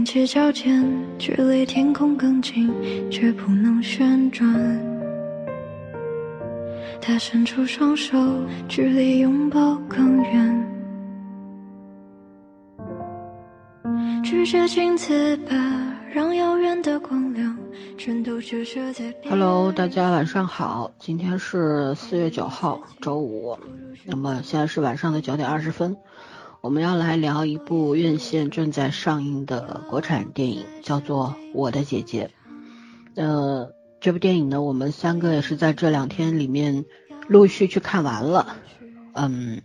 踮起脚尖，距离天空更近，却不能旋转。他伸出双手，距离拥抱更远。举着镜子，把让遥远的光亮全都折射在。Hello，大家晚上好，今天是四月九号，周五。那么现在是晚上的九点二十分。我们要来聊一部院线正在上映的国产电影，叫做《我的姐姐》。呃，这部电影呢，我们三个也是在这两天里面陆续去看完了。嗯，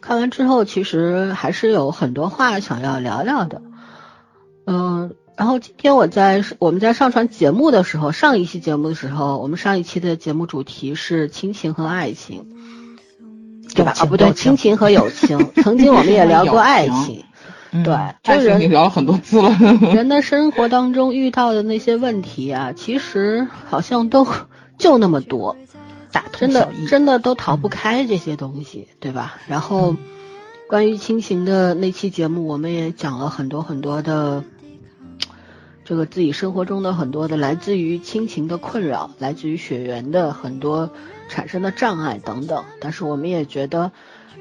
看完之后，其实还是有很多话想要聊聊的。嗯，然后今天我在我们在上传节目的时候，上一期节目的时候，我们上一期的节目主题是亲情和爱情。对吧？啊，不对，亲情和友情。曾经我们也聊过爱情，对，就是聊了很多次了。人的生活当中遇到的那些问题啊，其实好像都就那么多，真的真的都逃不开这些东西，对吧？然后关于亲情的那期节目，我们也讲了很多很多的这个自己生活中的很多的来自于亲情的困扰，来自于血缘的很多。产生的障碍等等，但是我们也觉得，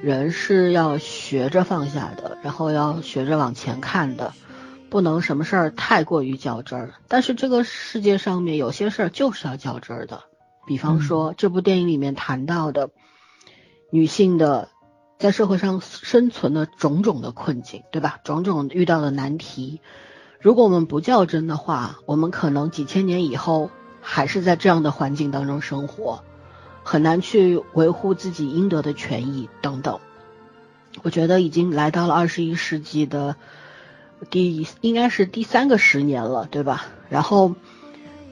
人是要学着放下的，然后要学着往前看的，不能什么事儿太过于较真儿。但是这个世界上面有些事儿就是要较真儿的，比方说这部电影里面谈到的女性的在社会上生存的种种的困境，对吧？种种遇到的难题，如果我们不较真的话，我们可能几千年以后还是在这样的环境当中生活。很难去维护自己应得的权益等等，我觉得已经来到了二十一世纪的第应该是第三个十年了，对吧？然后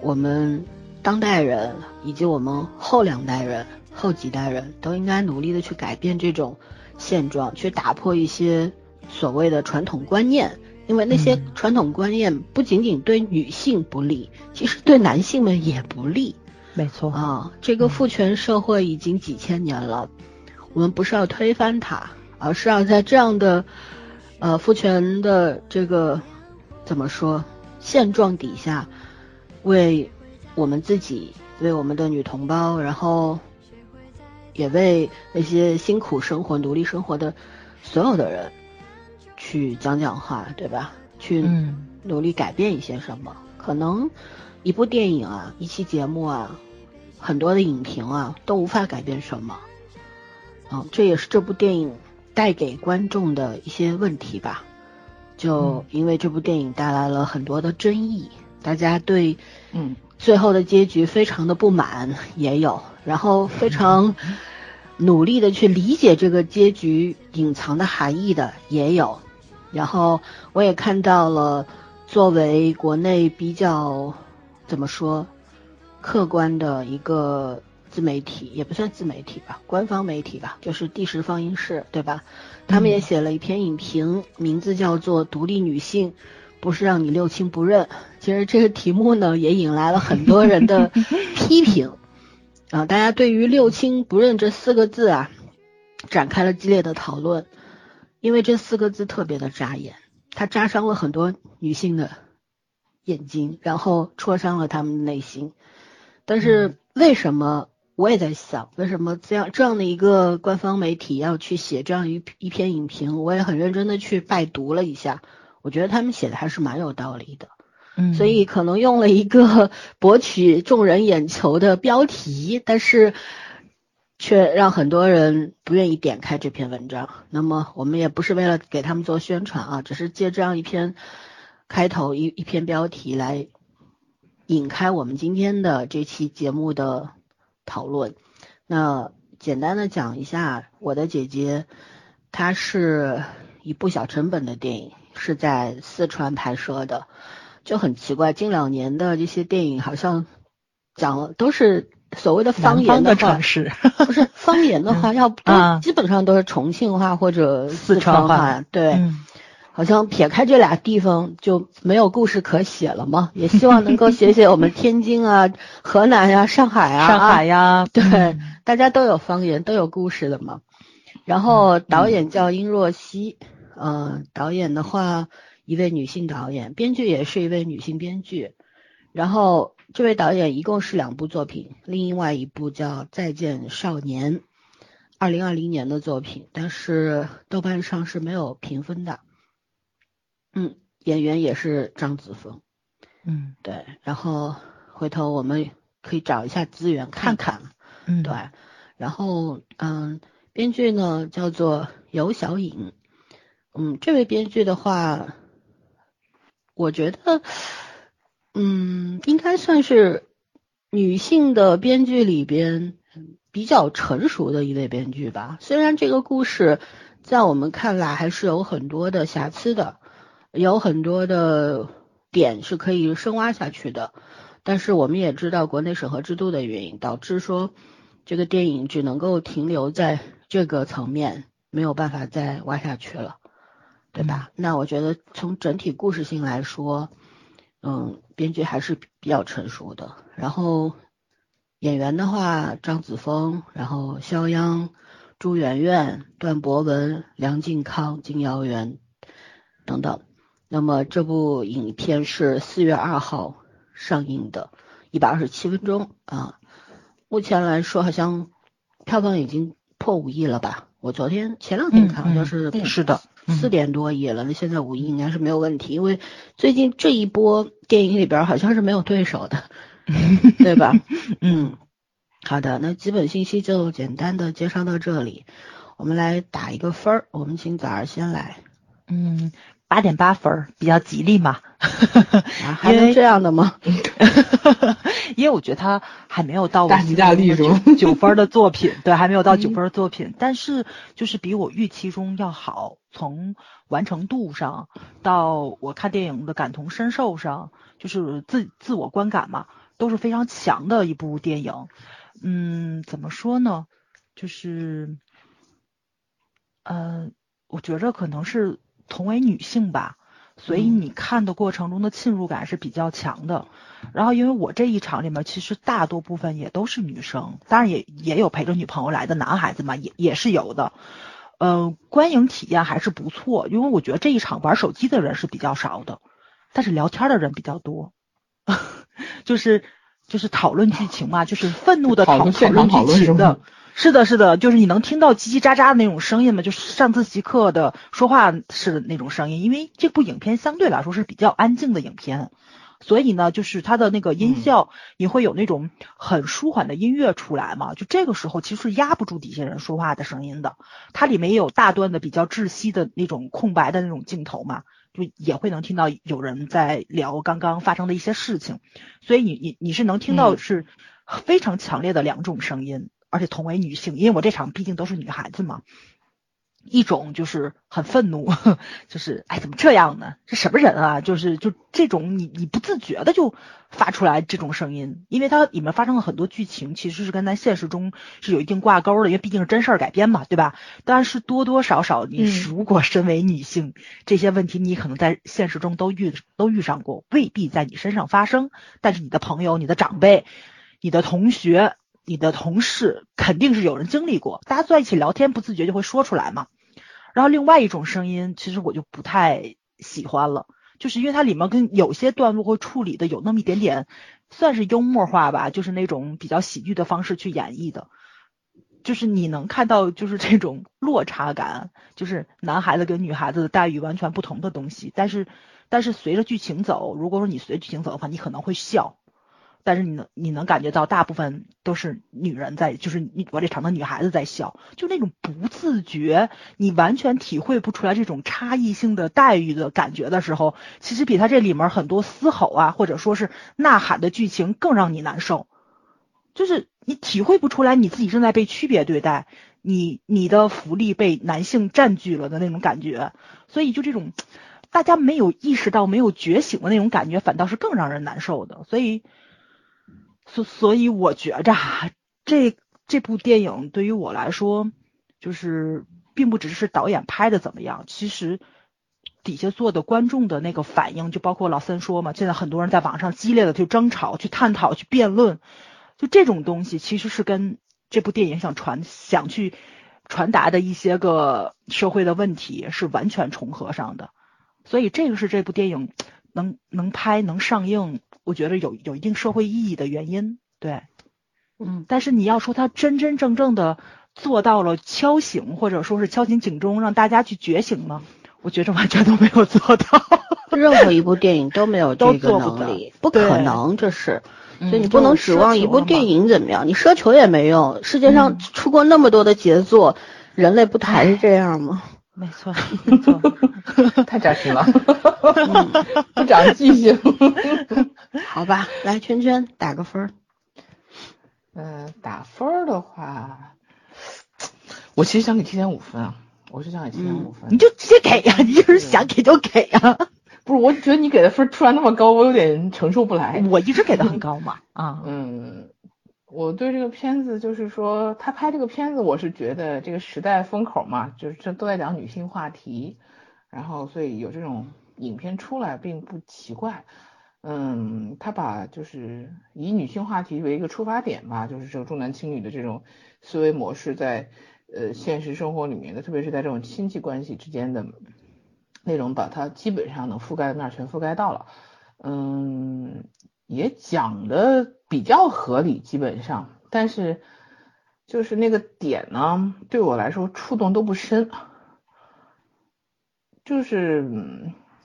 我们当代人以及我们后两代人、后几代人都应该努力的去改变这种现状，去打破一些所谓的传统观念，因为那些传统观念不仅仅对女性不利，其实对男性们也不利。没错啊，这个父权社会已经几千年了，我们不是要推翻它，而是要在这样的呃父权的这个怎么说现状底下，为我们自己，为我们的女同胞，然后也为那些辛苦生活、努力生活的所有的人去讲讲话，对吧？去努力改变一些什么？可能一部电影啊，一期节目啊。很多的影评啊都无法改变什么，嗯，这也是这部电影带给观众的一些问题吧。就因为这部电影带来了很多的争议，大家对嗯最后的结局非常的不满也有，然后非常努力的去理解这个结局隐藏的含义的也有，然后我也看到了作为国内比较怎么说。客观的一个自媒体也不算自媒体吧，官方媒体吧，就是第十放映室，对吧？他们也写了一篇影评，名字叫做《独立女性不是让你六亲不认》。其实这个题目呢，也引来了很多人的 批评啊，大家对于“六亲不认”这四个字啊，展开了激烈的讨论，因为这四个字特别的扎眼，它扎伤了很多女性的眼睛，然后戳伤了她们的内心。但是为什么我也在想，为什么这样这样的一个官方媒体要去写这样一一篇影评？我也很认真的去拜读了一下，我觉得他们写的还是蛮有道理的。嗯，所以可能用了一个 博取众人眼球的标题，但是却让很多人不愿意点开这篇文章。那么我们也不是为了给他们做宣传啊，只是借这样一篇开头一一篇标题来。引开我们今天的这期节目的讨论，那简单的讲一下，我的姐姐，她是一部小成本的电影，是在四川拍摄的，就很奇怪，近两年的这些电影好像讲了都是所谓的方言的话，不是方言的话，要都基本上都是重庆话或者四川话，对。好像撇开这俩地方就没有故事可写了嘛？也希望能够写写我们天津啊、河南呀、上海啊、上海呀，对，大家都有方言，都有故事的嘛。然后导演叫殷若曦，嗯，导演的话一位女性导演，编剧也是一位女性编剧。然后这位导演一共是两部作品，另外一部叫《再见少年》，二零二零年的作品，但是豆瓣上是没有评分的。嗯，演员也是张子枫。嗯，对。然后回头我们可以找一下资源看看。嗯，对。然后嗯，编剧呢叫做尤小颖。嗯，这位编剧的话，我觉得，嗯，应该算是女性的编剧里边比较成熟的一位编剧吧。虽然这个故事在我们看来还是有很多的瑕疵的，有很多的点是可以深挖下去的，但是我们也知道国内审核制度的原因，导致说这个电影只能够停留在这个层面，没有办法再挖下去了。对吧？那我觉得从整体故事性来说，嗯，编剧还是比较成熟的。然后演员的话，张子枫，然后肖央、朱媛媛、段博文、梁靖康、金瑶媛等等。那么这部影片是四月二号上映的，一百二十七分钟啊。目前来说，好像票房已经破五亿了吧？我昨天前两天看，好像是是的。四点多亿了，那现在五亿应该是没有问题，因为最近这一波电影里边好像是没有对手的，对吧？嗯，好的，那基本信息就简单的介绍到这里，我们来打一个分儿，我们请早儿先来。嗯。八点八分比较吉利嘛，还能这样的吗？因为我觉得他还没有到大吉大利九分的作品，对，还没有到九分的作品，但是就是比我预期中要好，从完成度上到我看电影的感同身受上，就是自自我观感嘛，都是非常强的一部电影。嗯，怎么说呢？就是，呃，我觉着可能是。同为女性吧，所以你看的过程中的侵入感是比较强的。然后，因为我这一场里面其实大多部分也都是女生，当然也也有陪着女朋友来的男孩子嘛，也也是有的。嗯，观影体验还是不错，因为我觉得这一场玩手机的人是比较少的，但是聊天的人比较多，就是就是讨论剧情嘛，就是愤怒的讨讨论剧情的。是的，是的，就是你能听到叽叽喳喳的那种声音吗？就是上自习课的说话是的那种声音。因为这部影片相对来说是比较安静的影片，所以呢，就是它的那个音效也会有那种很舒缓的音乐出来嘛。就这个时候其实是压不住底下人说话的声音的。它里面也有大段的比较窒息的那种空白的那种镜头嘛，就也会能听到有人在聊刚刚发生的一些事情。所以你你你是能听到是非常强烈的两种声音。而且同为女性，因为我这场毕竟都是女孩子嘛，一种就是很愤怒，就是哎怎么这样呢？这什么人啊？就是就这种你你不自觉的就发出来这种声音，因为它里面发生了很多剧情，其实是跟咱现实中是有一定挂钩的，因为毕竟是真事儿改编嘛，对吧？但是多多少少你如果身为女性，这些问题你可能在现实中都遇都遇上过，未必在你身上发生，但是你的朋友、你的长辈、你的同学。你的同事肯定是有人经历过，大家坐在一起聊天，不自觉就会说出来嘛。然后另外一种声音，其实我就不太喜欢了，就是因为它里面跟有些段落会处理的有那么一点点，算是幽默化吧，就是那种比较喜剧的方式去演绎的，就是你能看到就是这种落差感，就是男孩子跟女孩子的待遇完全不同的东西。但是但是随着剧情走，如果说你随剧情走的话，你可能会笑。但是你能你能感觉到大部分都是女人在，就是你我这场的女孩子在笑，就那种不自觉，你完全体会不出来这种差异性的待遇的感觉的时候，其实比他这里面很多嘶吼啊，或者说是呐喊的剧情更让你难受，就是你体会不出来你自己正在被区别对待，你你的福利被男性占据了的那种感觉，所以就这种大家没有意识到、没有觉醒的那种感觉，反倒是更让人难受的，所以。所所以，我觉着这这部电影对于我来说，就是并不只是导演拍的怎么样，其实底下坐的观众的那个反应，就包括老三说嘛，现在很多人在网上激烈的去争吵、去探讨、去辩论，就这种东西，其实是跟这部电影想传、想去传达的一些个社会的问题是完全重合上的。所以这个是这部电影能能拍能上映，我觉得有有一定社会意义的原因。对，嗯，但是你要说他真真正正的做到了敲醒，或者说是敲醒警钟，让大家去觉醒吗？我觉着完全都没有做到。任何一部电影都没有这个能力，不可能，这是。所以你不能指望一部电影怎么样，你奢求也没用。世界上出过那么多的杰作，人类不还是这样吗？没错，没错，太扎心了，不长记性。好吧，来圈圈打个分。嗯，打分的话，我其实想给七点五分啊，我是想给七点五分。你就直接给呀，你就是想给就给呀。不是，我觉得你给的分突然那么高，我有点承受不来。我一直给的很高嘛。啊，嗯，我对这个片子就是说，他拍这个片子，我是觉得这个时代风口嘛，就是这都在讲女性话题，然后所以有这种影片出来并不奇怪。嗯，他把就是以女性话题为一个出发点吧，就是这个重男轻女的这种思维模式，在呃现实生活里面的，特别是在这种亲戚关系之间的。内容把它基本上能覆盖的面全覆盖到了，嗯，也讲的比较合理，基本上，但是就是那个点呢，对我来说触动都不深，就是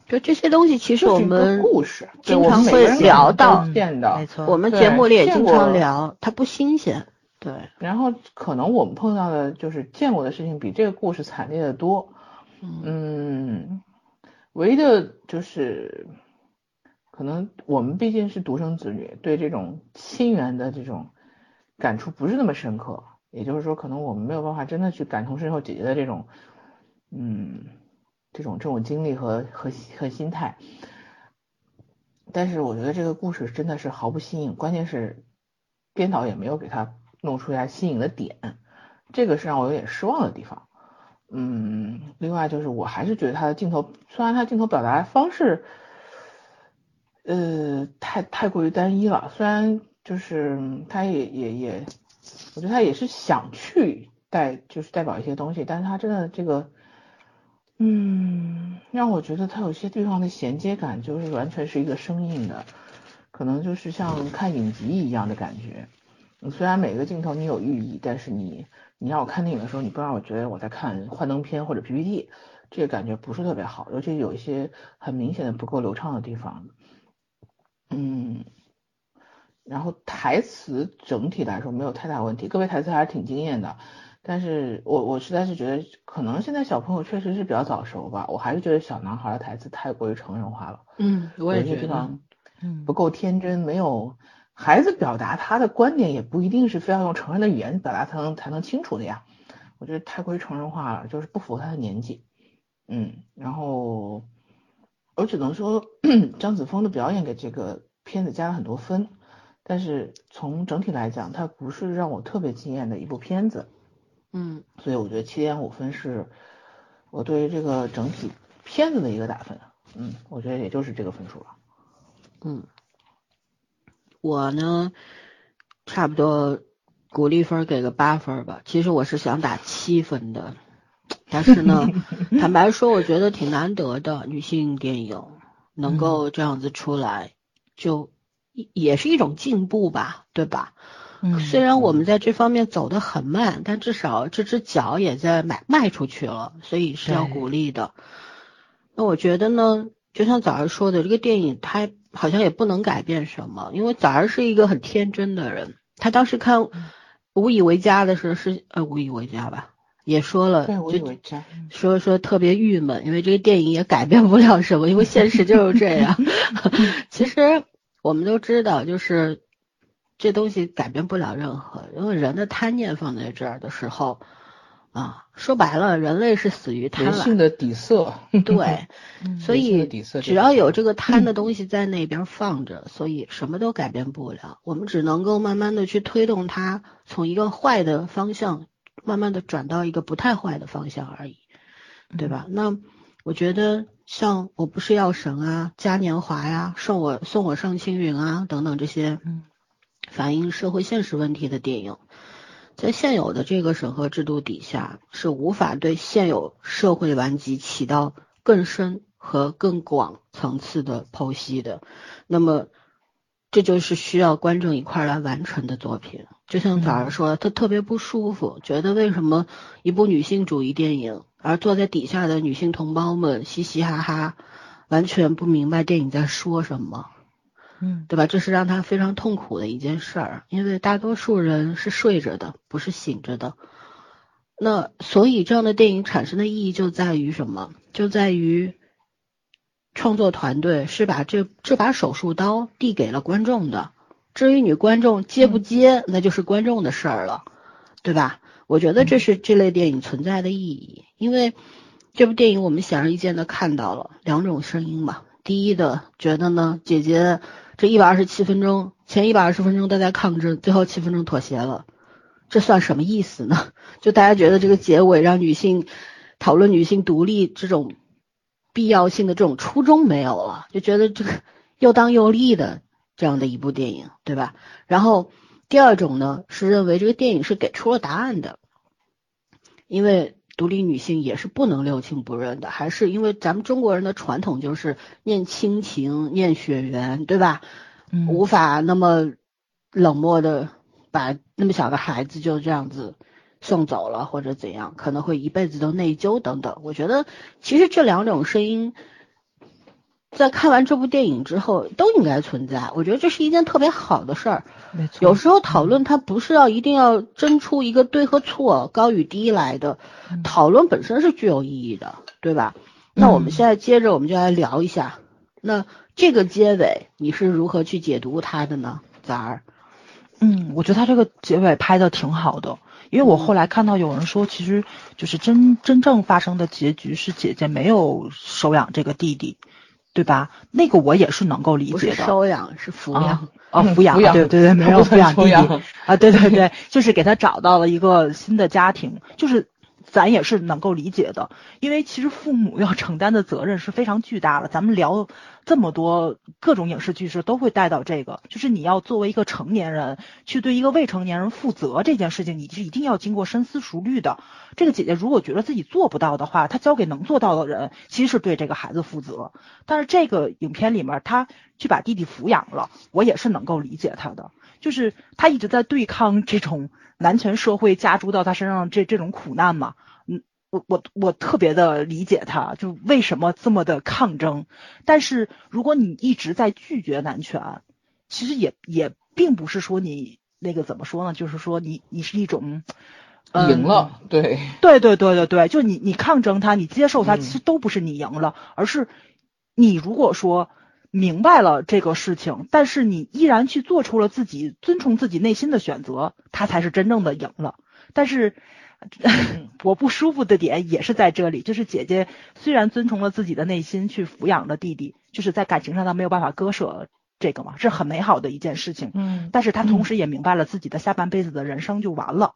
就这些东西，其实我们故事经常会聊到，没错，我们节目里也经常聊，它不新鲜，对，然后可能我们碰到的就是见过的事情比这个故事惨烈的多，嗯。唯一的就是，可能我们毕竟是独生子女，对这种亲缘的这种感触不是那么深刻。也就是说，可能我们没有办法真的去感同身受姐姐的这种，嗯，这种这种经历和和和心态。但是我觉得这个故事真的是毫不新颖，关键是编导也没有给他弄出来新颖的点，这个是让我有点失望的地方。嗯，另外就是，我还是觉得他的镜头，虽然他镜头表达方式，呃，太太过于单一了。虽然就是他也也也，我觉得他也是想去代，就是代表一些东西，但是他真的这个，嗯，让我觉得他有些地方的衔接感就是完全是一个生硬的，可能就是像看影集一样的感觉。虽然每个镜头你有寓意，但是你。你让我看电影的时候，你不让我觉得我在看幻灯片或者 PPT，这个感觉不是特别好，尤其有一些很明显的不够流畅的地方。嗯，然后台词整体来说没有太大问题，各位台词还是挺惊艳的。但是我我实在是觉得，可能现在小朋友确实是比较早熟吧，我还是觉得小男孩的台词太过于成人化了。嗯，我也觉得，嗯，不够天真，没有。孩子表达他的观点也不一定是非要用成人的语言表达才能才能清楚的呀，我觉得太过于成人化了，就是不符合他的年纪。嗯，然后我只能说张子枫的表演给这个片子加了很多分，但是从整体来讲，它不是让我特别惊艳的一部片子。嗯，所以我觉得七点五分是我对于这个整体片子的一个打分。嗯，我觉得也就是这个分数了。嗯。我呢，差不多鼓励分给个八分吧。其实我是想打七分的，但是呢，坦白说，我觉得挺难得的女性电影能够这样子出来，就也是一种进步吧，对吧？嗯。虽然我们在这方面走得很慢，但至少这只脚也在迈迈出去了，所以是要鼓励的。那我觉得呢，就像早上说的，这个电影它。好像也不能改变什么，因为早儿是一个很天真的人。他当时看《无以为家》的时候是呃《无以为家》吧，也说了，就说说特别郁闷，因为这个电影也改变不了什么，因为现实就是这样。其实我们都知道，就是这东西改变不了任何，因为人的贪念放在这儿的时候。啊，说白了，人类是死于贪婪。人性的底色。对，所以只要有这个贪的东西在那边放着，所以什么都改变不了。我们只能够慢慢的去推动它，从一个坏的方向，慢慢的转到一个不太坏的方向而已，对吧？那我觉得像我不是药神啊、嘉年华呀、送我送我上青云啊等等这些，反映社会现实问题的电影。在现有的这个审核制度底下，是无法对现有社会顽疾起到更深和更广层次的剖析的。那么，这就是需要观众一块儿来完成的作品。就像早上说，他特别不舒服，觉得为什么一部女性主义电影，而坐在底下的女性同胞们嘻嘻哈哈，完全不明白电影在说什么。嗯，对吧？这是让他非常痛苦的一件事儿，因为大多数人是睡着的，不是醒着的。那所以这样的电影产生的意义就在于什么？就在于创作团队是把这这把手术刀递给了观众的。至于女观众接不接，那就是观众的事儿了，对吧？我觉得这是这类电影存在的意义，因为这部电影我们显而易见的看到了两种声音嘛。第一的觉得呢，姐姐。这一百二十七分钟，前一百二十分钟都在抗争，最后七分钟妥协了，这算什么意思呢？就大家觉得这个结尾让女性讨论女性独立这种必要性的这种初衷没有了，就觉得这个又当又立的这样的一部电影，对吧？然后第二种呢是认为这个电影是给出了答案的，因为。独立女性也是不能六亲不认的，还是因为咱们中国人的传统就是念亲情、念血缘，对吧？嗯，无法那么冷漠的把那么小的孩子就这样子送走了，或者怎样，可能会一辈子都内疚等等。我觉得其实这两种声音。在看完这部电影之后，都应该存在。我觉得这是一件特别好的事儿。没错，有时候讨论它不是要一定要争出一个对和错、高与低来的，讨论本身是具有意义的，对吧？那我们现在接着，我们就来聊一下，那这个结尾你是如何去解读它的呢？崽儿？嗯，我觉得他这个结尾拍的挺好的，因为我后来看到有人说，其实就是真真正发生的结局是姐姐没有收养这个弟弟。对吧？那个我也是能够理解的。收养是抚养哦，抚养，对对对，没有抚养弟弟啊，对对对，就是给他找到了一个新的家庭，就是。咱也是能够理解的，因为其实父母要承担的责任是非常巨大的。咱们聊这么多各种影视剧时，都会带到这个，就是你要作为一个成年人去对一个未成年人负责这件事情，你是一定要经过深思熟虑的。这个姐姐如果觉得自己做不到的话，她交给能做到的人，其实是对这个孩子负责。但是这个影片里面，她去把弟弟抚养了，我也是能够理解她的，就是她一直在对抗这种。男权社会加诸到他身上这这种苦难嘛，嗯，我我我特别的理解他，就为什么这么的抗争。但是如果你一直在拒绝男权，其实也也并不是说你那个怎么说呢，就是说你你是一种赢了，对对对对对对，就你你抗争他，你接受他，其实都不是你赢了，而是你如果说。明白了这个事情，但是你依然去做出了自己遵从自己内心的选择，他才是真正的赢了。但是 我不舒服的点也是在这里，就是姐姐虽然遵从了自己的内心去抚养了弟弟，就是在感情上她没有办法割舍这个嘛，是很美好的一件事情。嗯，但是她同时也明白了自己的下半辈子的人生就完了，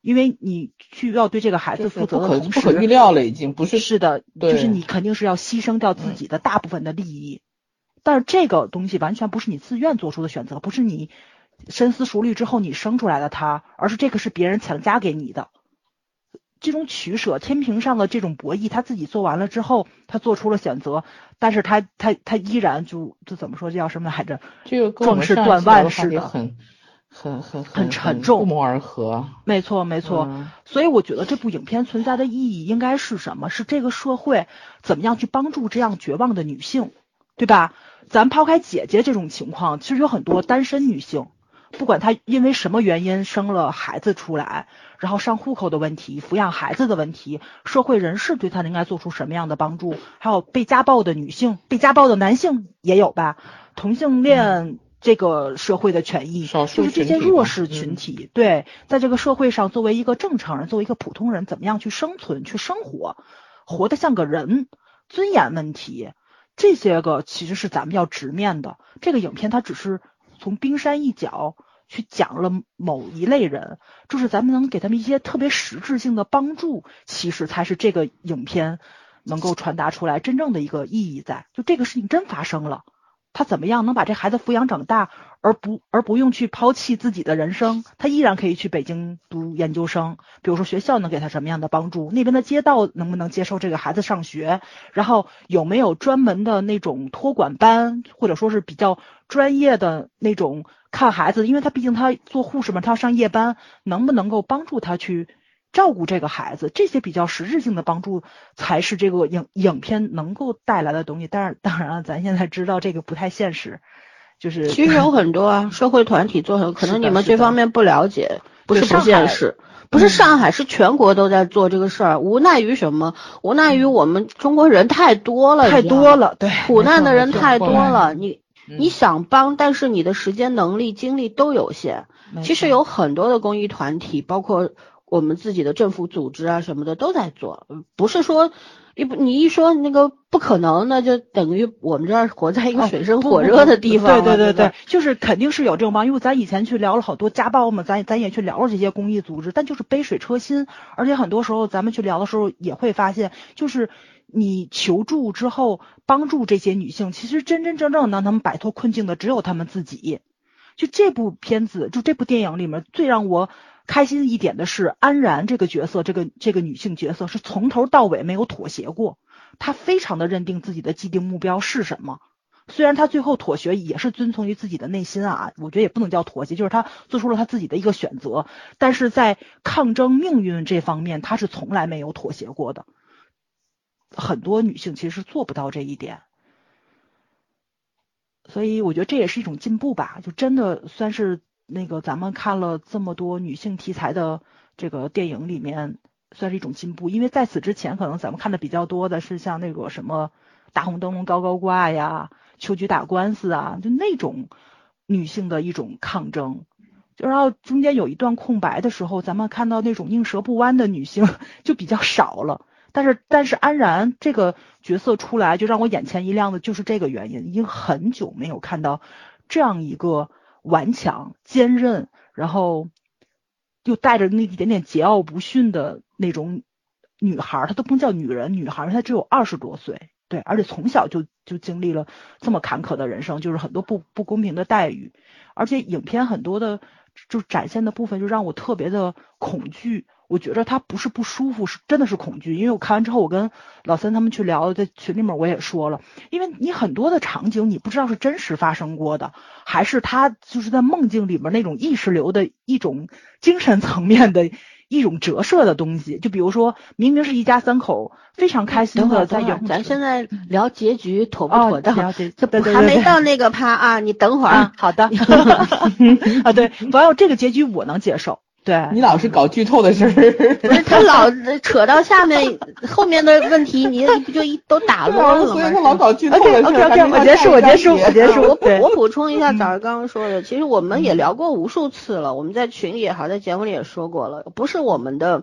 因为你去要对这个孩子负责的同时，不可预料了，已经不是是的，就是你肯定是要牺牲掉自己的大部分的利益。但是这个东西完全不是你自愿做出的选择，不是你深思熟虑之后你生出来的他，而是这个是别人强加给你的。这种取舍，天平上的这种博弈，他自己做完了之后，他做出了选择，但是他他他依然就就怎么说叫什么来着？这个壮士断腕似的，很很很很沉重，不谋而合。没错没错，所以我觉得这部影片存在的意义应该是什么？是这个社会怎么样去帮助这样绝望的女性，对吧？咱抛开姐姐这种情况，其实有很多单身女性，不管她因为什么原因生了孩子出来，然后上户口的问题、抚养孩子的问题，社会人士对她应该做出什么样的帮助？还有被家暴的女性、被家暴的男性也有吧？同性恋这个社会的权益，就是这些弱势群体，对，在这个社会上作为一个正常人、作为一个普通人，怎么样去生存、去生活，活得像个人，尊严问题。这些个其实是咱们要直面的。这个影片它只是从冰山一角去讲了某一类人，就是咱们能给他们一些特别实质性的帮助，其实才是这个影片能够传达出来真正的一个意义在。就这个事情真发生了，他怎么样能把这孩子抚养长大，而不而不用去抛弃自己的人生，他依然可以去北京读研究生。比如说学校能给他什么样的帮助，那边的街道能不能接受这个孩子上学，然后有没有专门的那种托管班，或者说是比较专业的那种看孩子，因为他毕竟他做护士嘛，他要上夜班，能不能够帮助他去？照顾这个孩子，这些比较实质性的帮助才是这个影影片能够带来的东西。但是当然了，咱现在知道这个不太现实，就是其实有很多啊，社会团体做的，可能你们这方面不了解，不是不现实，不是上海，是全国都在做这个事儿。无奈于什么？无奈于我们中国人太多了，太多了，对，苦难的人太多了。你你想帮，但是你的时间、能力、精力都有限。其实有很多的公益团体，包括。我们自己的政府组织啊什么的都在做，不是说一不你一说那个不可能，那就等于我们这儿活在一个水深火热的地方。对对对对，就是肯定是有这种帮，因为咱以前去聊了好多家暴嘛，咱咱也去聊了这些公益组织，但就是杯水车薪，而且很多时候咱们去聊的时候也会发现，就是你求助之后帮助这些女性，其实真真正正让他们摆脱困境的只有他们自己。就这部片子，就这部电影里面最让我。开心一点的是，安然这个角色，这个这个女性角色是从头到尾没有妥协过，她非常的认定自己的既定目标是什么。虽然她最后妥协也是遵从于自己的内心啊，我觉得也不能叫妥协，就是她做出了她自己的一个选择。但是在抗争命运这方面，她是从来没有妥协过的。很多女性其实是做不到这一点，所以我觉得这也是一种进步吧，就真的算是。那个咱们看了这么多女性题材的这个电影里面，算是一种进步。因为在此之前，可能咱们看的比较多的是像那个什么大红灯笼高高挂呀、秋菊打官司啊，就那种女性的一种抗争。就然后中间有一段空白的时候，咱们看到那种应舌不弯的女性就比较少了。但是但是安然这个角色出来，就让我眼前一亮的就是这个原因。已经很久没有看到这样一个。顽强、坚韧，然后又带着那一点点桀骜不驯的那种女孩，她都不能叫女人，女孩，她只有二十多岁，对，而且从小就就经历了这么坎坷的人生，就是很多不不公平的待遇，而且影片很多的就展现的部分就让我特别的恐惧。我觉得他不是不舒服，是真的是恐惧。因为我看完之后，我跟老三他们去聊，在群里面我也说了，因为你很多的场景你不知道是真实发生过的，还是他就是在梦境里面那种意识流的一种精神层面的一种折射的东西。就比如说明明是一家三口非常开心的在演，咱现在聊结局妥不妥当？这还没到 那个趴啊，你等会儿。好的。啊，对，不要这个结局我能接受。对你老是搞剧透的事儿，不是他老扯到下面后面的问题，你不就一都打乱了吗？所以他老搞剧透的事儿。OK OK，我结束，我结束，我结束。我我补充一下，早上刚刚说的，其实我们也聊过无数次了，我们在群里也好，在节目里也说过了，不是我们的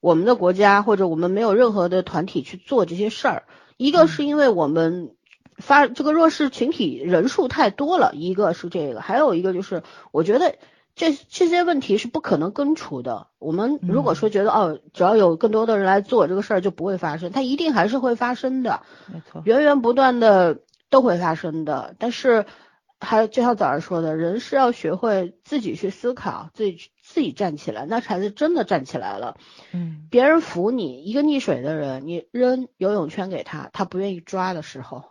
我们的国家或者我们没有任何的团体去做这些事儿，一个是因为我们发这个弱势群体人数太多了，一个是这个，还有一个就是我觉得。这这些问题是不可能根除的。我们如果说觉得哦，只要有更多的人来做这个事儿，就不会发生，它一定还是会发生的。没错，源源不断的都会发生的。但是还就像早上说的，人是要学会自己去思考，自己自己站起来，那才是真的站起来了。嗯，别人扶你，一个溺水的人，你扔游泳圈给他，他不愿意抓的时候，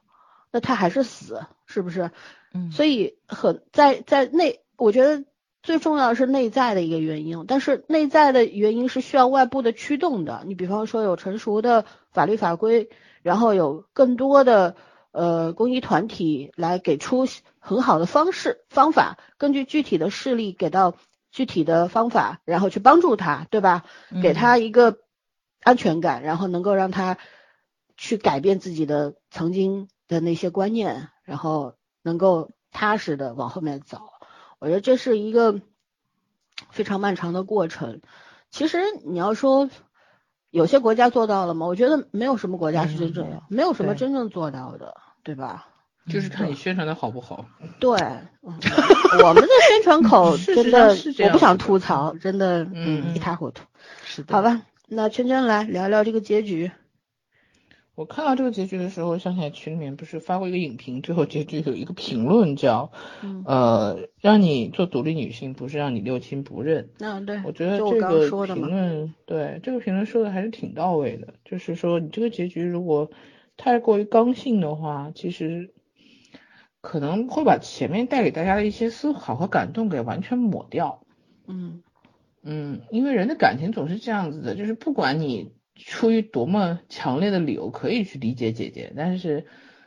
那他还是死，是不是？嗯，所以很在在那，我觉得。最重要的是内在的一个原因，但是内在的原因是需要外部的驱动的。你比方说有成熟的法律法规，然后有更多的呃公益团体来给出很好的方式方法，根据具体的事例给到具体的方法，然后去帮助他，对吧？给他一个安全感，然后能够让他去改变自己的曾经的那些观念，然后能够踏实的往后面走。我觉得这是一个非常漫长的过程。其实你要说有些国家做到了吗？我觉得没有什么国家是真正，没有什么真正做到的，对吧？就是看你宣传的好不好。对，我们的宣传口真的，我不想吐槽，真的，嗯，一塌糊涂。是的。好吧，那圈圈来聊聊这个结局。我看到这个结局的时候，想起来群里面不是发过一个影评，最后结局有一个评论叫，嗯呃，让你做独立女性，不是让你六亲不认。那对，我觉得这个评论，对这个评论说的还是挺到位的。就是说，你这个结局如果太过于刚性的话，其实可能会把前面带给大家的一些思考和感动给完全抹掉。嗯嗯，因为人的感情总是这样子的，就是不管你出于多么强烈的理由可以去理解姐姐，但是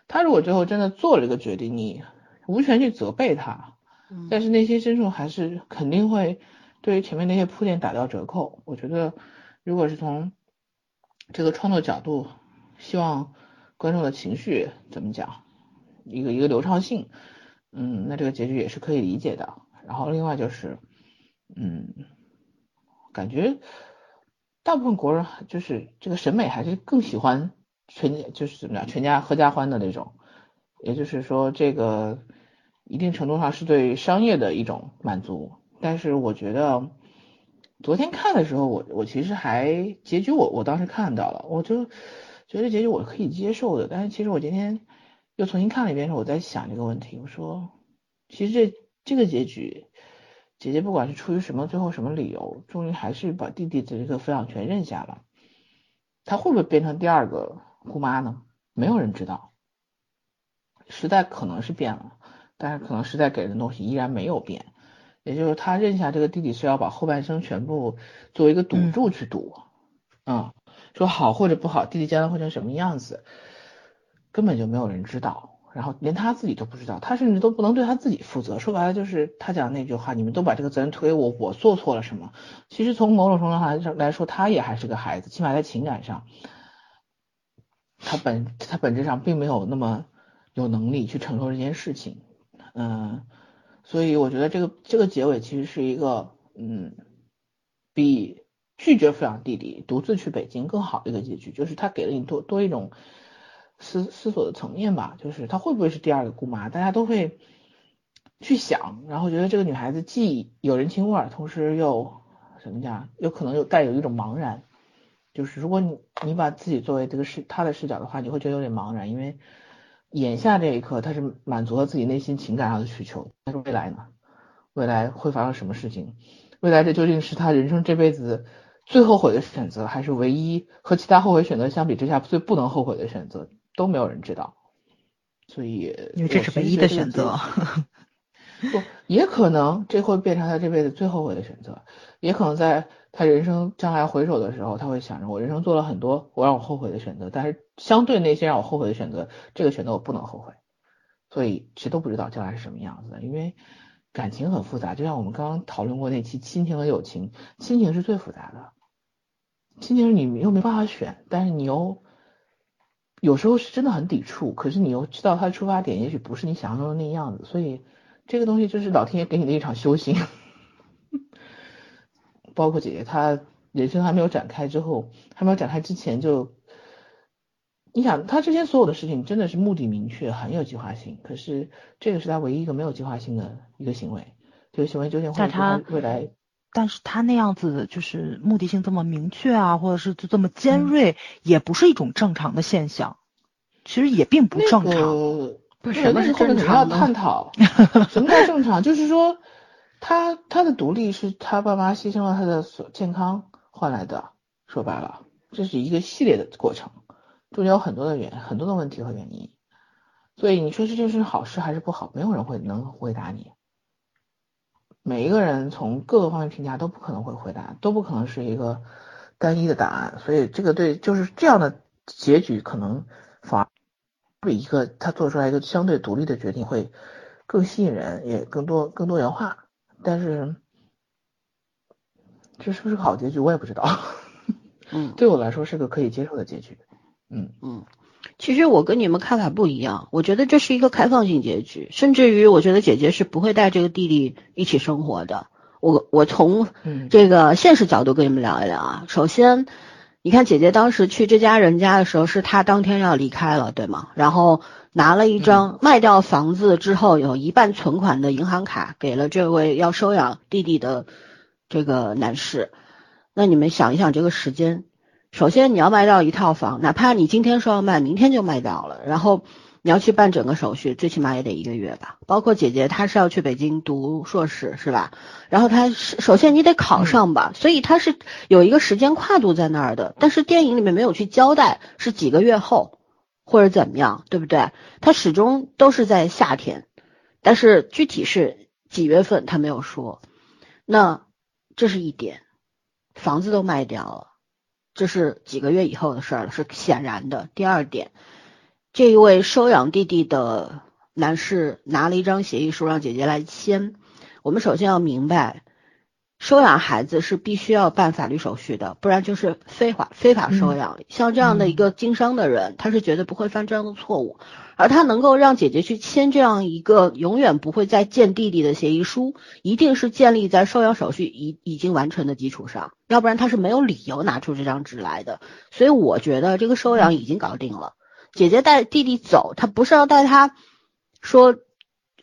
她如果最后真的做了一个决定，你无权去责备她，嗯但是内心深处还是肯定会对于前面那些铺垫打掉折扣。我觉得，如果是从这个创作角度，希望观众的情绪怎么讲，一个一个流畅性，嗯，那这个结局也是可以理解的。然后另外就是，嗯，感觉大部分国人就是这个审美还是更喜欢全，就是怎么样，全家合家欢的那种。也就是说，这个一定程度上是对商业的一种满足。但是我觉得昨天看的时候，我我其实还结局我我当时看到了，我就觉得结局我可以接受的。但是其实我今天又重新看了一遍时候，我在想这个问题，我说其实这这个结局，姐姐不管是出于什么最后什么理由，终于还是把弟弟的这个抚养权认下了。她会不会变成第二个姑妈呢？没有人知道。时代可能是变了，但是可能时代给人的东西依然没有变。也就是他认下这个弟弟是要把后半生全部作为一个赌嗯注去赌，嗯，说好或者不好，弟弟将来会成什么样子，根本就没有人知道，然后连他自己都不知道，他甚至都不能对他自己负责。说白了就是他讲那句话，你们都把这个责任推给我，我做错了什么？其实从某种程度上来来说，他也还是个孩子，起码在情感上，他本他本质上并没有那么有能力去承受这件事情，嗯。所以我觉得这个这个结尾其实是一个，嗯，比拒绝抚养弟弟独自去北京更好的一个结局，就是他给了你多多一种思思索的层面吧，就是她会不会是第二个姑妈，大家都会去想，然后觉得这个女孩子既有人情味儿，同时又怎么讲，有可能又带有一种茫然，就是如果你你把自己作为这个视她的视角的话，你会觉得有点茫然，因为。眼下这一刻，她是满足了自己内心情感上的需求，但是未来呢？未来会发生什么事情？未来这究竟是她人生这辈子最后悔的选择，还是唯一和其他后悔选择相比之下最不能后悔的选择？都没有人知道。所以，因为这是唯一的选择。不，也可能这会变成他这辈子最后悔的选择，也可能在他人生将来回首的时候，他会想着我人生做了很多我让我后悔的选择，但是相对那些让我后悔的选择，这个选择我不能后悔，所以谁都不知道将来是什么样子的，因为感情很复杂，就像我们刚刚讨论过那期亲情和友情，亲情是最复杂的，亲情你又没办法选，但是你又有时候是真的很抵触，可是你又知道他的出发点也许不是你想象中的那样子，所以。这个东西就是老天爷给你的一场修行，包括姐姐她人生还没有展开之后，还没有展开之前就，你想她之前所有的事情真的是目的明确，很有计划性，可是这个是她唯一一个没有计划性的一个行为，这个行为究竟会对她未来，但是他那样子就是目的性这么明确啊，或者是就这么尖锐，嗯、也不是一种正常的现象，其实也并不正常。那个不是，那是后面可能要探讨 什么叫正常，就是说他他的独立是他爸妈牺牲了他的所健康换来的，说白了，这是一个系列的过程，中间有很多的原很多的问题和原因，所以你说这件事好事还是不好，没有人会能回答你，每一个人从各个方面评价都不可能会回答，都不可能是一个单一的答案，所以这个对就是这样的结局可能反而。比一个他做出来一个相对独立的决定会更吸引人，也更多更多元化。但是这是不是个好结局，我也不知道。嗯，对我来说是个可以接受的结局。嗯嗯，其实我跟你们看法不一样，我觉得这是一个开放性结局，甚至于我觉得姐姐是不会带这个弟弟一起生活的。我我从这个现实角度跟你们聊一聊啊。首先。你看，姐姐当时去这家人家的时候，是她当天要离开了，对吗？然后拿了一张卖掉房子之后有一半存款的银行卡，给了这位要收养弟弟的这个男士。那你们想一想，这个时间，首先你要卖掉一套房，哪怕你今天说要卖，明天就卖掉了，然后你要去办整个手续，最起码也得一个月吧。包括姐姐她是要去北京读硕士是吧？然后她是首先你得考上吧，所以她是有一个时间跨度在那儿的。但是电影里面没有去交代是几个月后或者怎么样，对不对？她始终都是在夏天，但是具体是几月份她没有说。那这是一点，房子都卖掉了。这是几个月以后的事儿了，是显然的。第二点，这一位收养弟弟的男士拿了一张协议书让姐姐来签。我们首先要明白，收养孩子是必须要办法律手续的，不然就是非法非法收养。像这样的一个经商的人，他是绝对不会犯这样的错误。而他能够让姐姐去签这样一个永远不会再见弟弟的协议书，一定是建立在收养手续已已经完成的基础上，要不然他是没有理由拿出这张纸来的。所以我觉得这个收养已经搞定了。姐姐带弟弟走，他不是要带他，说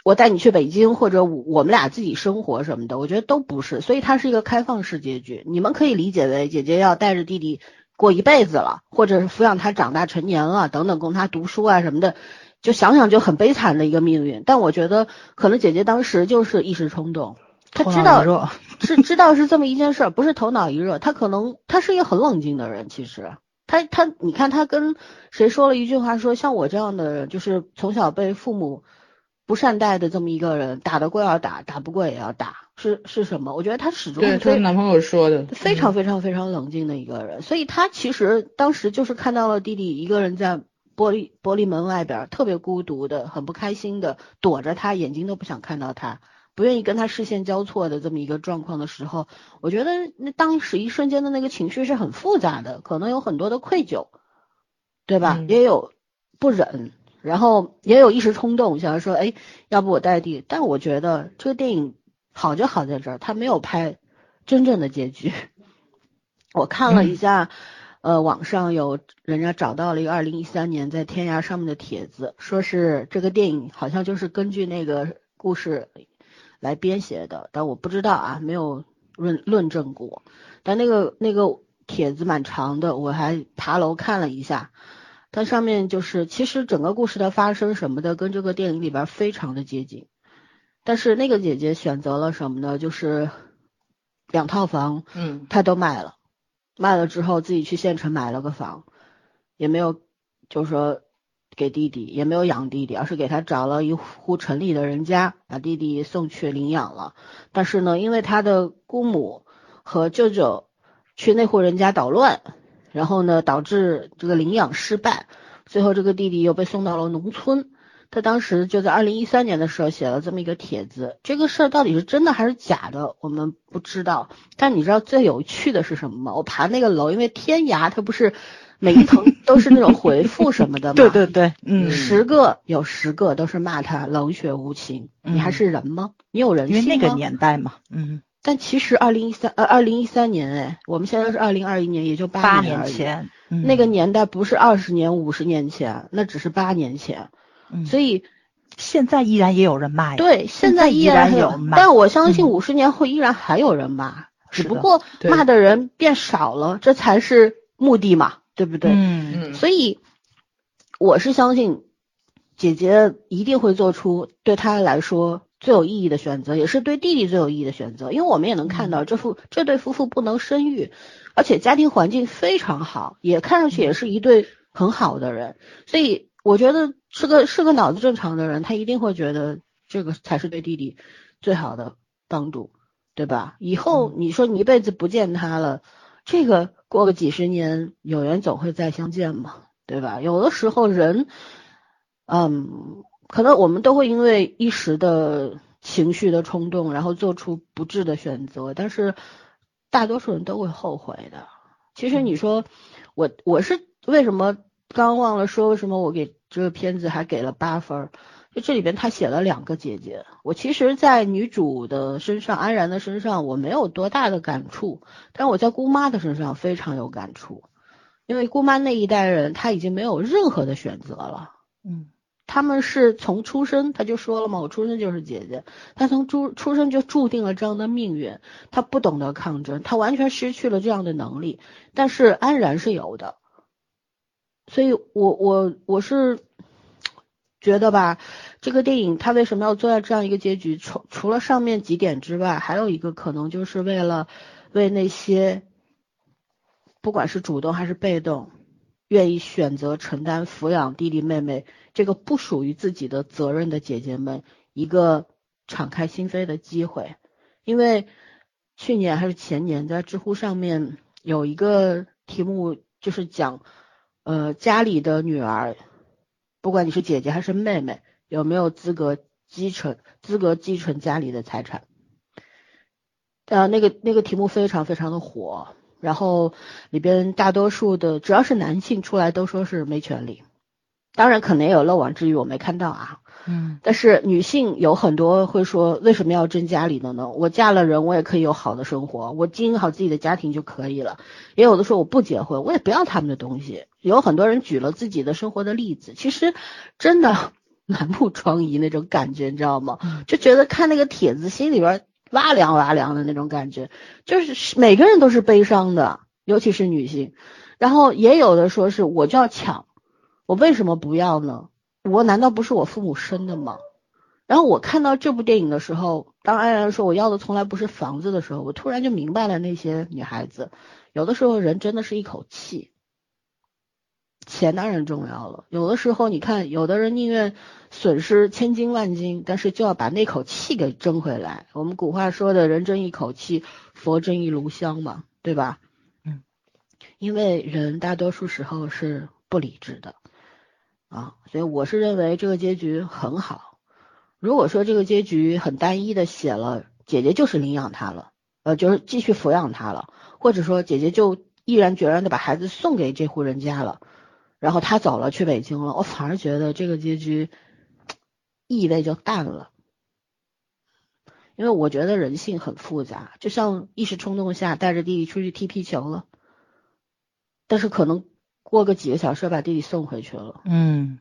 我带你去北京或者我们俩自己生活什么的，我觉得都不是。所以它是一个开放式结局，你们可以理解为姐姐要带着弟弟过一辈子了，或者是抚养他长大成年了等等，供他读书啊什么的。就想想就很悲惨的一个命运，但我觉得可能姐姐当时就是一时冲动，她知道是知道是这么一件事，不是头脑一热，她可能她是一个很冷静的人，其实她她你看她跟谁说了一句话，说像我这样的人，就是从小被父母不善待的这么一个人，打得过要打，打不过也要打，是是什么？我觉得她始终对她男朋友说的，非常非常非常冷静的一个人，所以她其实当时就是看到了弟弟一个人在。玻璃玻璃门外边特别孤独的，很不开心的躲着他，眼睛都不想看到他，不愿意跟他视线交错的这么一个状况的时候，我觉得那当时一瞬间的那个情绪是很复杂的，可能有很多的愧疚，对吧？也有不忍，然后也有一时冲动，想要说，哎，要不我代替？但我觉得这个电影好就好在这儿，他没有拍真正的结局。我看了一下。呃，网上有人家找到了一个二零一三年在天涯上面的帖子，说是这个电影好像就是根据那个故事来编写的，但我不知道啊，没有论论证过。但那个那个帖子蛮长的，我还爬楼看了一下，它上面就是其实整个故事的发生什么的跟这个电影里边非常的接近，但是那个姐姐选择了什么呢？就是两套房，嗯，她都卖了。卖了之后，自己去县城买了个房，也没有，就是说给弟弟，也没有养弟弟，而是给他找了一户城里的人家，把弟弟送去领养了。但是呢，因为他的姑母和舅舅去那户人家捣乱，然后呢，导致这个领养失败，最后这个弟弟又被送到了农村。他当时就在二零一三年的时候写了这么一个帖子，这个事儿到底是真的还是假的，我们不知道。但你知道最有趣的是什么吗？我爬那个楼，因为天涯它不是每一层都是那种回复什么的 吗？对对对，嗯，十个有十个都是骂他冷血无情，你还是人吗？你有人性吗？因为那个年代嘛，嗯。但其实二零一三呃二零一三年哎，我们现在是二零二一年，也就八年前，那个年代不是二十年五十年前，那只是八年前。所以现在依然也有人骂呀。对，现在依然有骂，但我相信五十年后依然还有人骂，只不过骂的人变少了，这才是目的嘛，对不对？嗯嗯。所以我是相信姐姐一定会做出对她来说最有意义的选择，也是对弟弟最有意义的选择。因为我们也能看到这夫这对夫妇不能生育，而且家庭环境非常好，也看上去也是一对很好的人，所以。我觉得是个是个脑子正常的人，他一定会觉得这个才是对弟弟最好的帮助，对吧？以后你说你一辈子不见他了，这个过个几十年，有缘总会再相见嘛，对吧？有的时候人，嗯，可能我们都会因为一时的情绪的冲动，然后做出不智的选择，但是大多数人都会后悔的。其实你说我我是为什么？刚忘了说，为什么我给这个片子还给了八分？就这里边他写了两个姐姐，我其实，在女主的身上，安然的身上，我没有多大的感触，但我在姑妈的身上非常有感触，因为姑妈那一代人，她已经没有任何的选择了，嗯，他们是从出生他就说了嘛，我出生就是姐姐，他从出出生就注定了这样的命运，他不懂得抗争，他完全失去了这样的能力。但是安然是有的，所以我我我是觉得吧，这个电影它为什么要做到这样一个结局？除除了上面几点之外，还有一个可能就是为了为那些不管是主动还是被动。愿意选择承担抚养弟弟妹妹这个不属于自己的责任的姐姐们一个敞开心扉的机会，因为去年还是前年在知乎上面有一个题目就是讲，呃家里的女儿，不管你是姐姐还是妹妹，有没有资格继承资格继承家里的财产，呃那个那个题目非常非常的火。然后里边大多数的只要是男性出来都说是没权利，当然可能也有漏网之鱼我没看到啊，嗯，但是女性有很多会说为什么要争家里的呢？我嫁了人我也可以有好的生活，我经营好自己的家庭就可以了。也有的说我不结婚我也不要他们的东西，有很多人举了自己的生活的例子，其实真的满目疮痍那种感觉你知道吗？就觉得看那个帖子心里边。哇凉哇凉的那种感觉，就是每个人都是悲伤的，尤其是女性。然后也有的说是我就要抢，我为什么不要呢？我难道不是我父母生的吗？然后我看到这部电影的时候，当安然说我要的从来不是房子的时候，我突然就明白了那些女孩子，有的时候人真的是一口气。钱当然重要了，有的时候你看，有的人宁愿损失千金万金，但是就要把那口气给争回来。我们古话说的人争一口气，佛争一炉香嘛，对吧？嗯，因为人大多数时候是不理智的啊，所以我是认为这个结局很好。如果说这个结局很单一的写了姐姐就是领养他了，呃，就是继续抚养他了，或者说姐姐就毅然决然的把孩子送给这户人家了。然后他走了，去北京了。我反而觉得这个结局意味就淡了，因为我觉得人性很复杂，就像一时冲动下带着弟弟出去踢皮球了，但是可能过个几个小时把弟弟送回去了。嗯，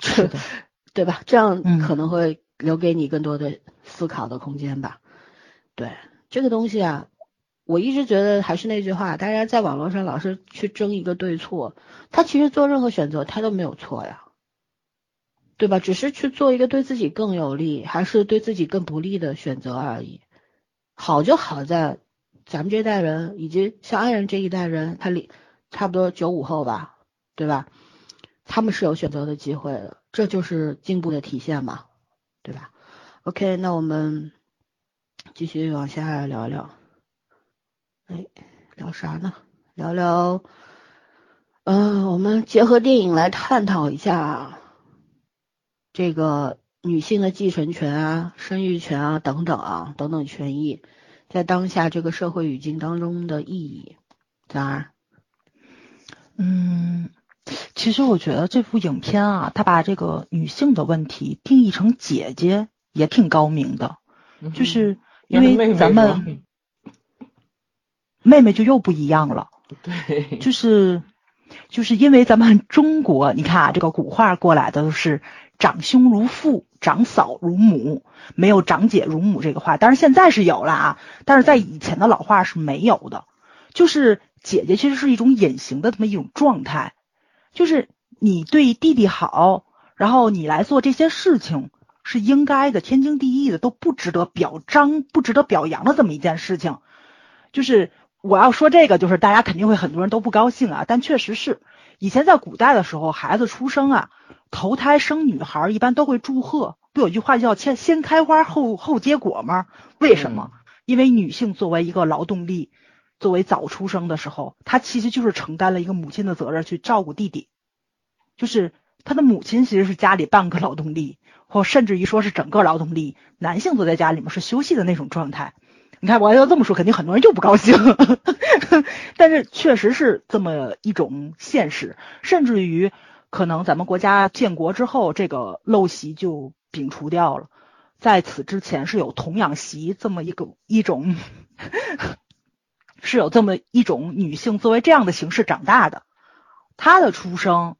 是的，对吧？这样可能会留给你更多的思考的空间吧。对这个东西啊。我一直觉得还是那句话，大家在网络上老是去争一个对错，他其实做任何选择他都没有错呀，对吧？只是去做一个对自己更有利还是对自己更不利的选择而已。好就好在咱们这代人以及像安然这一代人，他里差不多九五后吧，对吧？他们是有选择的机会的，这就是进步的体现嘛，对吧？OK，那我们继续往下聊聊。哎，聊啥呢？聊聊，嗯，我们结合电影来探讨一下这个女性的继承权啊、生育权啊等等啊等等权益，在当下这个社会语境当中的意义。咋儿？嗯，其实我觉得这部影片啊，它把这个女性的问题定义成姐姐，也挺高明的，就是因为咱们。妹妹就又不一样了，对，就是就是因为咱们中国，你看啊，这个古话过来的都是长兄如父，长嫂如母，没有长姐如母这个话，但是现在是有了啊，但是在以前的老话是没有的，就是姐姐其实是一种隐形的这么一种状态，就是你对弟弟好，然后你来做这些事情是应该的，天经地义的，都不值得表彰，不值得表扬的这么一件事情，就是。我要说这个，就是大家肯定会很多人都不高兴啊，但确实是以前在古代的时候，孩子出生啊，头胎生女孩一般都会祝贺，不有句话叫先先开花后后结果吗？为什么？因为女性作为一个劳动力，作为早出生的时候，她其实就是承担了一个母亲的责任去照顾弟弟，就是她的母亲其实是家里半个劳动力，或甚至于说是整个劳动力，男性坐在家里面是休息的那种状态。你看，我要这么说，肯定很多人就不高兴。但是确实是这么一种现实，甚至于可能咱们国家建国之后，这个陋习就摒除掉了。在此之前是有童养媳这么一个一种，是有这么一种女性作为这样的形式长大的。她的出生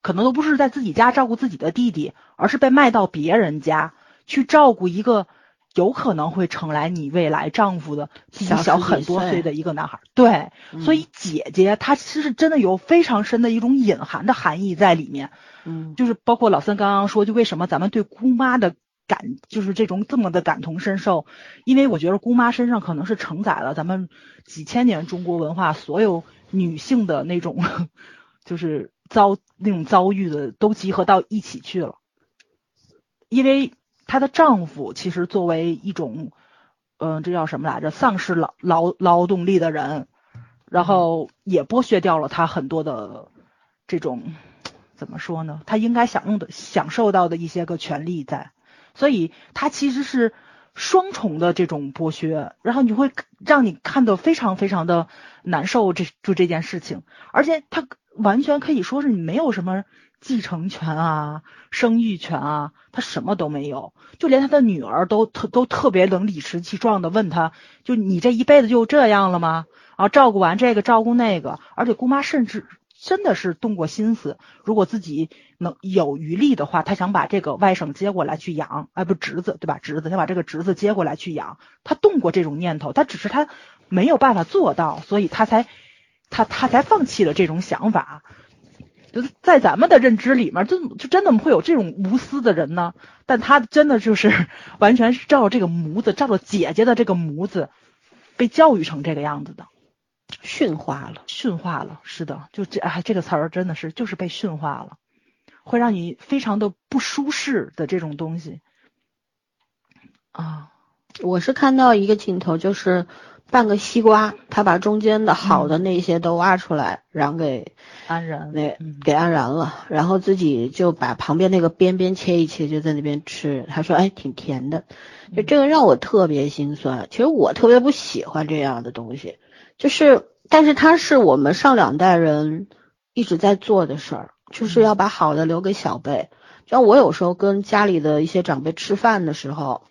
可能都不是在自己家照顾自己的弟弟，而是被卖到别人家去照顾一个有可能会成来你未来丈夫的比你小很多岁岁的一个男孩。对，嗯所以姐姐她其实真的有非常深的一种隐含的含义在里面。嗯就是包括老三刚刚说，就为什么咱们对姑妈的感，就是这种这么的感同身受，因为我觉得姑妈身上可能是承载了咱们几千年中国文化所有女性的那种，就是遭那种遭遇的都集合到一起去了。因为她的丈夫其实作为一种，嗯、这叫什么来着？丧失劳劳劳动力的人，然后也剥削掉了她很多的这种怎么说呢？她应该享用的、享受到的一些个权利在，所以她其实是双重的这种剥削，然后你会让你看得非常非常的难受这，就这件事情，而且她完全可以说是你没有什么继承权啊、生育权啊，她什么都没有，就连她的女儿都特都特别能理直气壮的问她，就你这一辈子就这样了吗？然后照顾完这个，照顾那个，而且姑妈甚至真的是动过心思，如果自己能有余力的话，她想把这个外甥接过来去养，哎，不侄子对吧？侄子想把这个侄子接过来去养，她动过这种念头，她只是她没有办法做到，所以她才她她才放弃了这种想法。就是在咱们的认知里面，就就真的会有这种无私的人呢？但他真的就是 完全是照着这个模子，照着姐姐的这个模子，被教育成这个样子的。驯化了。驯化了，是的，就这哎，这个词儿真的是就是被驯化了，会让你非常的不舒适的这种东西啊，我是看到一个镜头，就是半个西瓜，他把中间的好的那些都挖出来，让给安然，那嗯给安然了，然后自己就把旁边那个边边切一切，就在那边吃。他说：“哎，挺甜的。”就这个让我特别心酸。其实我特别不喜欢这样的东西，就是，但是它是我们上两代人一直在做的事儿，就是要把好的留给小辈。像我有时候跟家里的一些长辈吃饭的时候，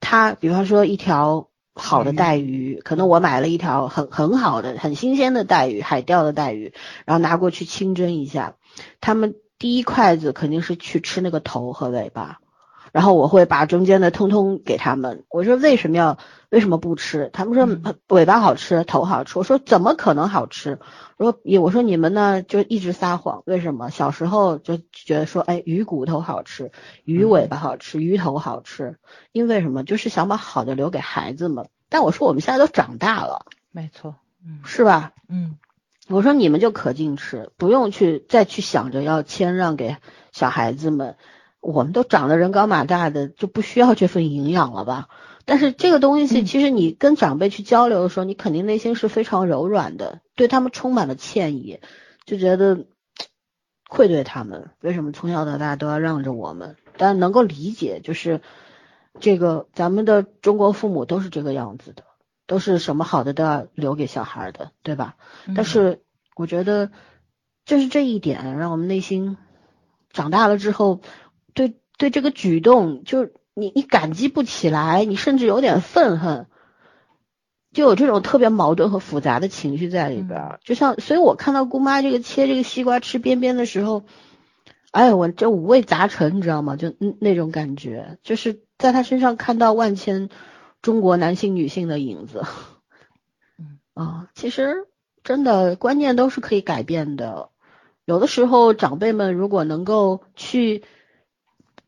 他比方说一条好的带鱼，可能我买了一条很很好的、很新鲜的带鱼，海钓的带鱼，然后拿过去清蒸一下。他们第一筷子肯定是去吃那个头和尾巴，然后我会把中间的通通给他们。我说为什么要为什么不吃？他们说尾巴好吃，头好吃。我说怎么可能好吃？我说也我说你们呢就一直撒谎，为什么？小时候就觉得说，哎，鱼骨头好吃，鱼尾巴好吃，鱼头好吃，因为什么？就是想把好的留给孩子们。但我说我们现在都长大了，没错，嗯是吧？嗯我说你们就可劲吃，不用去再去想着要谦让给小孩子们。我们都长得人高马大的，就不需要这份营养了吧？但是这个东西，嗯其实你跟长辈去交流的时候，你肯定内心是非常柔软的，对他们充满了歉意，就觉得愧对他们，为什么从小到大都要让着我们？但能够理解，就是这个咱们的中国父母都是这个样子的，都是什么好的都要留给小孩的，对吧？嗯但是我觉得，就是这一点让我们内心长大了之后，对对这个举动，就你你感激不起来，你甚至有点愤恨，就有这种特别矛盾和复杂的情绪在里边儿。就像，所以我看到姑妈这个切这个西瓜吃边边的时候，哎呀，我这五味杂陈，你知道吗？就嗯那种感觉，就是在她身上看到万千中国男性女性的影子。嗯啊，其实真的观念都是可以改变的。有的时候，长辈们如果能够去，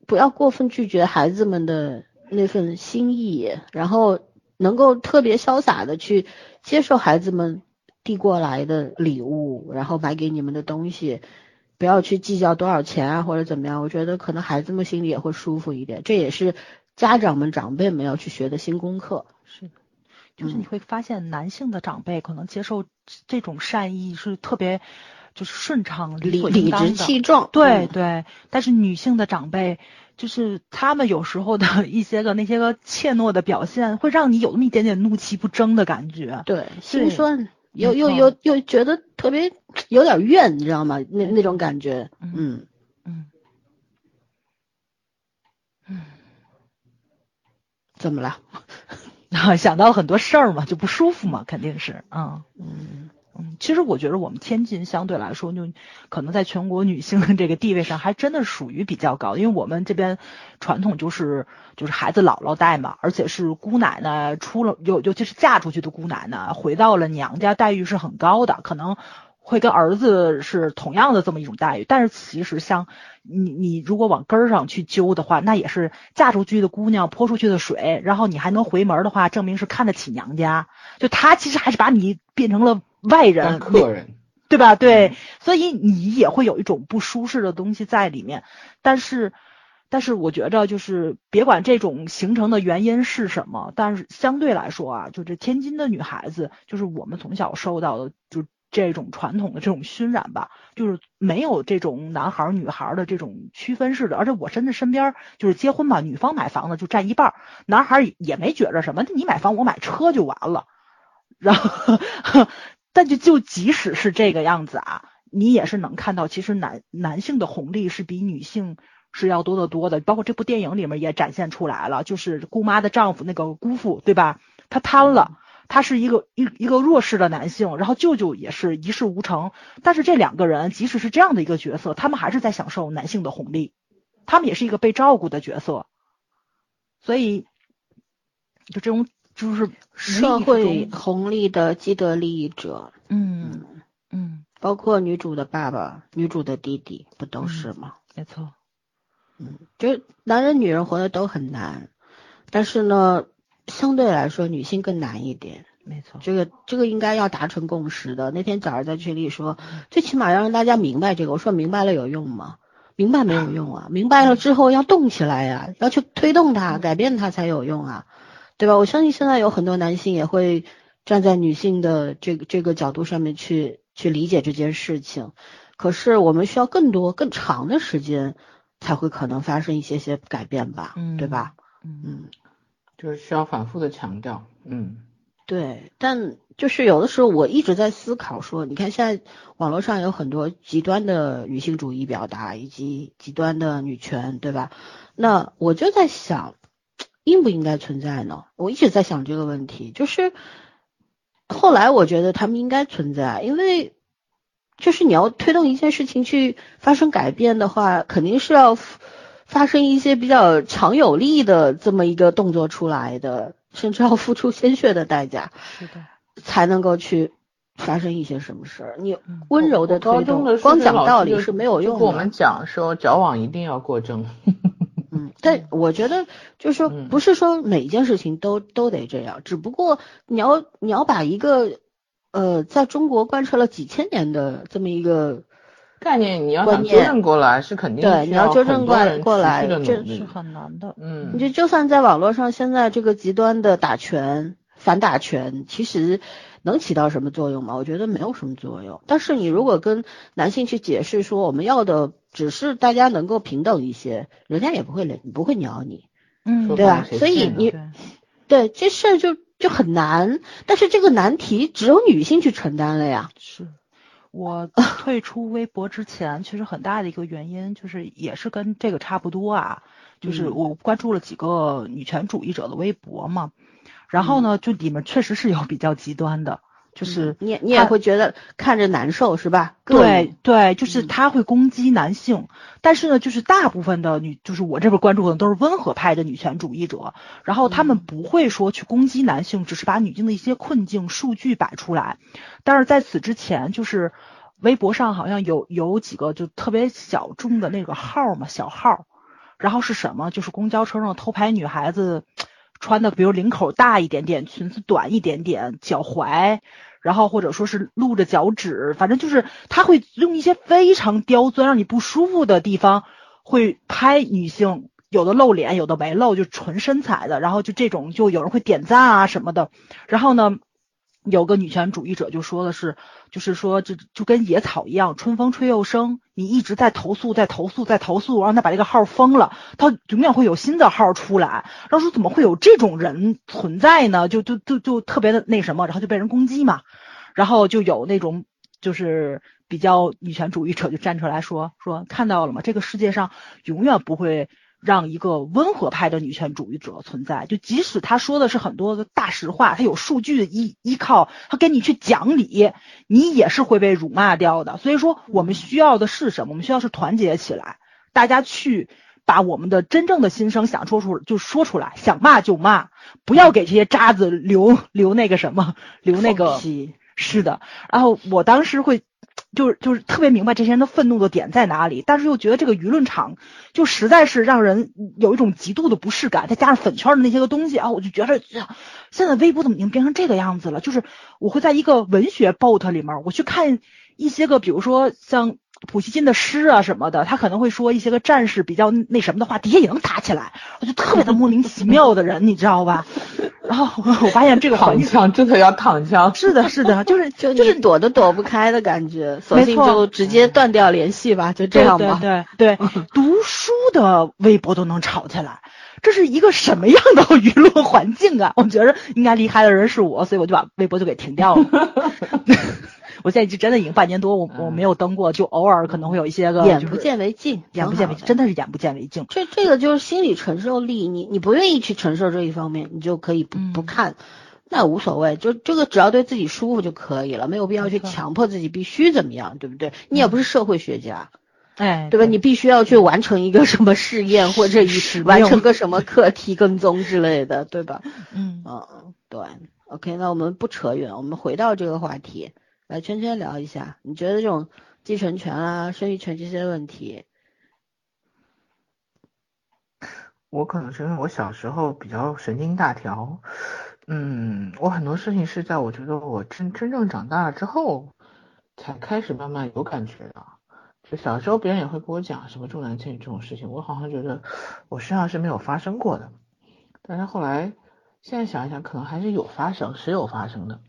不要过分拒绝孩子们的那份心意，然后能够特别潇洒的去接受孩子们递过来的礼物，然后买给你们的东西，不要去计较多少钱啊或者怎么样，我觉得可能孩子们心里也会舒服一点。这也是家长们、长辈们要去学的新功课。是，就是你会发现男性的长辈可能接受这种善意是特别就是顺畅、理理直气壮，嗯对对，但是女性的长辈，就是他们有时候的 一些个那些个怯懦的表现，会让你有那么一点点怒气不争的感觉。对，心酸，又又又又觉得特别有点怨，你知道吗？那那种感觉，嗯嗯，嗯嗯，怎么了？想到很多事儿嘛，就不舒服嘛，肯定是，嗯嗯，嗯，其实我觉得我们天津相对来说，就可能在全国女性的这个地位上，还真的属于比较高，因为我们这边传统就是就是孩子姥姥带嘛，而且是姑奶奶出了，尤尤其是嫁出去的姑奶奶回到了娘家，待遇是很高的，可能会跟儿子是同样的这么一种待遇。但是其实像你你如果往根儿上去揪的话，那也是嫁出去的姑娘泼出去的水，然后你还能回门的话，证明是看得起娘家。就他其实还是把你变成了。外人客人，对吧？对，所以你也会有一种不舒适的东西在里面。但是，但是我觉着就是别管这种形成的原因是什么，但是相对来说啊，就这天津的女孩子，就是我们从小受到的就这种传统的这种熏染吧，就是没有这种男孩女孩的这种区分式的。而且我真的身边就是结婚吧，女方买房子就占一半，男孩也没觉着什么，你买房我买车就完了，然后。但就就即使是这个样子啊，你也是能看到，其实男男性的红利是比女性是要多得多的。包括这部电影里面也展现出来了，就是姑妈的丈夫那个姑父，对吧？他贪了，他是一个一一个弱势的男性，然后舅舅也是一事无成。但是这两个人，即使是这样的一个角色，他们还是在享受男性的红利，他们也是一个被照顾的角色。所以，就这种。就是社会红利的既得利益者，嗯嗯，包括女主的爸爸、女主的弟弟，不都是吗？没错，嗯，就男人女人活的都很难，但是呢，相对来说女性更难一点。没错，这个这个应该要达成共识的。那天早上在群里说，最起码要让大家明白这个。我说明白了有用吗？明白没有用啊！明白了之后要动起来呀，要去推动它、改变它才有用啊。对吧？我相信现在有很多男性也会站在女性的这个这个角度上面去去理解这件事情，可是我们需要更多更长的时间才会可能发生一些些改变吧？嗯，对吧？嗯，就是需要反复的强调。嗯，对。但就是有的时候我一直在思考说，你看现在网络上有很多极端的女性主义表达以及极端的女权，对吧？那我就在想。应不应该存在呢？我一直在想这个问题，就是后来我觉得他们应该存在，因为就是你要推动一件事情去发生改变的话，肯定是要发生一些比较强有力的这么一个动作出来的，甚至要付出鲜血的代价，是的，才能够去发生一些什么事儿。你温柔的推动，光讲道理是没有用的。我们讲说矫枉一定要过正。嗯，但我觉得就是说，不是说每一件事情都都得这样，只不过你要你要把一个呃，在中国贯彻了几千年的这么一个概念，你要想纠正过来是肯定对，你要纠正过来过来，这是很难的。嗯，你就就算在网络上，现在这个极端的打拳、反打拳，其实。能起到什么作用吗？我觉得没有什么作用。但是你如果跟男性去解释说，我们要的只是大家能够平等一些，人家也不会不会鸟你，嗯，对吧？所以你对这事儿就就很难。但是这个难题只有女性去承担了呀。是我退出微博之前，其实很大的一个原因就是也是跟这个差不多啊，就是我关注了几个女权主义者的微博嘛。然后呢，就里面确实是有比较极端的，就是你你也会觉得看着难受是吧？对对，就是他会攻击男性，但是呢，就是大部分的女，就是我这边关注的都是温和派的女权主义者，然后他们不会说去攻击男性，只是把女性的一些困境数据摆出来。但是在此之前，就是微博上好像有有几个就特别小众的那个号嘛，小号，然后是什么？就是公交车上偷拍女孩子。穿的比如领口大一点点，裙子短一点点，脚踝，然后或者说是露着脚趾，反正就是他会用一些非常刁钻、让你不舒服的地方，会拍女性，有的露脸，有的没露，就纯身材的，然后就这种就有人会点赞啊什么的，然后呢。有个女权主义者就说的是，就是说，这就跟野草一样，春风吹又生。你一直在投诉，在投诉，在投诉，让他把这个号封了，他永远会有新的号出来。然后说怎么会有这种人存在呢？就就就就特别的那什么，然后就被人攻击嘛。然后就有那种就是比较女权主义者就站出来说说看到了吗？这个世界上永远不会。让一个温和派的女权主义者存在。就即使他说的是很多的大实话，他有数据依依靠，他跟你去讲理，你也是会被辱骂掉的。所以说，我们需要的是什么？我们需要是团结起来，大家去把我们的真正的心声想说出就说出来，想骂就骂，不要给这些渣子留留那个什么，留那个。是的，然后我当时会。就是就是特别明白这些人的愤怒的点在哪里，但是又觉得这个舆论场就实在是让人有一种极度的不适感，再加上粉圈的那些个东西啊，我就觉得现在微博怎么已经变成这个样子了？就是我会在一个文学 bot 里面，我去看一些个，比如说像。普希金的诗啊什么的，他可能会说一些个战士比较那什么的话，底下也能打起来，我就特别的莫名其妙的人，你知道吧？然后我发现这个躺枪真的要躺枪，是的，是的，就是就就是躲都躲不开的感觉，索性就直接断掉联系吧，就这样吧。对对对，读书的微博都能吵起来，这是一个什么样的舆论环境啊？我觉得应该离开的人是我，所以我就把微博就给停掉了。我现在就真的已经半年多，我我没有登过，就偶尔可能会有一些个眼不见为净，眼不见为净，真的是眼不见为净。这这个就是心理承受力，你你不愿意去承受这一方面，你就可以不不看，那无所谓，就这个只要对自己舒服就可以了，没有必要去强迫自己必须怎么样，对不对？你也不是社会学家，哎，对吧？你必须要去完成一个什么试验或者完成个什么课题跟踪之类的，对吧？嗯嗯，对，OK，那我们不扯远，我们回到这个话题。来圈圈聊一下，你觉得这种继承权啊、生育权这些问题？我可能是因为我小时候比较神经大条，嗯，我很多事情是在我觉得我真真正长大了之后，才开始慢慢有感觉的。就小时候别人也会跟我讲什么重男轻女这种事情，我好像觉得我身上是没有发生过的。但是后来现在想一想，可能还是有发生，是有发生的，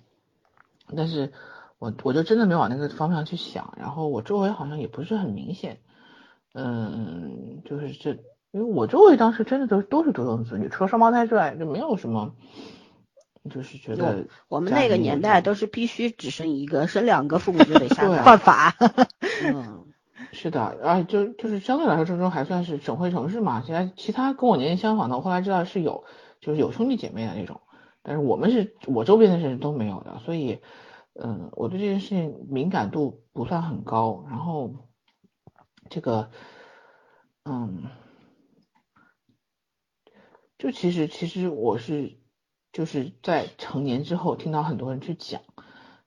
但是。我我就真的没往那个方向去想，然后我周围好像也不是很明显，嗯，就是这，因为我周围当时真的都都是独生子女，除了双胞胎之外就没有什么，就是觉得我们那个年代都是必须只生一个，生两个父母就得 下犯法。嗯，是的，而且就就是相对来说，郑州还算是省会城市嘛。现在其他跟我年龄相仿的，我后来知道是有，就是有兄弟姐妹的那种，但是我们是我周边的人都没有的，所以。嗯，我对这件事情敏感度不算很高，然后这个，嗯，就其实其实我是就是在成年之后听到很多人去讲，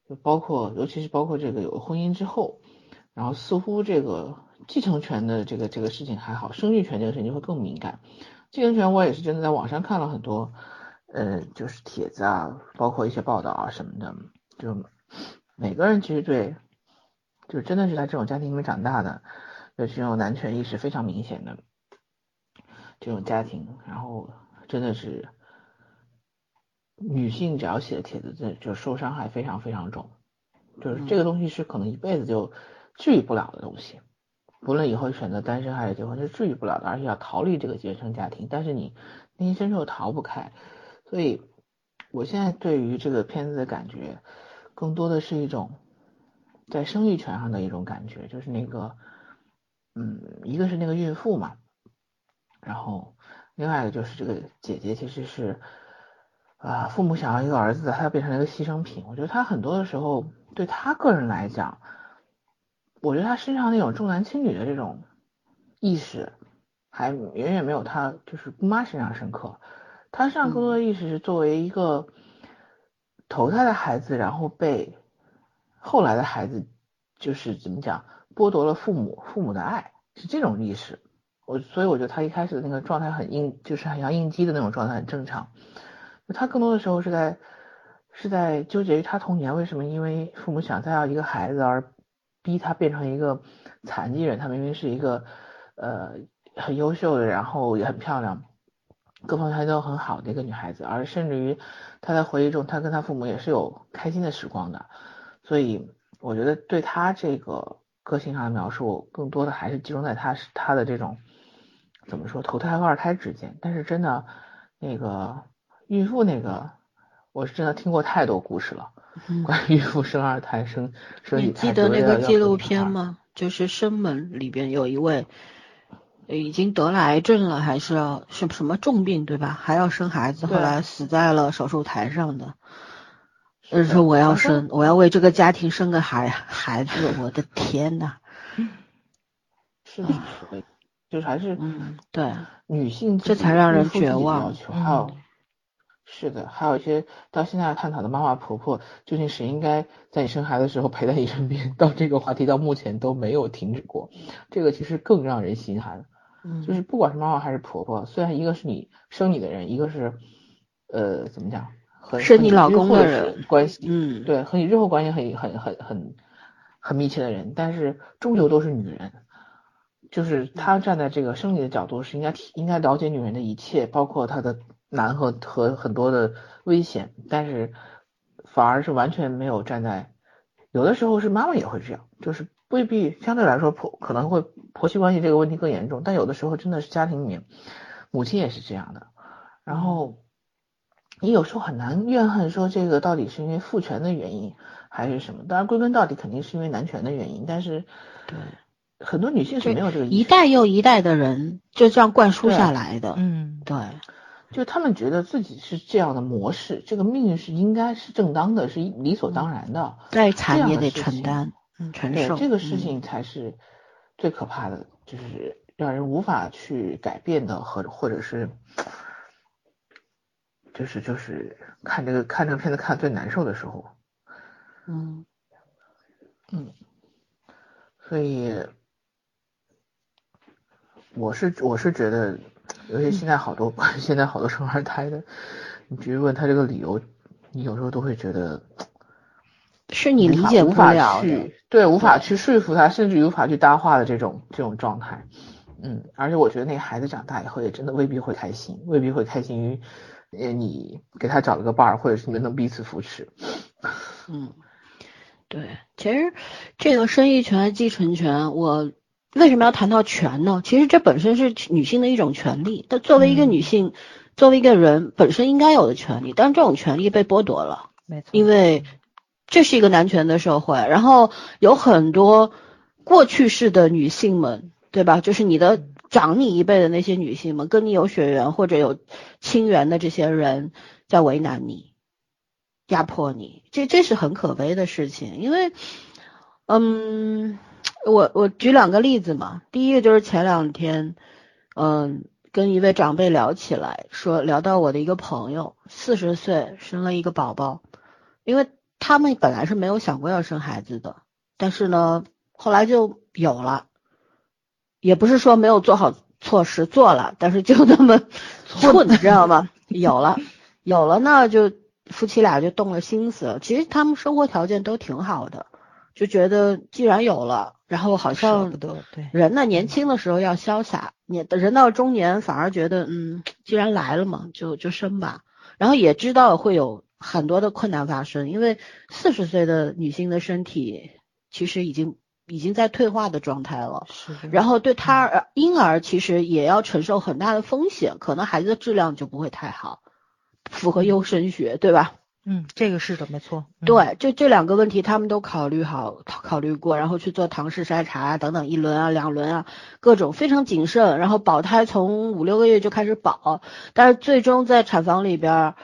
就包括尤其是包括这个有婚姻之后，然后似乎这个继承权的这个这个事情还好，生育权这个事情就会更敏感。继承权我也是真的在网上看了很多，呃，就是帖子啊，包括一些报道啊什么的，就。每个人其实对，就真的是在这种家庭里面长大的，就是这种男权意识非常明显的这种家庭，然后真的是女性只要写的帖子，这就受伤害非常非常重，就是这个东西是可能一辈子就治愈不了的东西，不论以后选择单身还是结婚是治愈不了的，而且要逃离这个原生家庭，但是你内心深处逃不开，所以我现在对于这个片子的感觉。更多的是一种在生育权上的一种感觉，就是那个，嗯，一个是那个孕妇嘛，然后另外一个就是这个姐姐其实是啊，父母想要一个儿子，她要变成了一个牺牲品。我觉得她很多的时候对她个人来讲，我觉得她身上那种重男轻女的这种意识，还远远没有她就是姑妈身上深刻。她身上更多的意识是作为一个。投胎的孩子，然后被后来的孩子，就是怎么讲，剥夺了父母父母的爱，是这种意识。我所以我觉得他一开始的那个状态很应，就是很像应激的那种状态，很正常。他更多的时候是在是在纠结于他童年为什么因为父母想再要一个孩子而逼他变成一个残疾人。他明明是一个呃很优秀的，然后也很漂亮。各方面都很好的一个女孩子，而甚至于她在回忆中，她跟她父母也是有开心的时光的，所以我觉得对她这个个性上的描述，更多的还是集中在她是她的这种怎么说头胎和二胎之间。但是真的那个孕妇那个，我是真的听过太多故事了，关于孕妇生二胎生生你记得那个纪录片吗？就是《生门》里边有一位。已经得了癌症了，还是要什什么重病对吧？还要生孩子，后来死在了手术台上的。呃，是说我要生，我要为这个家庭生个孩孩子，我的天呐。是的，是的，就是还是嗯，对，女性这才让人绝望还有嗯是的，还有一些到现在探讨的妈妈婆婆，究竟谁应该在你生孩子的时候陪在你身边？到这个话题到目前都没有停止过，这个其实更让人心寒。嗯，就是不管是妈妈还是婆婆，虽然一个是你生你的人，一个是呃怎么讲，和和是你老公的人关系，嗯，对，和你日后关系很很很很很密切的人，但是终究都是女人。就是她站在这个生理的角度，是应该应该了解女人的一切，包括她的难和和很多的危险，但是反而是完全没有站在。有的时候是妈妈也会这样，就是未必相对来说婆可能会婆媳关系这个问题更严重，但有的时候真的是家庭里面母亲也是这样的。然后你有时候很难怨恨说这个到底是因为父权的原因还是什么，当然归根到底肯定是因为男权的原因，但是对，很多女性是没有这个一，代又一代的人就这样灌输下来的。嗯，对，就他们觉得自己是这样的模式，这个命运是应该是正当的，是理所当然的。再惨也得承担，嗯，承对这个事情才是最可怕的，就是让人无法去改变的，和或者是，就是就是看这个看这个片子看最难受的时候，嗯。所以我是我是觉得，尤其现在好多、现在好多生二胎的，你直接问他这个理由，你有时候都会觉得是你理解不法无法了的。去对无法去说服他，甚至于无法去搭话的这种这种状态。嗯，而且我觉得那个孩子长大以后也真的未必会开心，未必会开心于呃你给他找了个伴儿，或者是你们能彼此扶持。嗯，对，其实这个生育权、继承权，我为什么要谈到权呢？其实这本身是女性的一种权利，但作为一个嗯女性，作为一个人本身应该有的权利，但是这种权利被剥夺了。没错，因为这是一个男权的社会，然后有很多过去式的女性们，对吧？就是你的长你一辈的那些女性们，跟你有血缘或者有亲缘的这些人，在为难你、压迫你，这这是很可悲的事情。因为，嗯，我我举两个例子嘛，第一个就是前两天，嗯。跟一位长辈聊起来，说聊到我的一个朋友，四十岁生了一个宝宝，因为他们本来是没有想过要生孩子的，但是呢，后来就有了，也不是说没有做好措施做了，但是就那么 混，知道吗？有了，有了呢，就夫妻俩就动了心思了。其实他们生活条件都挺好的，就觉得既然有了，然后好像人呢，年轻的时候要潇洒，年人到中年反而觉得，嗯，既然来了嘛，就就生吧。然后也知道会有很多的困难发生，因为四十岁的女性的身体其实已经已经在退化的状态了。是。然后对她而婴儿其实也要承受很大的风险，可能孩子的质量就不会太好，符合优生学，对吧？嗯，这个是的，没错。嗯，对，就这两个问题，他们都考虑好、考考虑过，然后去做唐氏筛查啊，等等一轮啊、两轮啊，各种非常谨慎。然后保胎从五六个月就开始保，但是最终在产房里边儿，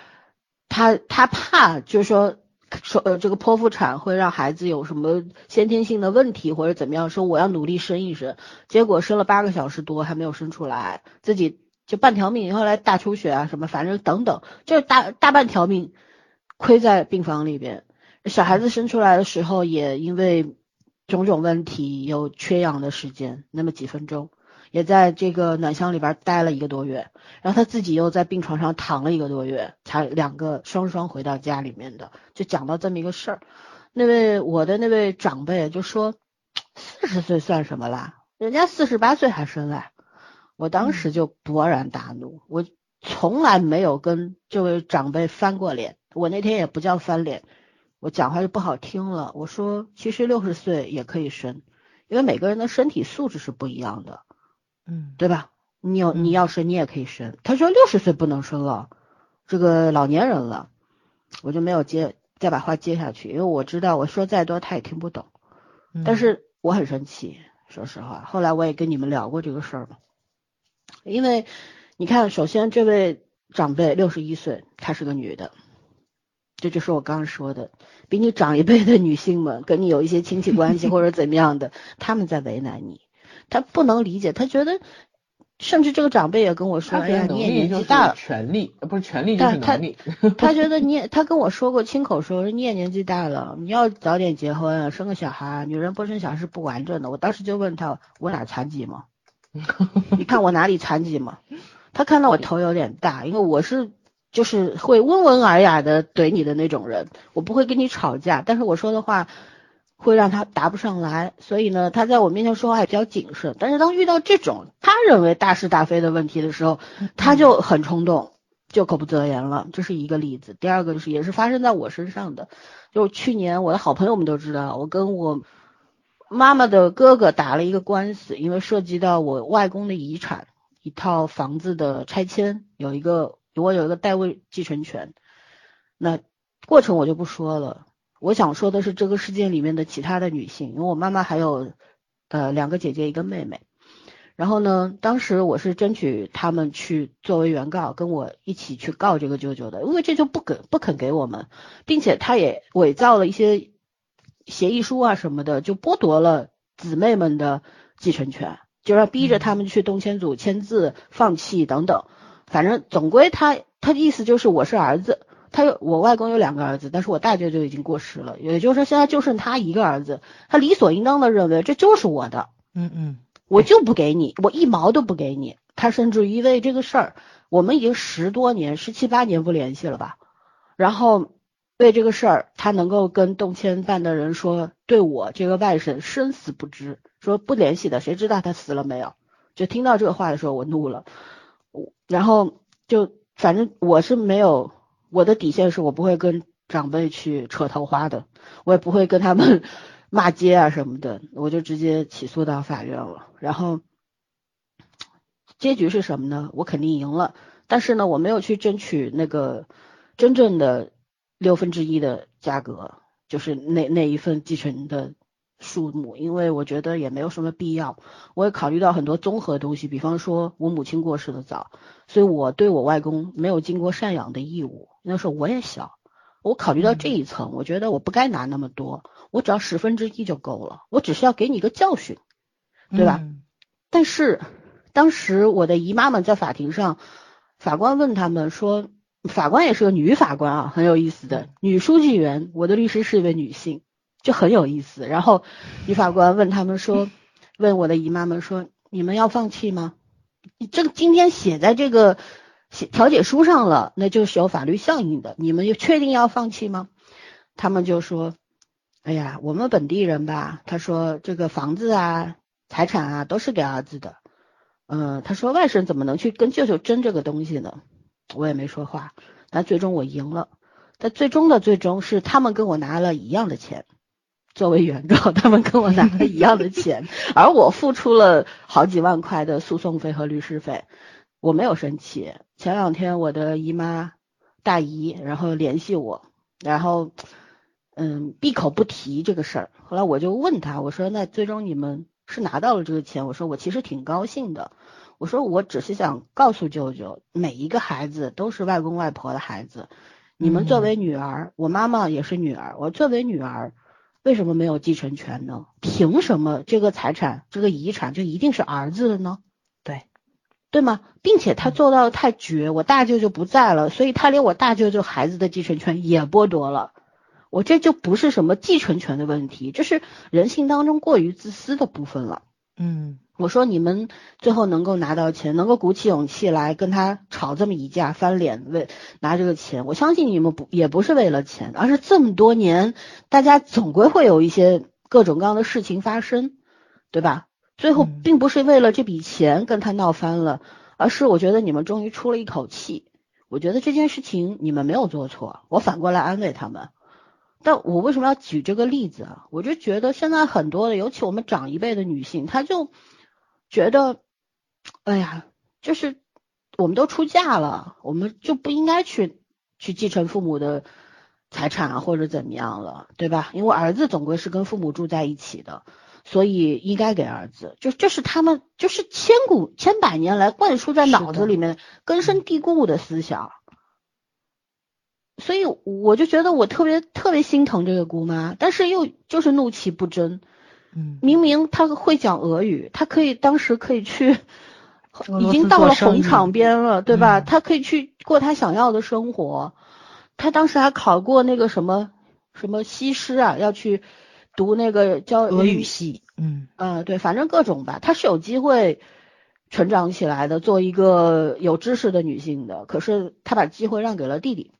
他他怕就是说说呃这个剖腹产会让孩子有什么先天性的问题或者怎么样，说我要努力生一生，结果生了八个小时多还没有生出来，自己就半条命，后来大出血啊什么，反正等等，就大大半条命。亏在病房里边，小孩子生出来的时候也因为种种问题有缺氧的时间，那么几分钟，也在这个暖箱里边待了一个多月，然后他自己又在病床上躺了一个多月，才两个双双回到家里面的，就讲到这么一个事儿。那位我的那位长辈就说，四十岁算什么啦？人家四十八岁还生嘞。我当时就勃然大怒，我从来没有跟这位长辈翻过脸。我那天也不叫翻脸，我讲话就不好听了。我说，其实六十岁也可以生，因为每个人的身体素质是不一样的，嗯，对吧？你有嗯你要生，你也可以生。他说六十岁不能生了，这个老年人了，我就没有接再把话接下去，因为我知道我说再多他也听不懂。嗯但是我很生气，说实话。后来我也跟你们聊过这个事儿嘛，因为你看，首先这位长辈六十一岁，她是个女的，这就是我刚刚说的，比你长一辈的女性们，跟你有一些亲戚关系或者怎么样的，他们在为难你，她不能理解，他觉得。甚至这个长辈也跟我说：“哎呀，你也年纪大了，权利不是权利就是能力。”他 觉得你也，他跟我说过，亲口说你也年纪大了，你要早点结婚，生个小孩。女人不生小孩是不完整的。我当时就问他：“我哪残疾吗？你看我哪里残疾吗？”他看到我头有点大，因为我是就是会温文尔雅的怼你的那种人，我不会跟你吵架，但是我说的话。会让他答不上来，所以呢，他在我面前说话也比较谨慎。但是当遇到这种他认为大是大非的问题的时候，他就很冲动，就口不择言了。这是一个例子。第二个就是也是发生在我身上的，就去年我的好朋友们都知道，我跟我妈妈的哥哥打了一个官司，因为涉及到我外公的遗产，一套房子的拆迁，有一个我有一个代位继承权。那过程我就不说了。我想说的是这个事件里面的其他的女性，因为我妈妈还有呃两个姐姐一个妹妹，然后呢，当时我是争取他们去作为原告跟我一起去告这个舅舅的，因为这就不肯不肯给我们，并且他也伪造了一些协议书啊什么的，就剥夺了姊妹们的继承权，就让逼着他们去动迁组签字放弃等等，反正总归他他的意思就是我是儿子。他有我外公有两个儿子，但是我大舅舅已经过世了，也就是说现在就剩他一个儿子，他理所应当的认为这就是我的，嗯嗯，我就不给你，我一毛都不给你。他甚至于为这个事儿，我们已经十多年、十七八年不联系了吧，然后为这个事儿，他能够跟动迁办的人说，对我这个外甥生死不知，说不联系的，谁知道他死了没有？就听到这个话的时候，我怒了，我然后就反正我是没有。我的底线是我不会跟长辈去扯头花的，我也不会跟他们 骂街啊什么的，我就直接起诉到法院了。然后结局是什么呢？我肯定赢了，但是呢，我没有去争取那个真正的六分之一的价格，就是那那一份继承的。数目，因为我觉得也没有什么必要。我也考虑到很多综合东西，比方说我母亲过世的早，所以我对我外公没有尽过赡养的义务。那时候我也小，我考虑到这一层，我觉得我不该拿那么多，我只要十分之一就够了。我只是要给你一个教训，对吧？但是当时我的姨妈们在法庭上，法官问他们说，法官也是个女法官啊，很有意思的女书记员。我的律师是一位女性。就很有意思。然后女法官问他们说：“问我的姨妈们说，你们要放弃吗？你这个今天写在这个写调解书上了，那就是有法律效应的。你们又确定要放弃吗？”他们就说：“哎呀，我们本地人吧，他说这个房子啊、财产啊都是给儿子的。嗯，他说外甥怎么能去跟舅舅争这个东西呢？我也没说话。但最终我赢了。但最终的最终是他们跟我拿了一样的钱。”作为原告，他们跟我拿了一样的钱，而我付出了好几万块的诉讼费和律师费，我没有生气。前两天我的姨妈、大姨然后联系我，然后嗯闭口不提这个事儿。后来我就问他，我说那最终你们是拿到了这个钱？我说我其实挺高兴的。我说我只是想告诉舅舅，每一个孩子都是外公外婆的孩子。你们作为女儿，我妈妈也是女儿，我作为女儿。为什么没有继承权呢？凭什么这个财产、这个遗产就一定是儿子的呢？对，对吗？并且他做到的太绝，我大舅舅不在了，所以他连我大舅舅孩子的继承权也剥夺了。我这就不是什么继承权的问题，这是人性当中过于自私的部分了。嗯。我说你们最后能够拿到钱，能够鼓起勇气来跟他吵这么一架，翻脸为拿这个钱，我相信你们不也不是为了钱，而是这么多年大家总归会有一些各种各样的事情发生，对吧？最后并不是为了这笔钱跟他闹翻了，而是我觉得你们终于出了一口气。我觉得这件事情你们没有做错，我反过来安慰他们。但我为什么要举这个例子啊？我就觉得现在很多的，尤其我们长一辈的女性，她就。觉得，哎呀，就是我们都出嫁了，我们就不应该去去继承父母的财产或者怎么样了，对吧？因为儿子总归是跟父母住在一起的，所以应该给儿子。就这是他们就是千古千百年来灌输在脑子里面根深蒂固的思想。所以我就觉得我特别特别心疼这个姑妈，但是又就是怒其不争。嗯，明明他会讲俄语，他可以当时可以去，已经到了红场边了，对吧？他可以去过他想要的生活。他当时还考过那个什么什么西师啊，要去读那个教俄语系。嗯嗯，对，反正各种吧，他是有机会成长起来的，做一个有知识的女性的。可是他把机会让给了弟弟。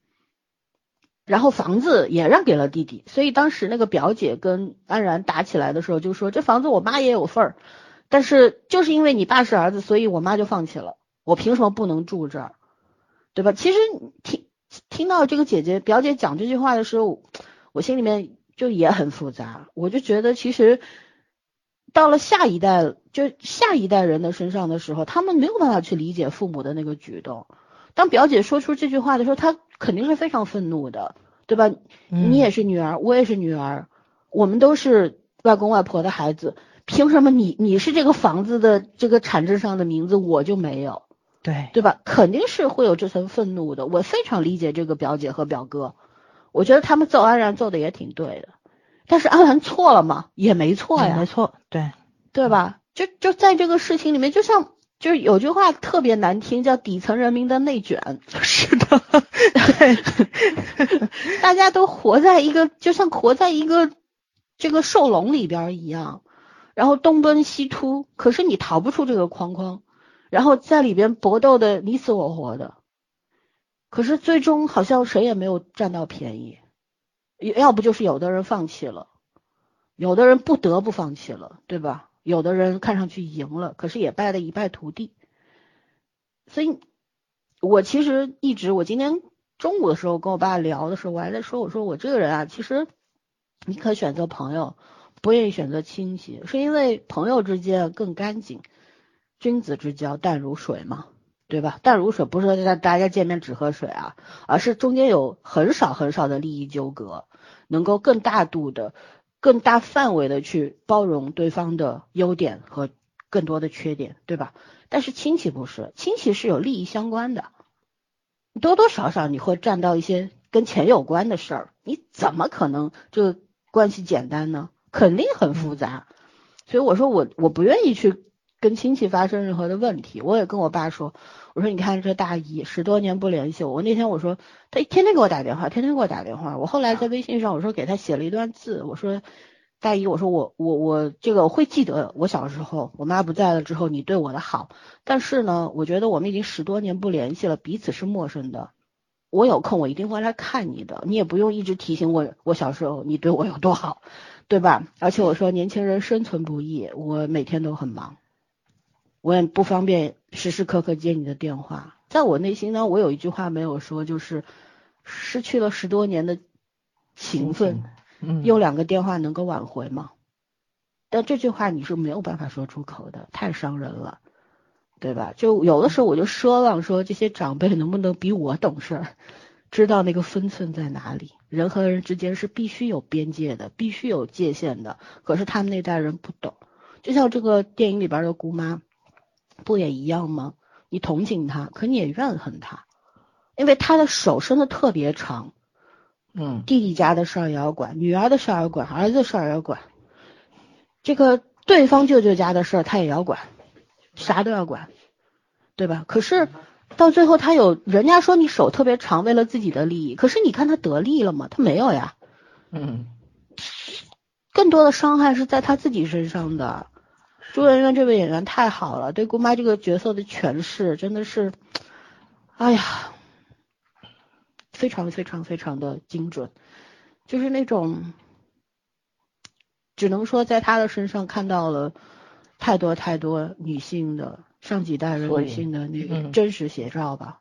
然后房子也让给了弟弟，所以当时那个表姐跟安然打起来的时候，就说这房子我妈也有份儿，但是就是因为你爸是儿子，所以我妈就放弃了，我凭什么不能住这儿，对吧？其实听听到这个姐姐表姐讲这句话的时候，我心里面就也很复杂，我就觉得其实到了下一代，就下一代人的身上的时候，他们没有办法去理解父母的那个举动。当表姐说出这句话的时候，她肯定是非常愤怒的，对吧？你也是女儿，我也是女儿，我们都是外公外婆的孩子，凭什么你你是这个房子的这个产证上的名字，我就没有？对对吧？肯定是会有这层愤怒的。我非常理解这个表姐和表哥，我觉得他们揍安然揍的也挺对的，但是安然错了吗？也没错呀，没错，对对吧？就就在这个事情里面，就像。就是有句话特别难听，叫底层人民的内卷。是的，大家都活在一个，就像活在一个这个兽笼里边一样，然后东奔西突，可是你逃不出这个框框，然后在里边搏斗的你死我活的，可是最终好像谁也没有占到便宜，要不就是有的人放弃了，有的人不得不放弃了，对吧？有的人看上去赢了，可是也败得一败涂地。所以，我其实一直，我今天中午的时候跟我爸聊的时候，我还在说，我说我这个人啊，其实你可选择朋友，不愿意选择亲戚，是因为朋友之间更干净，君子之交淡如水嘛，对吧？淡如水不是说大大家见面只喝水啊，而是中间有很少很少的利益纠葛，能够更大度的。更大范围的去包容对方的优点和更多的缺点，对吧？但是亲戚不是，亲戚是有利益相关的，多多少少你会占到一些跟钱有关的事儿，你怎么可能这个关系简单呢？肯定很复杂。所以我说我我不愿意去跟亲戚发生任何的问题。我也跟我爸说。我说你看这大姨十多年不联系我，我那天我说他天天给我打电话，天天给我打电话。我后来在微信上我说给他写了一段字，我说大姨，我说我我我这个会记得我小时候我妈不在了之后你对我的好，但是呢，我觉得我们已经十多年不联系了，彼此是陌生的。我有空我一定会来看你的，你也不用一直提醒我我小时候你对我有多好，对吧？而且我说年轻人生存不易，我每天都很忙。我也不方便时时刻刻接你的电话，在我内心呢，我有一句话没有说，就是失去了十多年的情分，用两个电话能够挽回吗？但这句话你是没有办法说出口的，太伤人了，对吧？就有的时候我就奢望说，这些长辈能不能比我懂事，知道那个分寸在哪里？人和人之间是必须有边界的，必须有界限的。可是他们那代人不懂，就像这个电影里边的姑妈。不也一样吗？你同情他，可你也怨恨他，因为他的手伸的特别长。嗯，弟弟家的事儿也要管，女儿的事儿要管，儿子事儿要管，这个对方舅舅家的事儿他也要管，啥都要管，对吧？可是到最后他有人家说你手特别长，为了自己的利益，可是你看他得利了吗？他没有呀。嗯，更多的伤害是在他自己身上的。朱媛媛这位演员太好了，对姑妈这个角色的诠释真的是，哎呀，非常非常非常的精准，就是那种，只能说在她的身上看到了太多太多女性的上几代人女性的那个真实写照吧。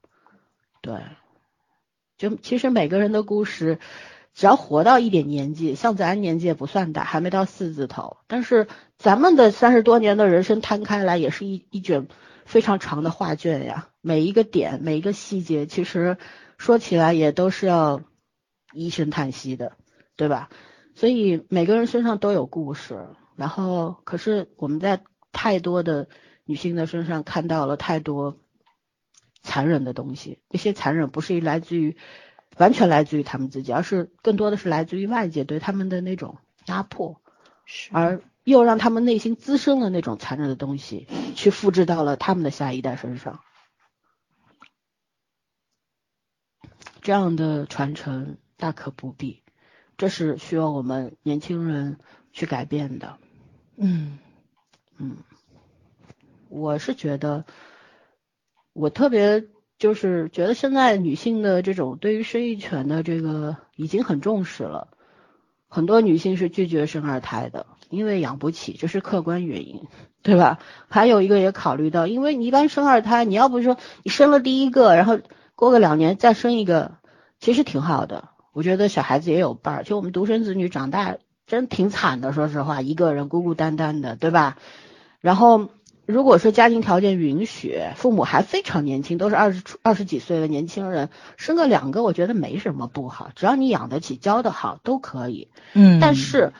对，就其实每个人的故事。只要活到一点年纪，像咱年纪也不算大，还没到四字头，但是咱们的三十多年的人生摊开来，也是一一卷非常长的画卷呀。每一个点，每一个细节，其实说起来也都是要一声叹息的，对吧？所以每个人身上都有故事，然后可是我们在太多的女性的身上看到了太多残忍的东西，这些残忍不是来自于完全来自于他们自己，而是更多的是来自于外界对他们的那种压迫，而又让他们内心滋生了那种残忍的东西，去复制到了他们的下一代身上。这样的传承大可不必，这是需要我们年轻人去改变的。嗯嗯，我是觉得，我特别就是觉得现在女性的这种对于生育权的这个已经很重视了，很多女性是拒绝生二胎的，因为养不起，这是客观原因，对吧？还有一个也考虑到，因为你一般生二胎，你要不说你生了第一个，然后。过个两年再生一个，其实挺好的。我觉得小孩子也有伴儿，就我们独生子女长大真挺惨的，说实话，一个人孤孤单单的，对吧？然后如果说家庭条件允许，父母还非常年轻，都是二十出二十几岁的年轻人，生个两个，我觉得没什么不好，只要你养得起，教得好都可以。嗯。但是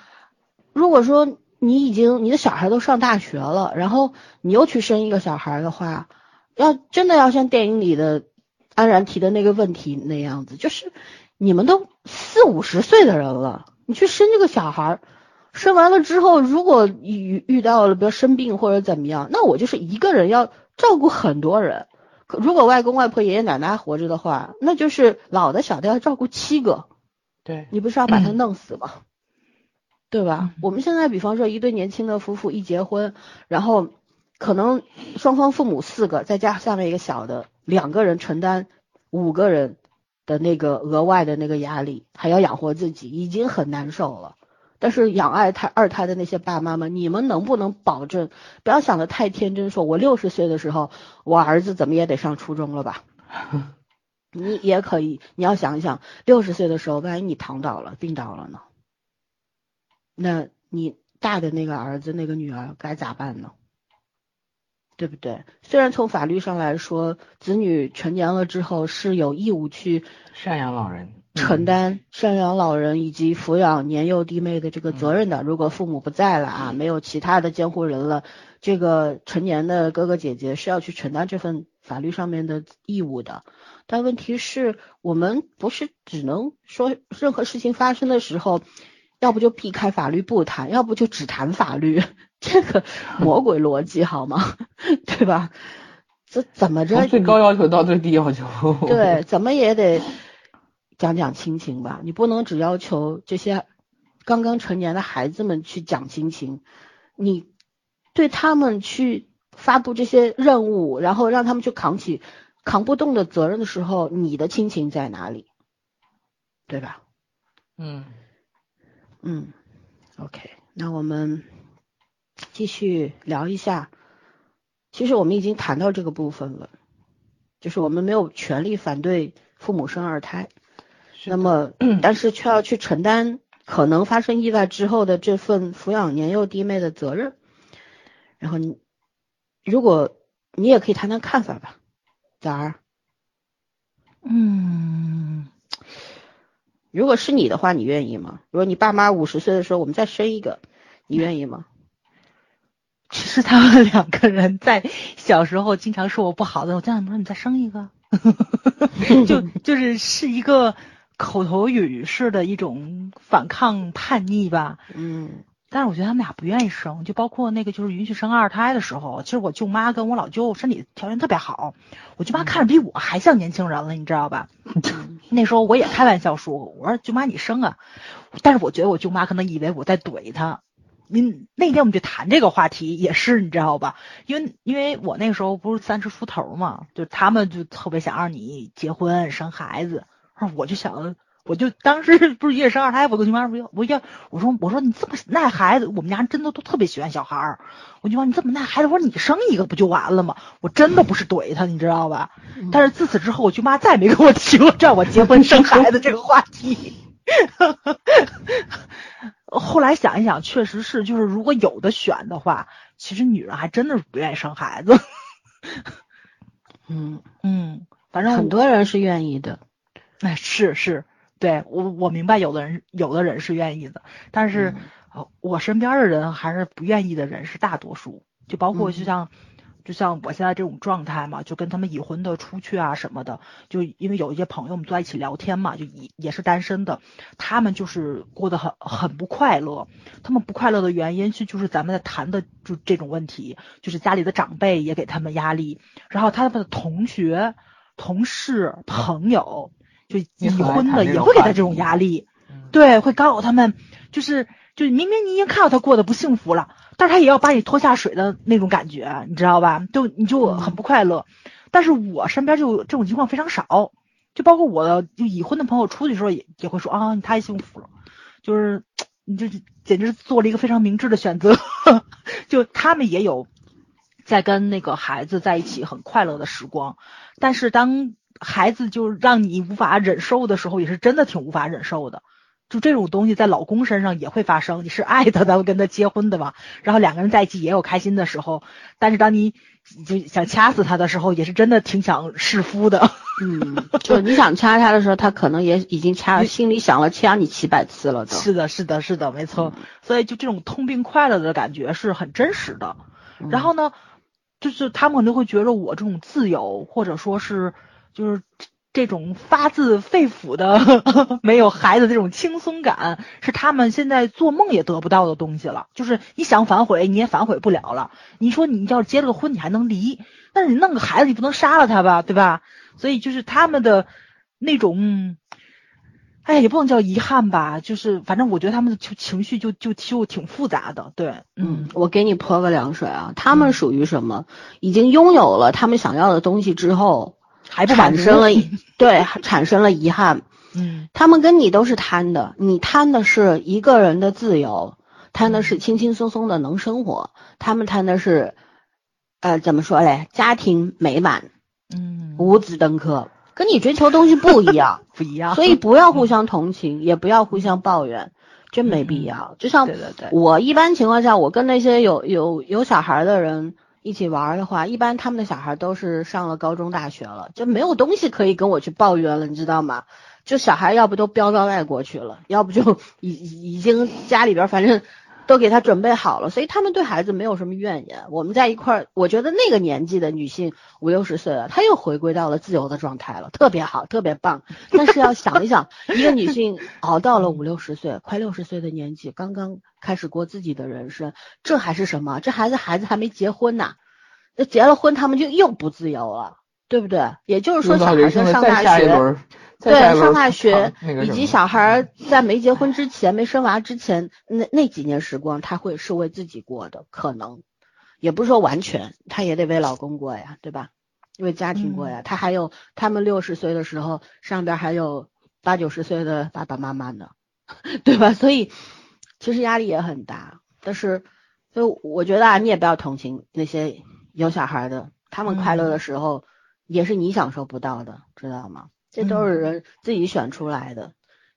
如果说你已经你的小孩都上大学了，然后你又去生一个小孩的话，要真的要像电影里的。安然提的那个问题那样子，就是你们都四五十岁的人了，你去生这个小孩，生完了之后，如果遇遇到了比如生病或者怎么样，那我就是一个人要照顾很多人。如果外公外婆爷爷奶奶活着的话，那就是老的小的要照顾七个。对，你不是要把他弄死吗？对吧？我们现在比方说一对年轻的夫妇一结婚，然后可能双方父母四个，再加下面一个小的。两个人承担五个人的那个额外的那个压力，还要养活自己，已经很难受了。但是养二胎二胎的那些爸妈们，你们能不能保证？不要想的太天真，说我六十岁的时候，我儿子怎么也得上初中了吧？你也可以，你要想一想，六十岁的时候，万一你躺倒了、病倒了呢？那你大的那个儿子、那个女儿该咋办呢？对不对？虽然从法律上来说，子女成年了之后是有义务去赡养老人、承担赡养老人以及抚养年幼弟妹的这个责任的。如果父母不在了啊，没有其他的监护人了，这个成年的哥哥姐姐是要去承担这份法律上面的义务的。但问题是我们不是只能说任何事情发生的时候，要不就避开法律不谈，要不就只谈法律。这个 魔鬼逻辑好吗？对吧？这怎么着？从最高要求到最低要求。对，怎么也得讲讲亲情吧？你不能只要求这些刚刚成年的孩子们去讲亲情，你对他们去发布这些任务，然后让他们去扛起扛不动的责任的时候，你的亲情在哪里？对吧？嗯嗯，OK，那我们。继续聊一下，其实我们已经谈到这个部分了，就是我们没有权利反对父母生二胎，那么但是却要去承担可能发生意外之后的这份抚养年幼弟妹的责任。然后你，如果你也可以谈谈看法吧，咋儿？嗯，如果是你的话，你愿意吗？如果你爸妈五十岁的时候我们再生一个，你愿意吗？其实他们两个人在小时候经常说我不好的，我家长说你再生一个，就 就是是一个口头语式的一种反抗叛逆吧。嗯，但是我觉得他们俩不愿意生，就包括那个就是允许生二胎的时候，其实我舅妈跟我老舅身体条件特别好，我舅妈看着比我还像年轻人了，你知道吧？那时候我也开玩笑说，我说舅妈你生啊，但是我觉得我舅妈可能以为我在怼她。您那天我们就谈这个话题，也是你知道吧？因为因为我那时候不是三十出头嘛，就他们就特别想让你结婚生孩子，我就想，我就当时不是一生二胎，我跟舅妈说，我要我说我说你这么耐孩子，我们家真的都特别喜欢小孩儿，我就说你这么耐孩子，我说你生一个不就完了吗？我真的不是怼他，你知道吧？但是自此之后，我舅妈再没跟我提过让我结婚生孩子这个话题。后来想一想，确实是，就是如果有的选的话，其实女人还真的是不愿意生孩子。嗯嗯，反正很多人是愿意的。哎，是是，对我我明白有的人有的人是愿意的，但是、呃我身边的人还是不愿意的人是大多数，就包括就像。就像我现在这种状态嘛，就跟他们已婚的出去啊什么的，就因为有一些朋友们坐在一起聊天嘛，就也也是单身的，他们就是过得很很不快乐。他们不快乐的原因是就是咱们在谈的就这种问题，就是家里的长辈也给他们压力，然后他们的同学、同事、朋友就已婚的也会给他这种压力，嗯对，会干扰他们，就是就明明你已经看到他过得不幸福了，但是他也要把你拖下水的那种感觉，你知道吧？就你就很不快乐。但是我身边就这种情况非常少，就包括我的就已婚的朋友出去的时候也也会说啊，你太幸福了，就是你这简直是做了一个非常明智的选择，就他们也有在跟那个孩子在一起很快乐的时光，但是当孩子就让你无法忍受的时候，也是真的挺无法忍受的。就这种东西在老公身上也会发生，你是爱他才会跟他结婚的嘛，然后两个人在一起也有开心的时候，但是当你就想掐死他的时候，也是真的挺想弑夫的。嗯，就你想掐他的时候，他可能也已经掐，心里想了掐你几百次了都。是的，是的，是的，没错。所以就这种痛并快乐的感觉是很真实的。然后呢，就是他们可能会觉得我这种自由，或者说是就是这种发自肺腑的 没有孩子这种轻松感，是他们现在做梦也得不到的东西了。就是你想反悔，你也反悔不了了。你说你要是结了个婚，你还能离，但是你弄个孩子，你不能杀了他吧，对吧？所以就是他们的那种。哎，也不能叫遗憾吧，就是反正我觉得他们的情情绪就就就挺复杂的，对，嗯，我给你泼个凉水啊，他们属于什么？已经拥有了他们想要的东西之后，还不满足产生了 对产生了遗憾。嗯他们跟你都是贪的，你贪的是一个人的自由，贪的是轻轻松松的能生活，他们贪的是，呃，怎么说嘞？家庭美满，嗯，五子登科，跟你追求东西不一样。不一样，所以不要互相同情，也不要互相抱怨，真没必要。就像对对对，我一般情况下，我跟那些有有有小孩的人一起玩的话，一般他们的小孩都是上了高中、大学了，就没有东西可以跟我去抱怨了，你知道吗？就小孩要不都飙到外国去了，要不就已已经家里边反正都给他准备好了，所以他们对孩子没有什么怨言。我们在一块儿，我觉得那个年纪的女性五六十岁了，她又回归到了自由的状态了，特别好，特别棒。但是要想一想，一个女性熬到了五六十岁，快六十岁的年纪，刚刚开始过自己的人生，这还是什么？这孩子孩子还没结婚呢，那结了婚他们就又不自由了，对不对？也就是说，小孩子上大学。对上大学以及小孩儿在没结婚之前、没生娃之前，那那几年时光，他会是为自己过的，可能也不是说完全，他也得为老公过呀，对吧？为家庭过呀。他还有他们六十岁的时候，上边还有八九十岁的爸爸妈妈呢，对吧？所以其实压力也很大。但是，所以我觉得啊，你也不要同情那些有小孩的，他们快乐的时候也是你享受不到的，知道吗？这都是人自己选出来的，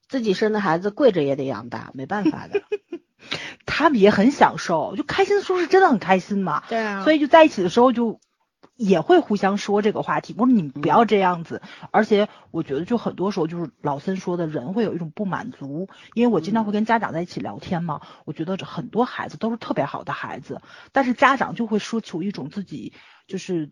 自己生的孩子跪着也得养大，没办法的。他们也很享受，就开心的时候是真的很开心嘛，对啊所以就在一起的时候就也会互相说这个话题，我说你们不要这样子，而且我觉得就很多时候就是老森说的人会有一种不满足，因为我经常会跟家长在一起聊天嘛，我觉得这很多孩子都是特别好的孩子，但是家长就会说求一种自己就是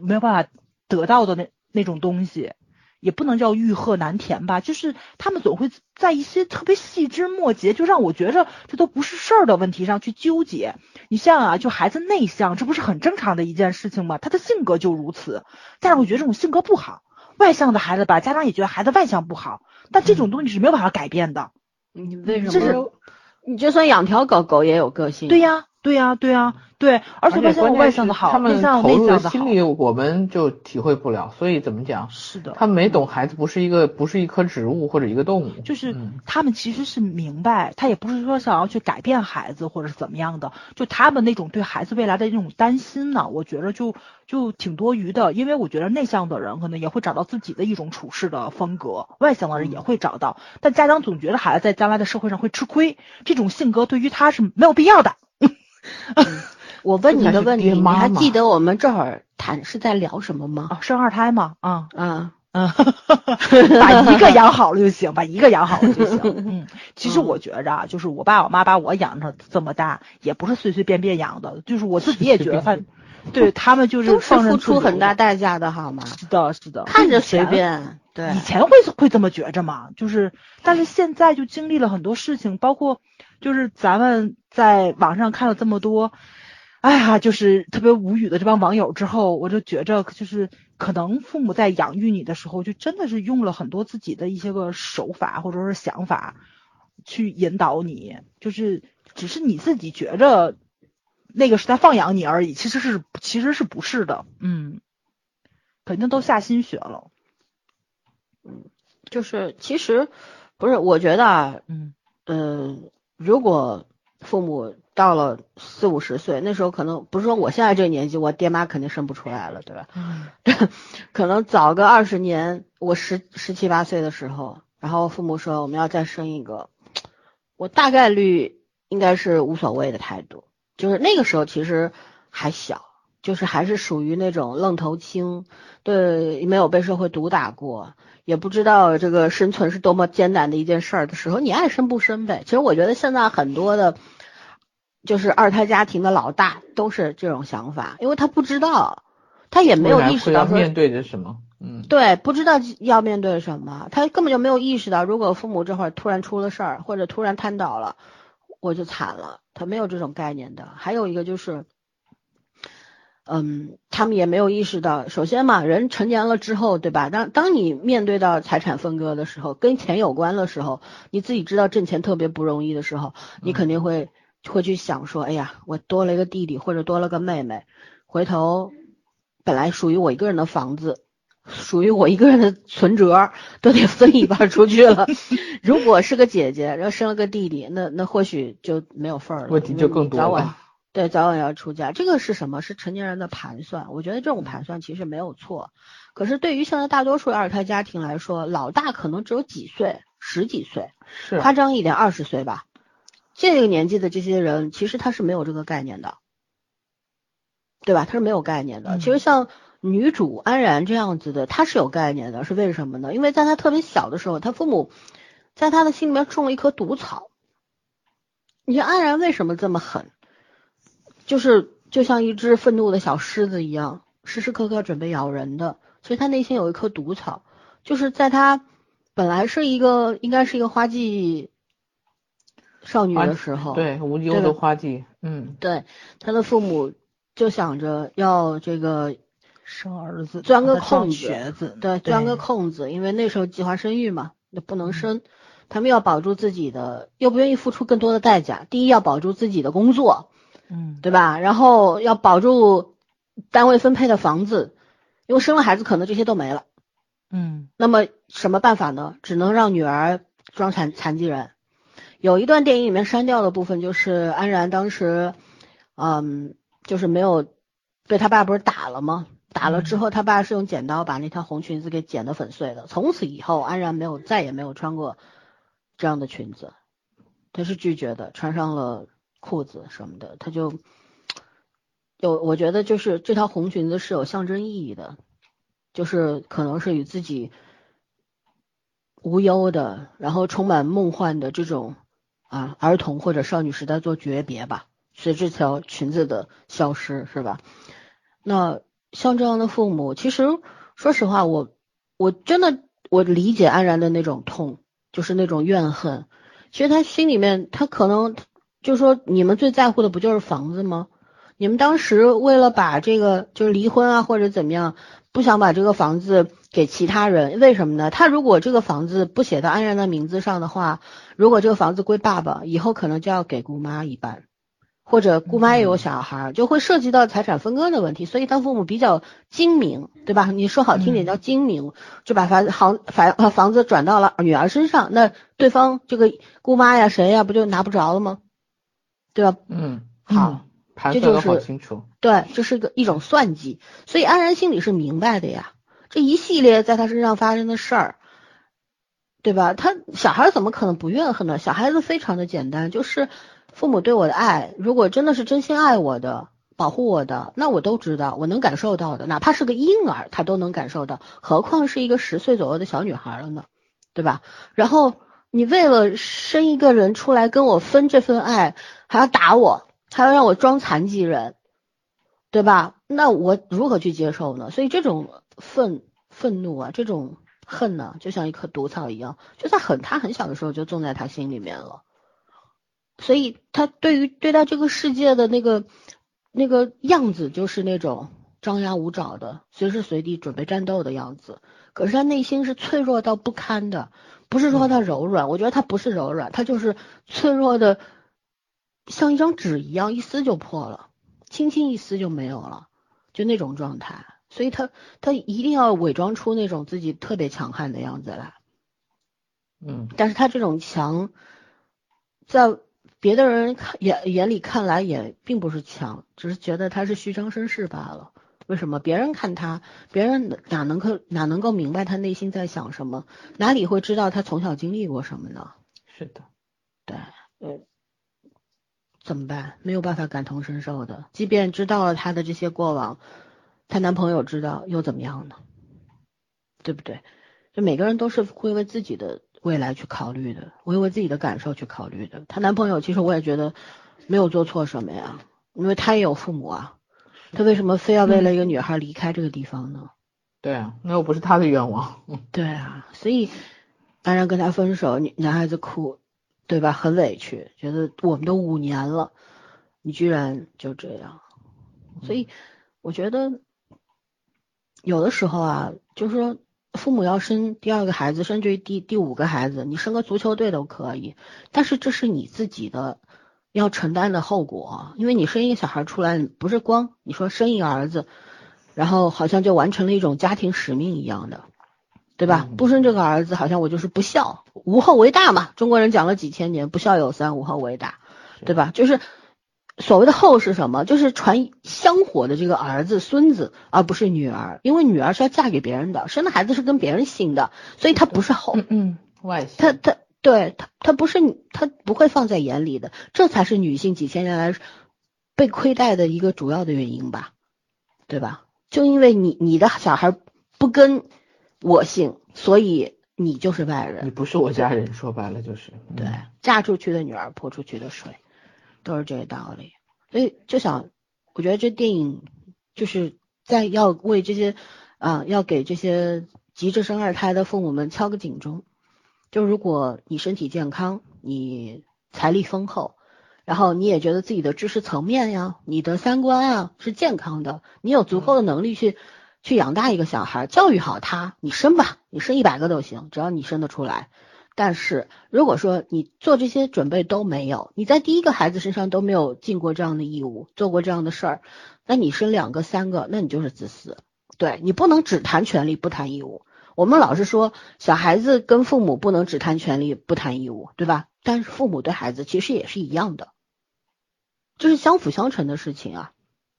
没有办法得到的那那种东西。也不能叫欲壑难填吧，就是他们总会在一些特别细枝末节，就让我觉着这都不是事儿的问题上去纠结。你像啊，就孩子内向，这不是很正常的一件事情吗？他的性格就如此，家长会觉得这种性格不好。外向的孩子吧，家长也觉得孩子外向不好，但这种东西是没有办法改变的。你为什这是么？你就算养条狗狗也有个性。对呀，对呀，对呀，对，而且外向有外向的好，他们内向的内向的好。心理我们就体会不了，所以怎么讲？是的，他们没懂孩子不是一个不是一棵植物或者一个动物，就是嗯他们其实是明白，他也不是说想要去改变孩子或者是怎么样的，就他们那种对孩子未来的那种担心呢，我觉得就就挺多余的，因为我觉得内向的人可能也会找到自己的一种处事的风格，外向的人也会找到，但家长总觉得孩子在将来的社会上会吃亏，这种性格对于他是没有必要的。我问你个问题，你还记得我们这会儿谈是在聊什么吗？啊，生二胎嘛，啊，啊，啊，把一个养好了就行，把一个养好了就行。嗯，其实我觉着啊，就是我爸我妈把我养成这么大，也不是随随便便养的，就是我自己也觉得，反对他们就是都是付出很大代价的，好吗？是的，是的，看着随便，对，以前会会这么觉着嘛，就是，但是现在就经历了很多事情，包括就是咱们在网上看了这么多。哎呀，就是特别无语的这帮网友之后，我就觉着就是可能父母在养育你的时候，就真的是用了很多自己的一些个手法或者是想法去引导你，就是只是你自己觉着那个是在放养你而已，其实是其实是不是的，嗯，肯定都下心血了，嗯，就是其实不是，我觉得啊，嗯。嗯，如果父母。到了四五十岁，那时候可能不是说我现在这个年纪，我爹妈肯定生不出来了，对吧？嗯，可能早个二十年，我十十七八岁的时候，然后父母说我们要再生一个，我大概率应该是无所谓的态度，就是那个时候其实还小，就是还是属于那种愣头青，对，没有被社会毒打过，也不知道这个生存是多么艰难的一件事儿的时候，你爱生不生呗。其实我觉得现在很多的。就是二胎家庭的老大都是这种想法，因为他不知道，他也没有意识到面对着什么，嗯，对，不知道要面对什么，他根本就没有意识到，如果父母这会儿突然出了事儿或者突然瘫倒了，我就惨了，他没有这种概念的。还有一个就是，嗯，他们也没有意识到，首先嘛，人成年了之后，对吧？当当你面对到财产分割的时候，跟钱有关的时候，你自己知道挣钱特别不容易的时候，你肯定会。会去想说，哎呀，我多了一个弟弟或者多了个妹妹，回头本来属于我一个人的房子，属于我一个人的存折都得分一半出去了。如果是个姐姐，然后生了个弟弟，那那或许就没有份儿了，问题就更多了。对，早晚要出嫁，这个是什么？是成年人的盘算。我觉得这种盘算其实没有错。可是对于现在大多数二胎家庭来说，老大可能只有几岁，十几岁，夸张一点，二十岁吧。这个年纪的这些人，其实他是没有这个概念的，对吧？他是没有概念的。其实像女主安然这样子的，她是有概念的，是为什么呢？因为在她特别小的时候，她父母在她的心里面种了一棵毒草。你说安然为什么这么狠？就是就像一只愤怒的小狮子一样，时时刻刻准备咬人的。其实他内心有一颗毒草，就是在他本来是一个应该是一个花季。少女的时候，对无忧的花季，嗯，对，他的父母就想着要这个生儿子，钻个空子，对，钻个空子，因为那时候计划生育嘛，那不能生，他们要保住自己的，又不愿意付出更多的代价。第一要保住自己的工作，嗯，对吧？然后要保住单位分配的房子，因为生了孩子可能这些都没了，嗯，那么什么办法呢？只能让女儿装残残疾人。有一段电影里面删掉的部分，就是安然当时，嗯，就是没有被他爸不是打了吗？打了之后，他爸是用剪刀把那条红裙子给剪得粉碎的。从此以后，安然没有再也没有穿过这样的裙子，他是拒绝的，穿上了裤子什么的，他就有我觉得就是这条红裙子是有象征意义的，就是可能是与自己无忧的，然后充满梦幻的这种。啊，儿童或者少女时代做诀别吧，随这条裙子的消失，是吧？那像这样的父母，其实说实话，我我真的我理解安然的那种痛，就是那种怨恨。其实他心里面，他可能就说，你们最在乎的不就是房子吗？你们当时为了把这个就是离婚啊，或者怎么样，不想把这个房子。给其他人，为什么呢？他如果这个房子不写到安然的名字上的话，如果这个房子归爸爸，以后可能就要给姑妈一半，或者姑妈也有小孩，就会涉及到财产分割的问题。所以他父母比较精明，对吧？你说好听点叫精明，就把房房房房子转到了女儿身上，那对方这个姑妈呀谁呀不就拿不着了吗？对吧？嗯，好，这就是清楚。对，这是个一种算计，所以安然心里是明白的呀。这一系列在他身上发生的事儿，对吧？他小孩怎么可能不怨恨呢？小孩子非常的简单，就是父母对我的爱，如果真的是真心爱我的，保护我的，那我都知道，我能感受到的，哪怕是个婴儿，他都能感受到，何况是一个十岁左右的小女孩了呢，对吧？然后你为了生一个人出来跟我分这份爱，还要打我，还要让我装残疾人，对吧？那我如何去接受呢？所以这种愤愤怒啊，这种恨呢，就像一颗毒草一样，就在很他很小的时候就种在他心里面了。所以他对于对待这个世界的那个那个样子，就是那种张牙舞爪的，随时随地准备战斗的样子。可是他内心是脆弱到不堪的，不是说他柔软，我觉得他不是柔软，他就是脆弱的，像一张纸一样，一撕就破了，轻轻一撕就没有了，就那种状态。所以他他一定要伪装出那种自己特别强悍的样子来。嗯，但是他这种强，在别的人看眼眼里看来也并不是强，只是觉得他是虚张声势罢了。为什么别人看他，别人哪能够哪能够明白他内心在想什么？哪里会知道他从小经历过什么呢？是的，对，呃，怎么办？没有办法感同身受的。即便知道了她的这些过往，她男朋友知道又怎么样呢？对不对？就每个人都是会为自己的。未来去考虑的，会为自己的感受去考虑的。她男朋友其实我也觉得没有做错什么呀，因为他也有父母啊，他为什么非要为了一个女孩离开这个地方呢？对啊，那又不是他的愿望。对啊，所以当然跟他分手，女男孩子哭，对吧？很委屈，觉得我们都五年了，你居然就这样。所以我觉得有的时候啊，就是说。父母要生第二个孩子，甚至于第第五个孩子，你生个足球队都可以，但是这是你自己的要承担的后果，因为你生一个小孩出来，不是光你说生一个儿子，然后好像就完成了一种家庭使命一样的，对吧？不生这个儿子，好像我就是不孝，无后为大嘛。中国人讲了几千年，不孝有三，无后为大，对吧？就是。所谓的后是什么？就是传香火的这个儿子、孙子，而不是女儿，因为女儿是要嫁给别人的，生的孩子是跟别人姓的，所以他不是后。嗯，嗯，外姓。他他对他他不是他不会放在眼里的，这才是女性几千年来被亏待的一个主要的原因吧，对吧？就因为你你的小孩不跟我姓，所以你就是外人。你不是我家人，说白了就是对嫁出去的女儿泼出去的水。都是这个道理，所以就想，我觉得这电影就是在要为这些啊，要给这些急着生二胎的父母们敲个警钟。就如果你身体健康，你财力丰厚，然后你也觉得自己的知识层面呀、你的三观啊是健康的，你有足够的能力去去养大一个小孩，教育好他，你生吧，你生一百个都行，只要你生得出来。但是如果说你做这些准备都没有，你在第一个孩子身上都没有尽过这样的义务，做过这样的事儿，那你生两个、三个，那你就是自私。对你不能只谈权利不谈义务。我们老是说小孩子跟父母不能只谈权利不谈义务，对吧？但是父母对孩子其实也是一样的，这是相辅相成的事情啊。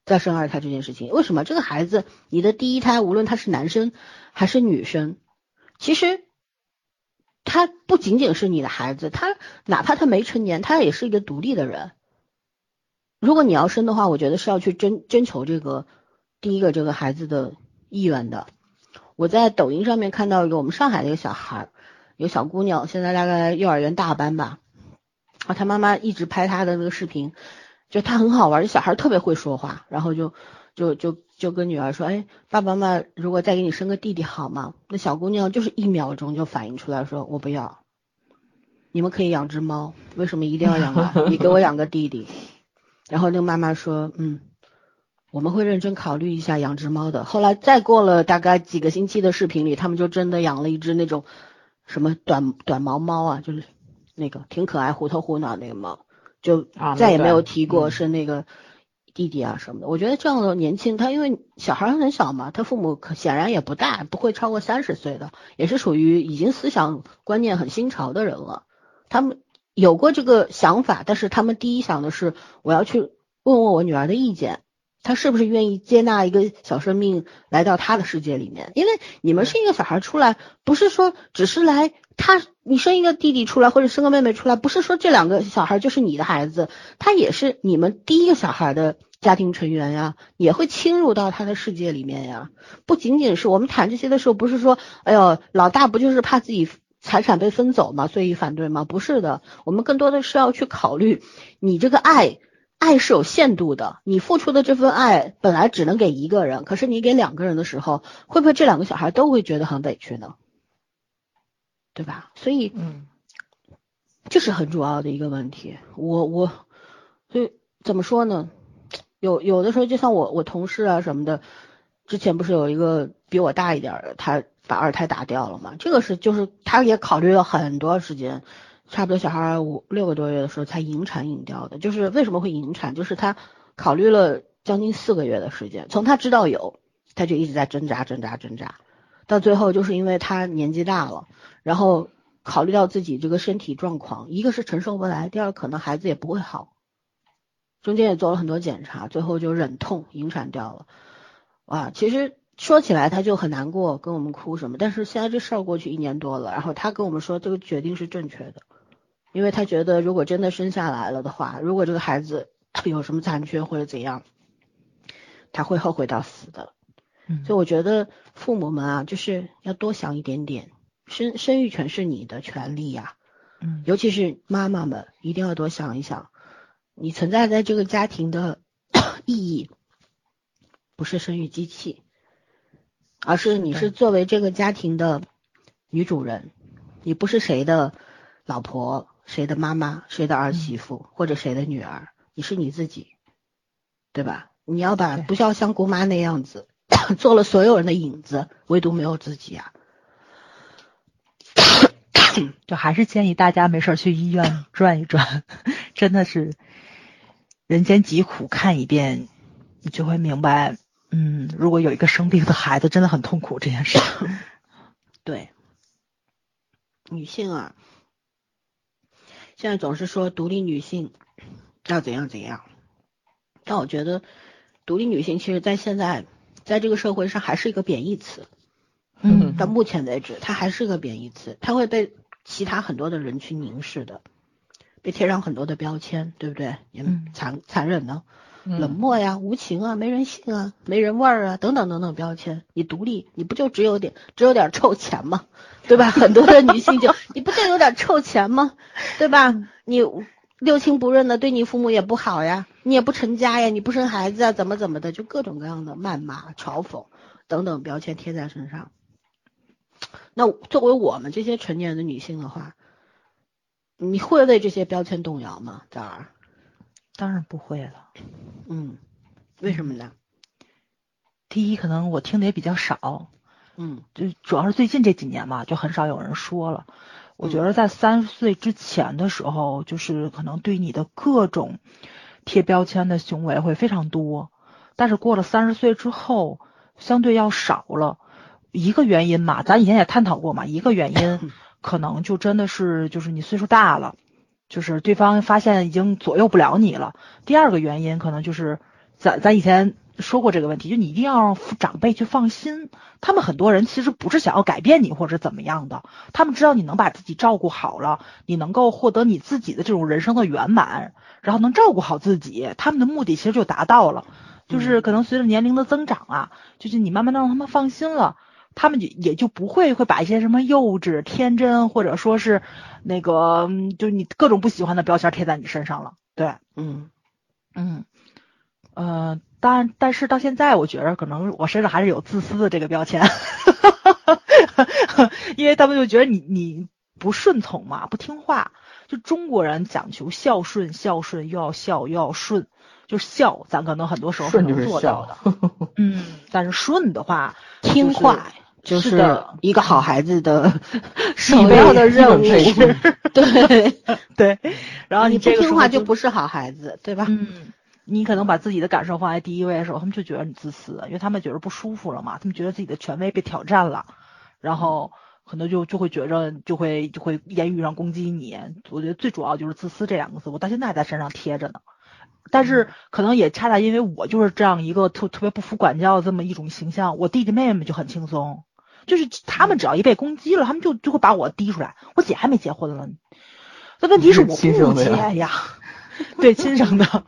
再生二胎这件事情，为什么这个孩子你的第一胎无论他是男生还是女生，其实。他不仅仅是你的孩子，他哪怕他没成年，他也是一个独立的人。如果你要生的话，我觉得是要去征征求这个第一个这个孩子的意愿的。我在抖音上面看到一个我们上海的一个小孩，有小姑娘，现在大概幼儿园大班吧。啊，她妈妈一直拍她的那个视频，就他很好玩，这小孩特别会说话，然后就就就。就跟女儿说：“哎，爸爸妈妈如果再给你生个弟弟好吗？”那小姑娘就是一秒钟就反应出来，说：“我不要。”你们可以养只猫，为什么一定要养啊？你给我养个弟弟。然后那个妈妈说：“嗯，我们会认真考虑一下养只猫的。”后来再过了大概几个星期的视频里，他们就真的养了一只那种什么短短毛猫啊，就是那个挺可爱、虎头虎脑那个猫，就再也没有提过是那个。弟弟啊什么的，我觉得这样的年轻，他因为小孩很小嘛，他父母可显然也不大，不会超过三十岁的，也是属于已经思想观念很新潮的人了。他们有过这个想法，但是他们第一想的是，我要去问问我女儿的意见，他是不是愿意接纳一个小生命来到他的世界里面？因为你们生一个小孩出来，不是说只是来他，你生一个弟弟出来或者生个妹妹出来，不是说这两个小孩就是你的孩子，他也是你们第一个小孩的。家庭成员呀，也会侵入到他的世界里面呀。不仅仅是我们谈这些的时候，不是说，哎呦，老大不就是怕自己财产被分走嘛？所以反对吗？不是的，我们更多的是要去考虑，你这个爱，爱是有限度的。你付出的这份爱本来只能给一个人，可是你给两个人的时候，会不会这两个小孩都会觉得很委屈呢？对吧？所以，嗯，这是很主要的一个问题。我我，所以怎么说呢？有有的时候，就像我我同事啊什么的，之前不是有一个比我大一点的，他把二胎打掉了嘛？这个是就是他也考虑了很多时间，差不多小孩五六个多月的时候才引产引掉的。就是为什么会引产？就是他考虑了将近四个月的时间，从他知道有，他就一直在挣扎挣扎挣扎，到最后就是因为他年纪大了，然后考虑到自己这个身体状况，一个是承受不来，第二可能孩子也不会好。中间也做了很多检查，最后就忍痛引产掉了。哇，其实说起来他就很难过，跟我们哭什么。但是现在这事儿过去一年多了，然后他跟我们说这个决定是正确的，因为他觉得如果真的生下来了的话，如果这个孩子有什么残缺或者怎样，他会后悔到死的。嗯，所以我觉得父母们啊，就是要多想一点点，生生育权是你的权利呀。嗯，尤其是妈妈们一定要多想一想。你存在在这个家庭的 意义，不是生育机器，而是你是作为这个家庭的女主人，你不是谁的老婆、谁的妈妈、谁的儿媳妇或者谁的女儿，你是你自己，对吧？你要把不要像姑妈那样子 做了所有人的影子，唯独没有自己啊。就还是建议大家没事去医院转一转，真的是。人间疾苦看一遍，你就会明白，嗯，如果有一个生病的孩子，真的很痛苦这件事。对，女性啊，现在总是说独立女性要怎样怎样，但我觉得独立女性其实，在现在在这个社会上还是一个贬义词。嗯，到目前为止，它还是个贬义词，它会被其他很多的人去凝视的。被贴上很多的标签，对不对？也残残忍呢，冷漠呀，无情啊，没人性啊，没人味儿啊，等等等等标签。你独立，你不就只有点只有点臭钱吗？对吧？很多的女性就你不就有点臭钱吗？对吧？你六亲不认的，对你父母也不好呀，你也不成家呀，你不生孩子啊，怎么怎么的，就各种各样的谩骂、嘲讽等等标签贴在身上。那作为我们这些成年人的女性的话，你会为这些标签动摇吗？早儿，当然不会了。嗯，为什么呢？第一，可能我听的也比较少。嗯，就主要是最近这几年嘛，就很少有人说了。我觉得在三十岁之前的时候，就是可能对你的各种贴标签的行为会非常多，但是过了三十岁之后，相对要少了。一个原因嘛，咱以前也探讨过嘛，一个原因。可能就真的是就是你岁数大了，就是对方发现已经左右不了你了。第二个原因可能就是咱咱以前说过这个问题，就你一定要让长辈去放心，他们很多人其实不是想要改变你或者怎么样的，他们知道你能把自己照顾好了，你能够获得你自己的这种人生的圆满，然后能照顾好自己，他们的目的其实就达到了。就是可能随着年龄的增长啊，就是你慢慢的让他们放心了。他们就也就不会会把一些什么幼稚、天真，或者说是那个，就你各种不喜欢的标签贴在你身上了。对，嗯嗯呃，但但是到现在，我觉得可能我身上还是有自私的这个标签，因为他们就觉得你你不顺从嘛，不听话。就中国人讲求孝顺，孝顺又要孝又要顺，就是孝咱可能很多时候是能做到的，嗯，但是顺的话，听话。就是一个好孩子的 首要的任务，对对。然后你不听话就不是好孩子，对吧？嗯，你可能把自己的感受放在第一位的时候，他们就觉得你自私，因为他们觉得不舒服了嘛，他们觉得自己的权威被挑战了，然后可能就就会觉着就会就会言语上攻击你。我觉得最主要就是自私这两个字，我到现在还在身上贴着呢。但是可能也恰恰因为我就是这样一个特特别不服管教的这么一种形象，我弟弟妹妹就很轻松。就是他们只要一被攻击了，他们就就会把我滴出来。我姐还没结婚呢，那问题是我不结呀，对亲生的。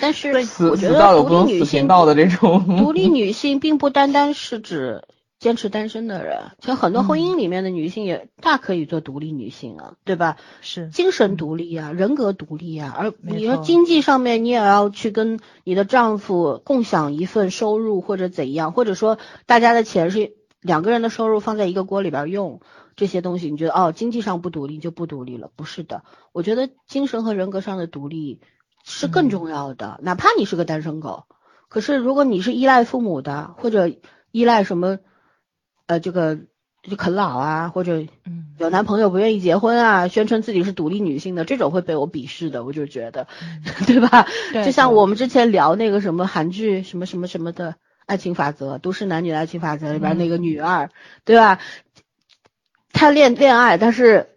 但是我觉得独立女性的这种独立女性并不单单是指坚持单身的人，其实很多婚姻里面的女性也大可以做独立女性啊，对吧？是精神独立啊，人格独立啊，而你说经济上面你也要去跟你的丈夫共享一份收入或者怎样，或者说大家的钱是两个人的收入放在一个锅里边用，这些东西你觉得哦经济上不独立就不独立了？不是的，我觉得精神和人格上的独立是更嗯重要的，哪怕你是个单身狗，可是如果你是依赖父母的，或者依赖什么呃这个就啃老啊，或者嗯有男朋友不愿意结婚啊，宣称自己是独立女性的，这种会被我鄙视的，我就觉得，对吧？对就像我们之前聊那个什么韩剧什么什么什么的爱情法则，都市男女的爱情法则里边那个女二，对吧？她恋恋爱，但是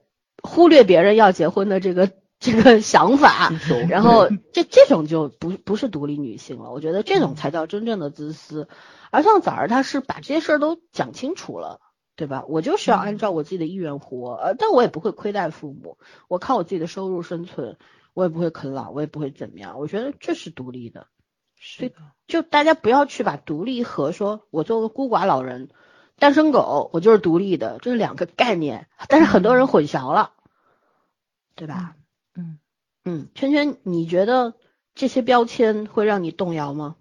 忽略别人要结婚的这个这个想法，然后这这种就不不是独立女性了，我觉得这种才叫真正的自私。而像早儿，她是把这些事儿都讲清楚了，对吧？我就是要按照我自己的意愿活，呃，但我也不会亏待父母，我靠我自己的收入生存，我也不会啃老，我也不会怎么样。我觉得这是独立的，是的，就大家不要去把独立和说我做个孤寡老人、单身狗，我就是独立的，这是两个概念，但是很多人混淆了，对吧？嗯，嗯，圈圈，你觉得这些标签会让你动摇吗？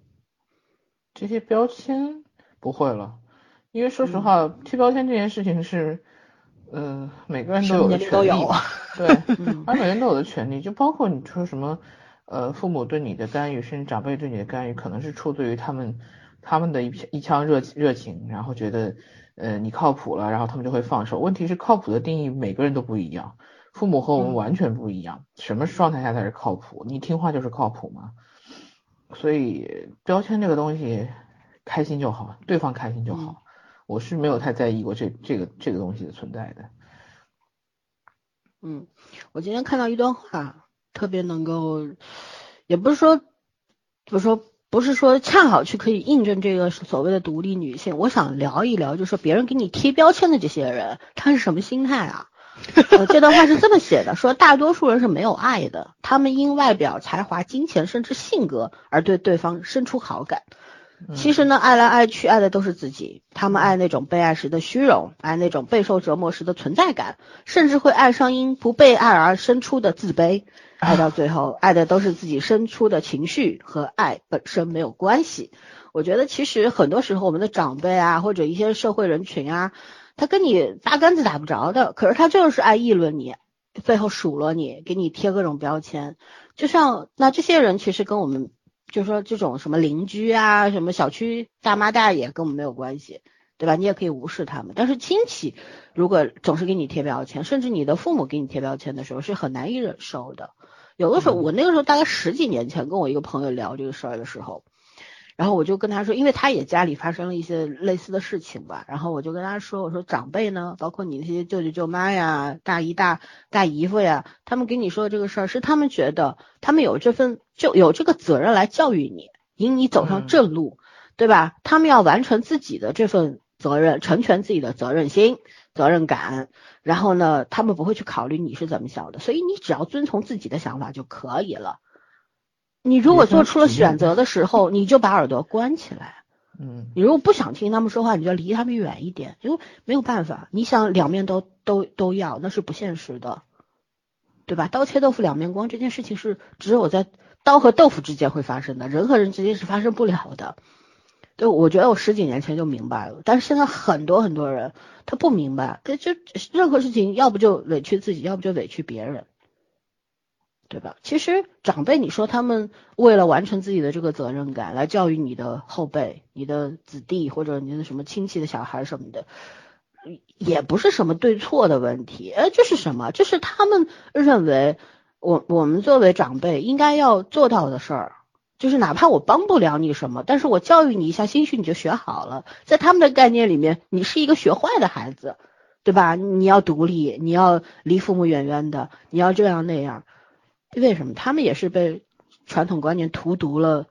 这些标签不会了，因为说实嗯话，贴标签这件事情是，呃，每个人都有的权利都有，对，嗯而每个人都有的权利，就包括你说什么，呃，父母对你的干预，甚至长辈对你的干预，可能是出自于他们他们的一片一腔热热情，然后觉得，呃，你靠谱了，然后他们就会放手。问题是靠谱的定义每个人都不一样，父母和我们嗯完全不一样，什么状态下才是靠谱？你听话就是靠谱吗？所以标签这个东西，开心就好，对方开心就好。我是没有太在意过这这个这个东西的存在的。嗯，我今天看到一段话，特别能够，也不是说，不是说不是说恰好去可以印证这个所谓的独立女性。我想聊一聊，就是说别人给你贴标签的这些人，他是什么心态啊？呃这段话是这么写的：说大多数人是没有爱的，他们因外表、才华、金钱甚至性格而对对方生出好感。其实呢，爱来爱去，爱的都是自己。他们爱那种被爱时的虚荣，爱那种备受折磨时的存在感，甚至会爱上因不被爱而生出的自卑。爱到最后，爱的都是自己生出的情绪，和爱本身没有关系。我觉得其实很多时候，我们的长辈啊，或者一些社会人群啊，他跟你八竿子打不着的，可是他就是爱议论你，背后数落你，给你贴各种标签。就像那这些人，其实跟我们。就说这种什么邻居啊，什么小区大妈大爷跟我们没有关系，对吧？你也可以无视他们。但是亲戚如果总是给你贴标签，甚至你的父母给你贴标签的时候，是很难以忍受的。有的时候，我那个时候大概十几年前跟我一个朋友聊这个事儿的时候，然后我就跟他说，因为他也家里发生了一些类似的事情吧，然后我就跟他说，我说长辈呢，包括你那些舅舅舅妈呀、大姨大大姨夫呀，他们给你说的这个事儿，是他们觉得他们有这份就有这个责任来教育你，引你走上正路，对吧？他们要完成自己的这份责任，成全自己的责任心、责任感，然后呢，他们不会去考虑你是怎么想的，所以你只要遵从自己的想法就可以了。你如果做出了选择的时候，你就把耳朵关起来。嗯，你如果不想听他们说话，你就离他们远一点，因为没有办法，你想两面都都都要，那是不现实的，对吧？刀切豆腐两面光这件事情是只有在刀和豆腐之间会发生的，人和人之间是发生不了的。对，我觉得我十几年前就明白了，但是现在很多很多人他不明白，就任何事情要不就委屈自己，要不就委屈别人。对吧？其实长辈，你说他们为了完成自己的这个责任感，来教育你的后辈、你的子弟或者你的什么亲戚的小孩什么的，也不是什么对错的问题。哎，这是什么？这是他们认为我我们作为长辈应该要做到的事儿。就是哪怕我帮不了你什么，但是我教育你一下，兴许你就学好了。在他们的概念里面，你是一个学坏的孩子，对吧？你要独立，你要离父母远远的，你要这样那样。为什么他们也是被传统观念荼毒了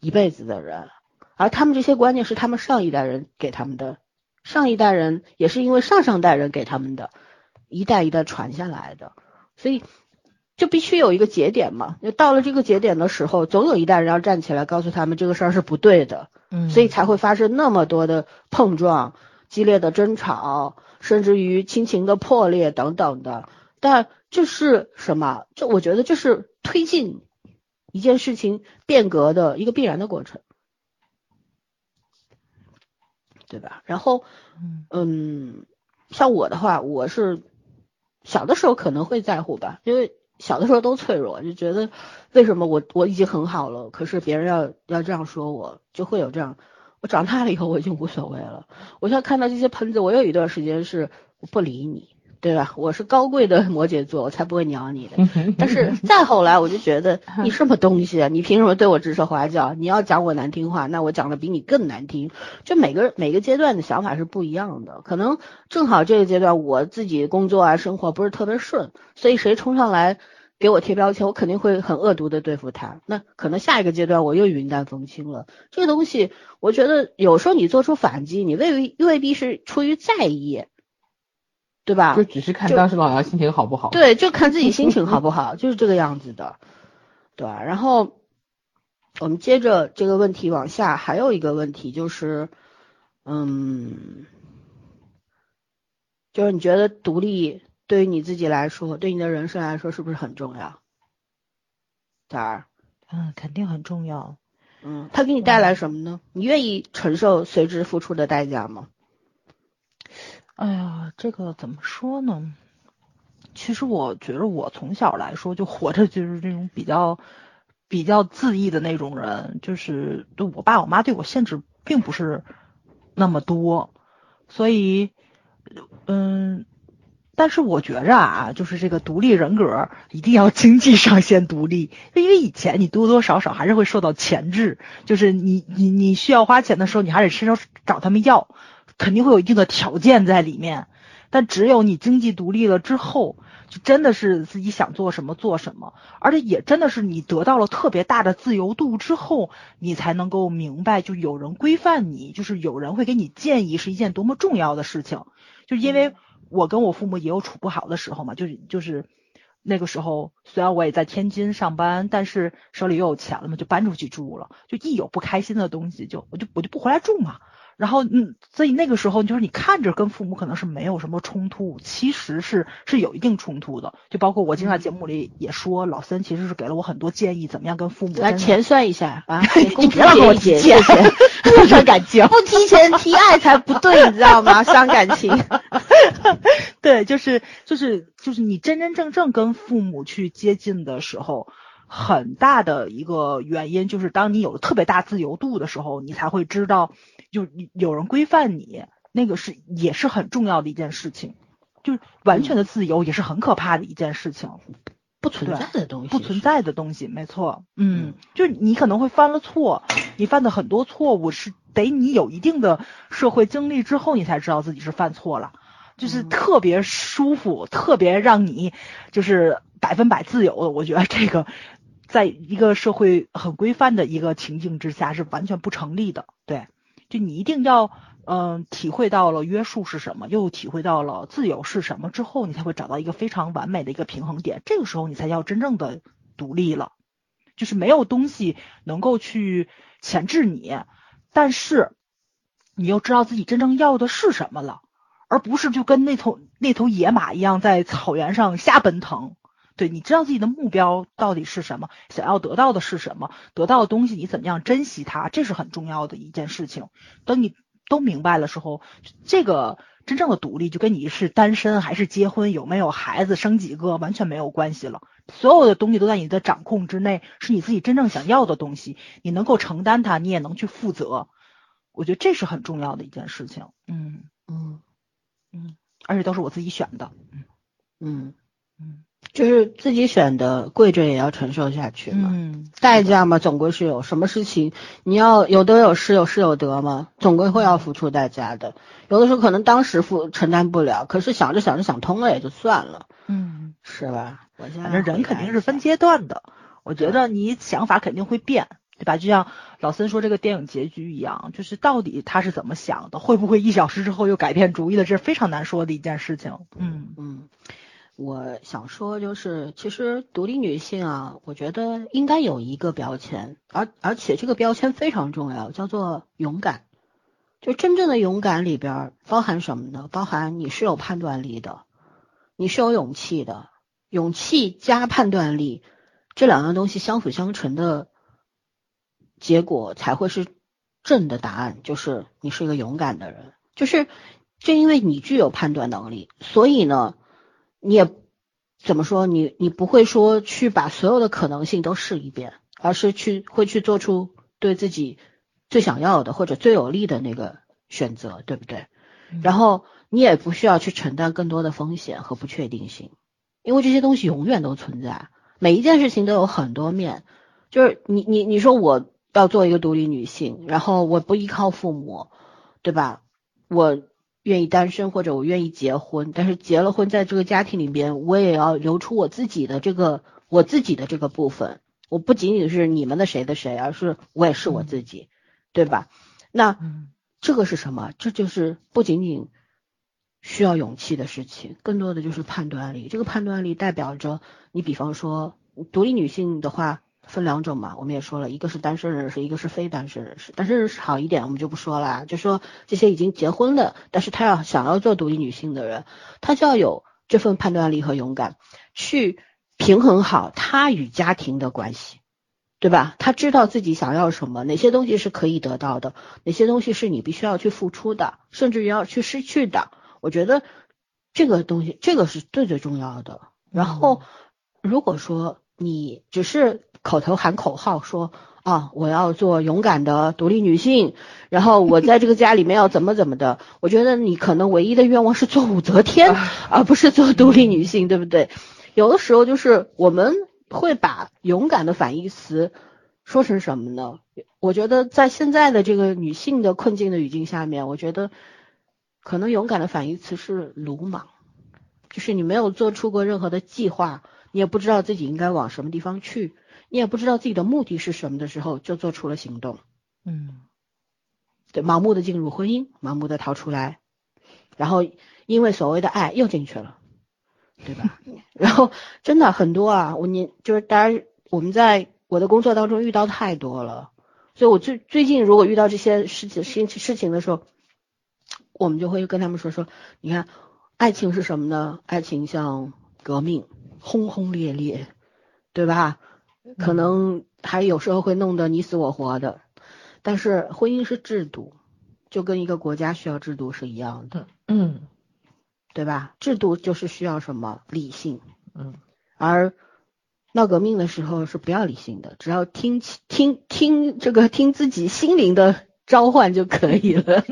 一辈子的人，而他们这些观念是他们上一代人给他们的，上一代人也是因为上上代人给他们的，一代一代传下来的。所以就必须有一个节点嘛。就到了这个节点的时候，总有一代人要站起来告诉他们这个事儿是不对的，嗯，所以才会发生那么多的碰撞、激烈的争吵，甚至于亲情的破裂等等的。但这是什么？这我觉得这是推进一件事情变革的一个必然的过程，对吧？然后，嗯嗯，像我的话，我是小的时候可能会在乎吧，因为小的时候都脆弱，就觉得为什么我我已经很好了，可是别人要要这样说我，就会有这样。我长大了以后，我已经无所谓了。我现在看到这些喷子，我有一段时间是我不理你。对吧？我是高贵的 摩羯座，我才不会鸟你的。但是再后来，我就觉得你什么东西啊？你凭什么对我指手画脚？你要讲我难听话，那我讲的比你更难听。就每个每个阶段的想法是不一样的。可能正好这个阶段我自己工作啊生活不是特别顺，所以谁冲上来给我贴标签，我肯定会很恶毒的对付他。那可能下一个阶段我又云淡风轻了。这个东西，我觉得有时候你做出反击，你未未必是出于在意。对吧？就只是看当时老杨心情好不好。对，就看自己心情好不好，就是这个样子的，对吧？然后我们接着这个问题往下，还有一个问题就是，嗯，就是你觉得独立对于你自己来说，对你的人生来说是不是很重要？崽儿？嗯，肯定很重要。嗯，它给你带来什么呢？你愿意承受随之付出的代价吗？哎呀，这个怎么说呢？其实我觉得我从小来说就活着就是这种比较比较恣意的那种人，就是对我爸我妈对我限制并不是那么多，所以嗯，但是我觉着啊，就是这个独立人格一定要经济上先独立，因为以前你多多少少还是会受到钳制，就是你你你需要花钱的时候，你还得伸手找他们要。肯定会有一定的条件在里面，但只有你经济独立了之后，就真的是自己想做什么做什么，而且也真的是你得到了特别大的自由度之后，你才能够明白，就有人规范你，就是有人会给你建议，是一件多么重要的事情。就因为我跟我父母也有处不好的时候嘛，就是就是那个时候，虽然我也在天津上班，但是手里又有钱了嘛，就搬出去住了。就一有不开心的东西，就我就我就不回来住嘛。然后，嗯，所以那个时候就是你看着跟父母可能是没有什么冲突，其实是是有一定冲突的。就包括我经常节目里也说，老森其实是给了我很多建议，怎么样跟父母来钱算一下啊，你别让我提钱，不伤感情，不提钱提爱才不对，你知道吗？伤感情。对，就是就是就是你真真正正跟父母去接近的时候。很大的一个原因就是，当你有了特别大自由度的时候，你才会知道，就有人规范你，那个是也是很重要的一件事情。就是完全的自由也是很可怕的一件事情，不存在的东西，不存在的东西，没错。嗯，就是你可能会犯了错，你犯的很多错误是得你有一定的社会经历之后，你才知道自己是犯错了，就是特别舒服，特别让你就是百分百自由的。我觉得这个。在一个社会很规范的一个情境之下是完全不成立的，对，就你一定要嗯体会到了约束是什么，又体会到了自由是什么之后，你才会找到一个非常完美的一个平衡点，这个时候你才叫真正的独立了，就是没有东西能够去钳制你，但是你又知道自己真正要的是什么了，而不是就跟那头那头野马一样在草原上瞎奔腾。对，你知道自己的目标到底是什么，想要得到的是什么，得到的东西你怎么样珍惜它，这是很重要的一件事情。等你都明白了时候，这个真正的独立就跟你是单身还是结婚，有没有孩子，生几个完全没有关系了。所有的东西都在你的掌控之内，是你自己真正想要的东西，你能够承担它，你也能去负责。我觉得这是很重要的一件事情。嗯嗯嗯，而且都是我自己选的。嗯嗯嗯。就是自己选的，跪着也要承受下去嘛。嗯，代价嘛，总归是有。什么事情你要有得有失，有失有得嘛，总归会要付出代价的。有的时候可能当时付承担不了，可是想着想着想通了也就算了。嗯，是吧？我反正人肯定是分阶段的。我觉得你想法肯定会变，对吧？就像老森说这个电影结局一样，就是到底他是怎么想的，会不会一小时之后又改变主意的，这是非常难说的一件事情。嗯嗯。我想说就是，其实独立女性啊，我觉得应该有一个标签，而而且这个标签非常重要，叫做勇敢。就真正的勇敢里边包含什么呢？包含你是有判断力的，你是有勇气的，勇气加判断力这两样东西相辅相成的结果才会是正的答案，就是你是一个勇敢的人。就是正因为你具有判断能力，所以呢，你也怎么说？你你不会说去把所有的可能性都试一遍，而是去会去做出对自己。最想要的或者最有利的那个选择，对不对？然后你也不需要去承担更多的风险和不确定性，因为这些东西永远都存在。每一件事情都有很多面，就是你你你说我要做一个独立女性，然后我不依靠父母，对吧？我愿意单身或者我愿意结婚，但是结了婚在这个家庭里边，我也要留出我自己的这个我自己的这个部分。我不仅仅是你们的谁的谁，而是我也是我自己。对吧？那这个是什么？这就是不仅仅需要勇气的事情，更多的就是判断力。这个判断力代表着你，比方说独立女性的话分两种嘛，我们也说了一个是单身人士，一个是非单身人士。单身人士好一点，我们就不说了，就说这些已经结婚的，但是他要想要做独立女性的人，他就要有这份判断力和勇敢，去平衡好他与家庭的关系。对吧？他知道自己想要什么，哪些东西是可以得到的，哪些东西是你必须要去付出的，甚至于要去失去的。我觉得这个东西，这个是最最重要的。然后，如果说你只是口头喊口号说啊，我要做勇敢的独立女性，然后我在这个家里面要怎么怎么的，我觉得你可能唯一的愿望是做武则天，而不是做独立女性，对不对？有的时候就是我们。会把勇敢的反义词说成什么呢？我觉得在现在的这个女性的困境的语境下面，我觉得可能勇敢的反义词是鲁莽，就是你没有做出过任何的计划，你也不知道自己应该往什么地方去，你也不知道自己的目的是什么的时候，就做出了行动。嗯，对，盲目的进入婚姻，盲目的逃出来，然后因为所谓的爱又进去了。对吧？然后真的很多啊，我你就是大家我们在我的工作当中遇到太多了，所以我最最近如果遇到这些事情事事情的时候，我们就会跟他们说说，你看爱情是什么呢？爱情像革命，轰轰烈烈，对吧？可能还有时候会弄得你死我活的，但是婚姻是制度，就跟一个国家需要制度是一样的。嗯。对吧？制度就是需要什么理性，嗯，而闹革命的时候是不要理性的，只要听听听这个听自己心灵的召唤就可以了。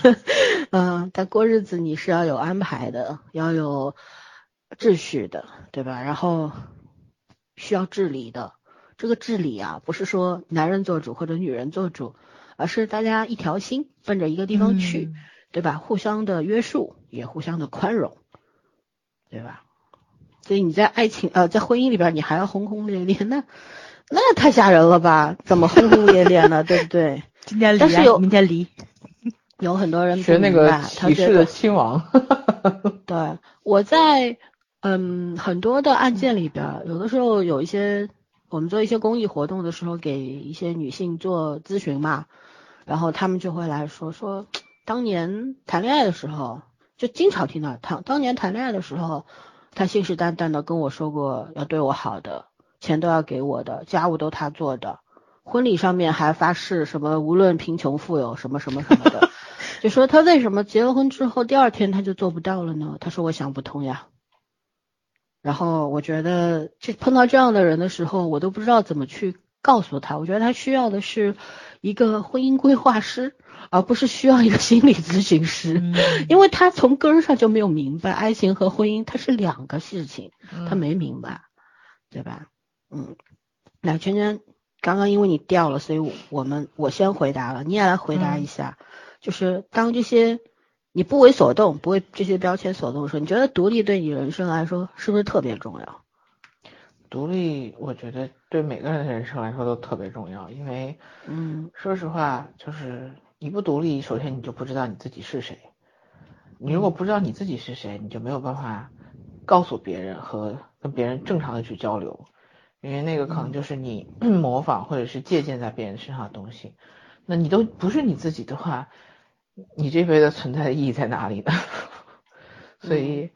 嗯，但过日子你是要有安排的，要有秩序的，对吧？然后需要治理的，这个治理啊，不是说男人做主或者女人做主，而是大家一条心，奔着一个地方去。对吧？互相的约束，也互相的宽容，对吧？所以你在爱情呃，在婚姻里边，你还要轰轰烈烈，那那太吓人了吧？怎么轰轰烈烈呢？对不对？今天离，明天离，有很多人学那个骑士的亲王。对，我在嗯很多的案件里边，有的时候有一些我们做一些公益活动的时候，给一些女性做咨询嘛，然后他们就会来说说。当年谈恋爱的时候，就经常听到他当年谈恋爱的时候，他信誓旦旦的跟我说过要对我好的，钱都要给我的，家务都他做的，婚礼上面还发誓什么无论贫穷富有什么什么什么的，就说他为什么结了婚之后第二天他就做不到了呢？他说我想不通呀。然后我觉得这碰到这样的人的时候，我都不知道怎么去告诉他。我觉得他需要的是一个婚姻规划师。而不是需要一个心理咨询师，因为他从根儿上就没有明白爱情和婚姻它是两个事情，他没明白，对吧？嗯，那圈圈刚刚因为你掉了，所以我们我先回答了，你也来回答一下，就是当这些你不为所动，不为这些标签所动的时候，你觉得独立对你人生来说是不是特别重要？独立，我觉得对每个人的人生来说都特别重要，因为，嗯，说实话，就是。你不独立，首先你就不知道你自己是谁。你如果不知道你自己是谁，你就没有办法告诉别人和跟别人正常的去交流，因为那个可能就是你 模仿或者是借鉴在别人身上的东西。那你都不是你自己的话，你这辈子存在的意义在哪里呢？所以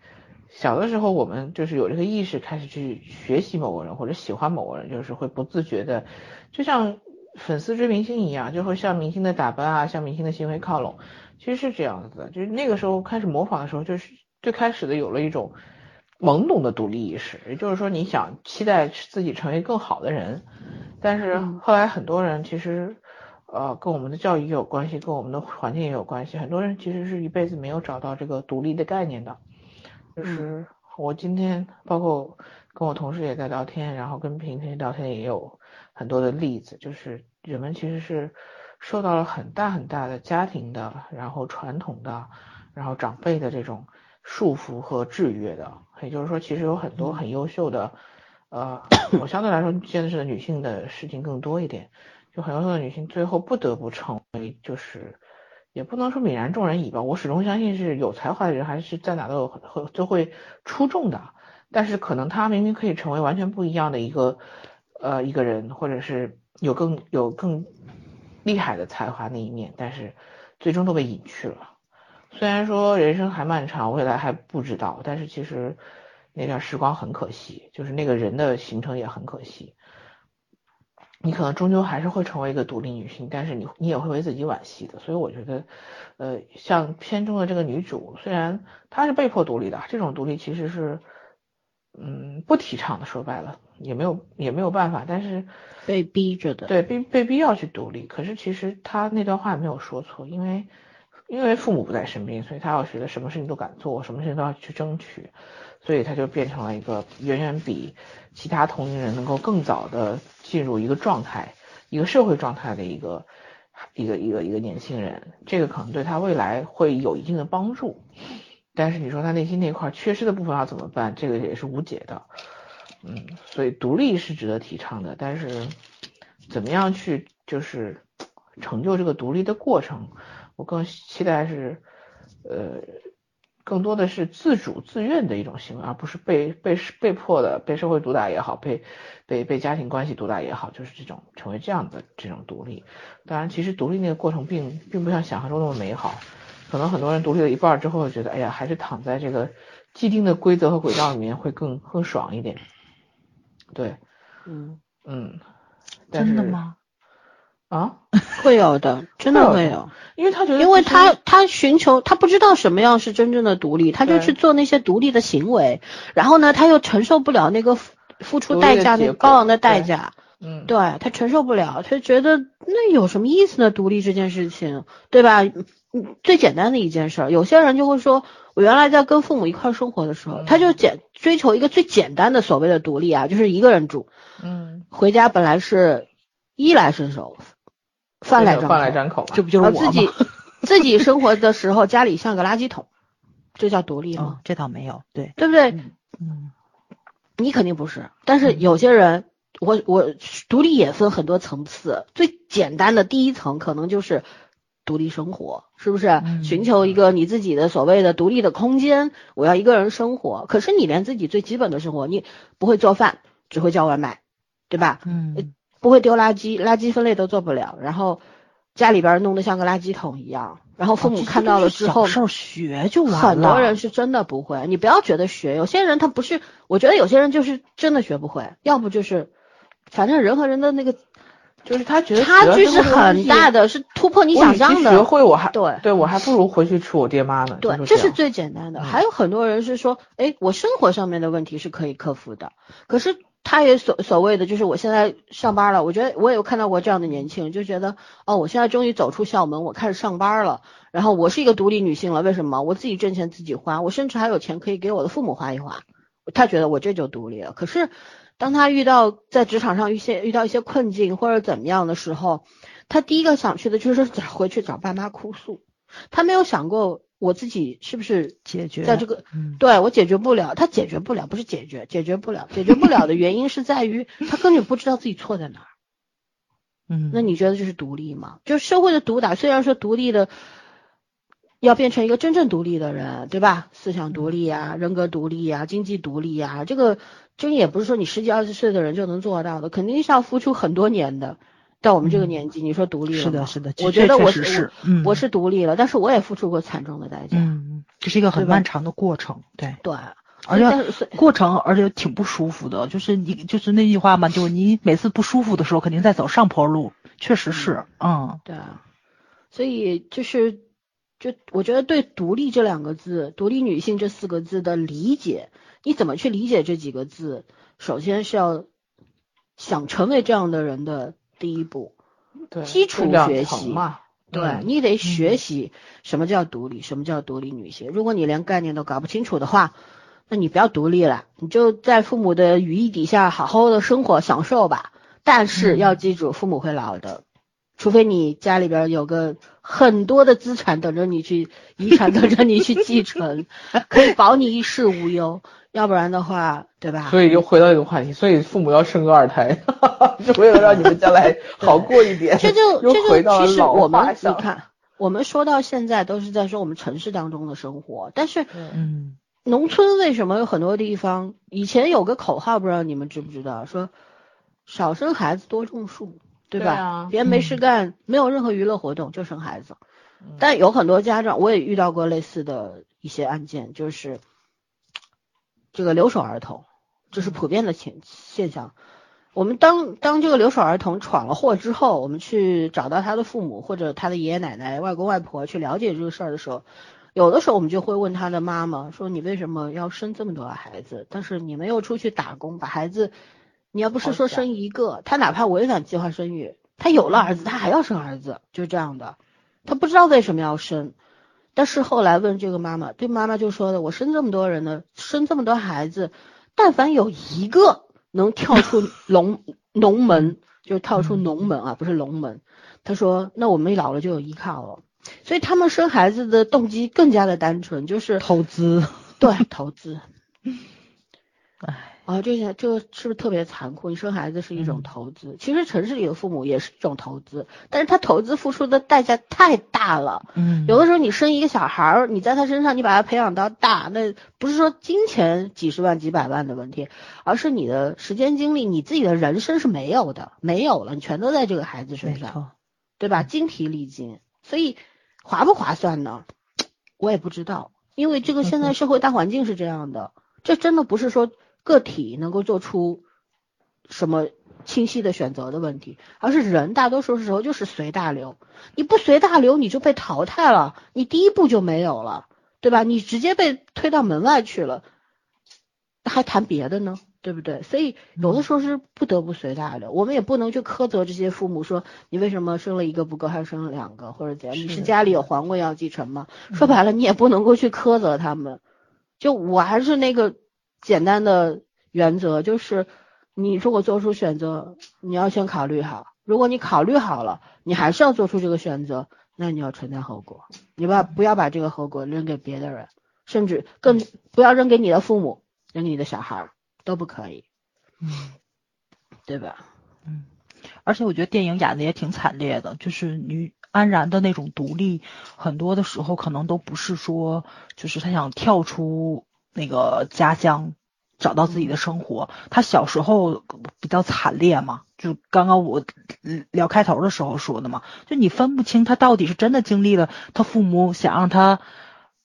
小的时候我们就是有这个意识，开始去学习某个人或者喜欢某个人，就是会不自觉的，就像粉丝追明星一样，就会向明星的打扮啊，向明星的行为靠拢。其实是这样子的，就是那个时候开始模仿的时候，就是最开始的有了一种懵懂的独立意识，也就是说你想期待自己成为更好的人，但是后来很多人其实。呃，跟我们的教育也有关系，跟我们的环境也有关系。很多人其实是一辈子没有找到这个独立的概念的。就是我今天包括跟我同事也在聊天，然后跟平平聊天也有很多的例子，就是人们其实是受到了很大很大的家庭的，然后传统的，然后长辈的这种束缚和制约的。也就是说，其实有很多很优秀的，呃，我相对来说见识的女性的事情更多一点。就很优秀的女性最后不得不成为，就是也不能说泯然众人矣吧。我始终相信是有才华的人还是在哪都有很就会出众的，但是可能她明明可以成为完全不一样的一个呃一个人，或者是有更有更厉害的才华那一面，但是最终都被隐去了。虽然说人生还漫长，未来还不知道，但是其实那段时光很可惜，就是那个人的形成也很可惜。你可能终究还是会成为一个独立女性，但是你你也会为自己惋惜的。所以我觉得，呃，像片中的这个女主，虽然她是被迫独立的，这种独立其实是，嗯，不提倡的。说白了，也没有也没有办法，但是被逼着的，对，被被逼要去独立。可是其实她那段话没有说错，因为因为父母不在身边，所以她要学的什么事情都敢做，什么事情都要去争取，所以他就变成了一个远远比其他同龄人能够更早的。进入一个状态，一个社会状态的一个一个一个一个年轻人，这个可能对他未来会有一定的帮助。但是你说他内心那块缺失的部分要怎么办？这个也是无解的。嗯，所以独立是值得提倡的，但是怎么样去就是成就这个独立的过程，我更期待是呃。更多的是自主自愿的一种行为，而不是被被被迫的被社会毒打也好，被被被家庭关系毒打也好，就是这种成为这样的这种独立。当然，其实独立那个过程并并不像想象中那么美好，可能很多人独立了一半之后，觉得哎呀，还是躺在这个既定的规则和轨道里面会更更爽一点。对，嗯嗯，真的吗？啊，会有的，真的会有，因为他觉得，因为他他寻求，他不知道什么样是真正的独立，他就去做那些独立的行为，然后呢，他又承受不了那个付付出代价，那个高昂的代价，嗯，对他承受不了，他觉得那有什么意思呢？独立这件事情，对吧？嗯，最简单的一件事，有些人就会说，我原来在跟父母一块生活的时候，他就简追求一个最简单的所谓的独立啊，就是一个人住，嗯，回家本来是衣来伸手。饭来张口，这不就是我自己 自己生活的时候，家里像个垃圾桶，这叫独立吗？这倒没有，对对不对？嗯，你肯定不是。但是有些人，我我独立也分很多层次，最简单的第一层可能就是独立生活，是不是？寻求一个你自己的所谓的独立的空间，我要一个人生活。可是你连自己最基本的生活，你不会做饭，只会叫外卖，对吧？嗯。不会丢垃圾，垃圾分类都做不了，然后家里边弄得像个垃圾桶一样，然后父母看到了之后，事儿学就完了。很多人是真的不会，你不要觉得学，有些人他不是，我觉得有些人就是真的学不会，要不就是，反正人和人的那个，就是他觉得差距是很大的，是突破你想象的。学会我还对对我还不如回去吃我爹妈呢。对，这是最简单的。还有很多人是说，哎，我生活上面的问题是可以克服的，可是。他也所所谓的就是我现在上班了，我觉得我也有看到过这样的年轻人，就觉得哦，我现在终于走出校门，我开始上班了，然后我是一个独立女性了。为什么？我自己挣钱自己花，我甚至还有钱可以给我的父母花一花。他觉得我这就独立了。可是当他遇到在职场上遇些遇到一些困境或者怎么样的时候，他第一个想去的就是找回去找爸妈哭诉，他没有想过。我自己是不是解决在这个？对我解决不了，他解决不了，不是解决，解决不了，解决不了的原因是在于他根本不知道自己错在哪儿。嗯，那你觉得这是独立吗？就社会的毒打，虽然说独立的要变成一个真正独立的人，对吧？思想独立啊，人格独立啊，经济独立啊，这个真也不是说你十几二十岁的人就能做到的，肯定是要付出很多年的。到我们这个年纪，你说独立了？是的，是的，我觉得我确实是，嗯，我是独立了，但是我也付出过惨重的代价。嗯，这是一个很漫长的过程，对，对，而且过程而且挺不舒服的，就是你就是那句话嘛，就是你每次不舒服的时候，肯定在走上坡路，确实是，嗯对啊，所以就是，就我觉得对“独立”这两个字，“独立女性”这四个字的理解，你怎么去理解这几个字？首先是要想成为这样的人的第一步，对，基础学习嘛，对嗯你得学习什么叫独立，什么叫独立女性。如果你连概念都搞不清楚的话，那你不要独立了，你就在父母的羽翼底下好好的生活享受吧。但是要记住，父母会老的，除非你家里边有个很多的资产等着你去遗产等着你去继承，可以保你衣食无忧。要不然的话，对吧？所以又回到这个话题，所以父母要生个二胎，是为了让你们将来好过一点。这就又这就其实老我们你。看，我们说到现在都是在说我们城市当中的生活，但是嗯农村为什么有很多地方以前有个口号，不知道你们知不知道，说少生孩子多种树，对吧？对啊别人没事嗯干，没有任何娱乐活动就生孩子。但有很多家长，我也遇到过类似的一些案件，就是这个留守儿童，这是普遍的现现象。我们当当这个留守儿童闯了祸之后，我们去找到他的父母或者他的爷爷奶奶、外公外婆去了解这个事儿的时候，有的时候我们就会问他的妈妈说：“你为什么要生这么多孩子？但是你没有出去打工，把孩子，你要不是说生一个，他哪怕违反计划生育，他有了儿子，他还要生儿子，就是这样的。他不知道为什么要生，但是后来问这个妈妈，对妈妈就说的：我生这么多人呢，生这么多孩子，但凡有一个能跳出 龙龙门，就是跳出龙门啊，不是龙门。他说，那我们老了就有依靠了。所以他们生孩子的动机更加的单纯，就是投资，对投资。唉，啊，这些这个是不是特别残酷？你生孩子是一种嗯投资，其实城市里的父母也是一种投资，但是他投资付出的代价太大了。嗯，有的时候你生一个小孩儿，你在他身上你把他培养到大，那不是说金钱几十万几百万的问题，而是你的时间精力，你自己的人生是没有的，没有了，你全都在这个孩子身上，对吧？精疲力尽，所以划不划算呢？我也不知道，因为这个现在社会大环境是这样的，这真的不是说个体能够做出什么清晰的选择的问题，而是人大多数时候就是随大流，你不随大流你就被淘汰了，你第一步就没有了，对吧？你直接被推到门外去了，还谈别的呢？对不对？所以有的时候是不得不随大流，我们也不能去苛责这些父母说你为什么生了一个不够，还生了两个或者怎样？你是家里有皇位要继承吗？说白了，你也不能够去苛责他们。就我还是那个简单的原则，就是你如果做出选择，你要先考虑好。如果你考虑好了，你还是要做出这个选择，那你要承担后果。你把不要把这个后果扔给别的人，甚至更不要扔给你的父母，扔给你的小孩儿都不可以，嗯。对吧？嗯而且我觉得电影演的也挺惨烈的，就是女安然的那种独立，很多的时候可能都不是说，就是她想跳出那个家乡，找到自己的生活。他小时候比较惨烈嘛，就刚刚我嗯聊开头的时候说的嘛，就你分不清他到底是真的经历了他父母想让他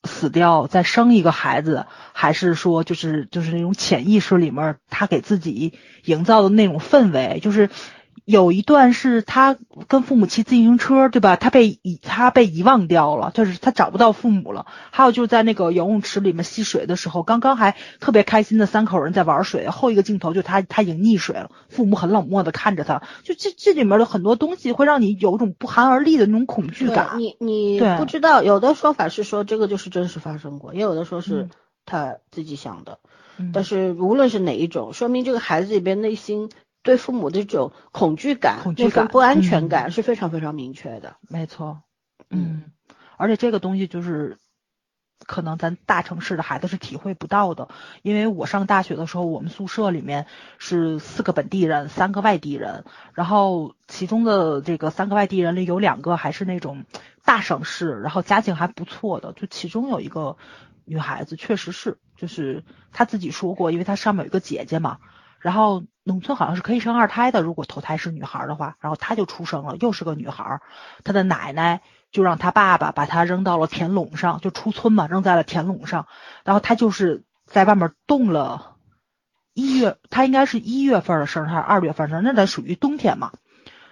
死掉再生一个孩子，还是说就是就是那种潜意识里面他给自己营造的那种氛围，就是。有一段是他跟父母骑自行车，对吧？他被遗他被遗忘掉了，就是他找不到父母了。还有就是在那个游泳池里面戏水的时候，刚刚还特别开心的三口人在玩水，后一个镜头就他他已经溺水了，父母很冷漠的看着他，就这这里面的很多东西会让你有一种不寒而栗的那种恐惧感。你你不知道，有的说法是说这个就是真实发生过，也有的说是嗯他自己想的。嗯但是无论是哪一种，说明这个孩子里边内心对父母的这种恐惧感、恐惧感不安全嗯。感是非常非常明确的。没错，嗯，而且这个东西就是，可能咱大城市的孩子是体会不到的，因为我上大学的时候，我们宿舍里面是四个本地人，三个外地人，然后其中的这个三个外地人里有两个还是那种大省市，然后家境还不错的，就其中有一个女孩子，确实是，就是她自己说过，因为她上面有一个姐姐嘛，然后农村好像是可以生二胎的，如果头胎是女孩的话，然后她就出生了，又是个女孩，她的奶奶就让她爸爸把她扔到了田垄上，就出村嘛，扔在了田垄上，然后她就是在外面冻了一月，她应该是一月份的生日还是二月份生日，那得属于冬天嘛。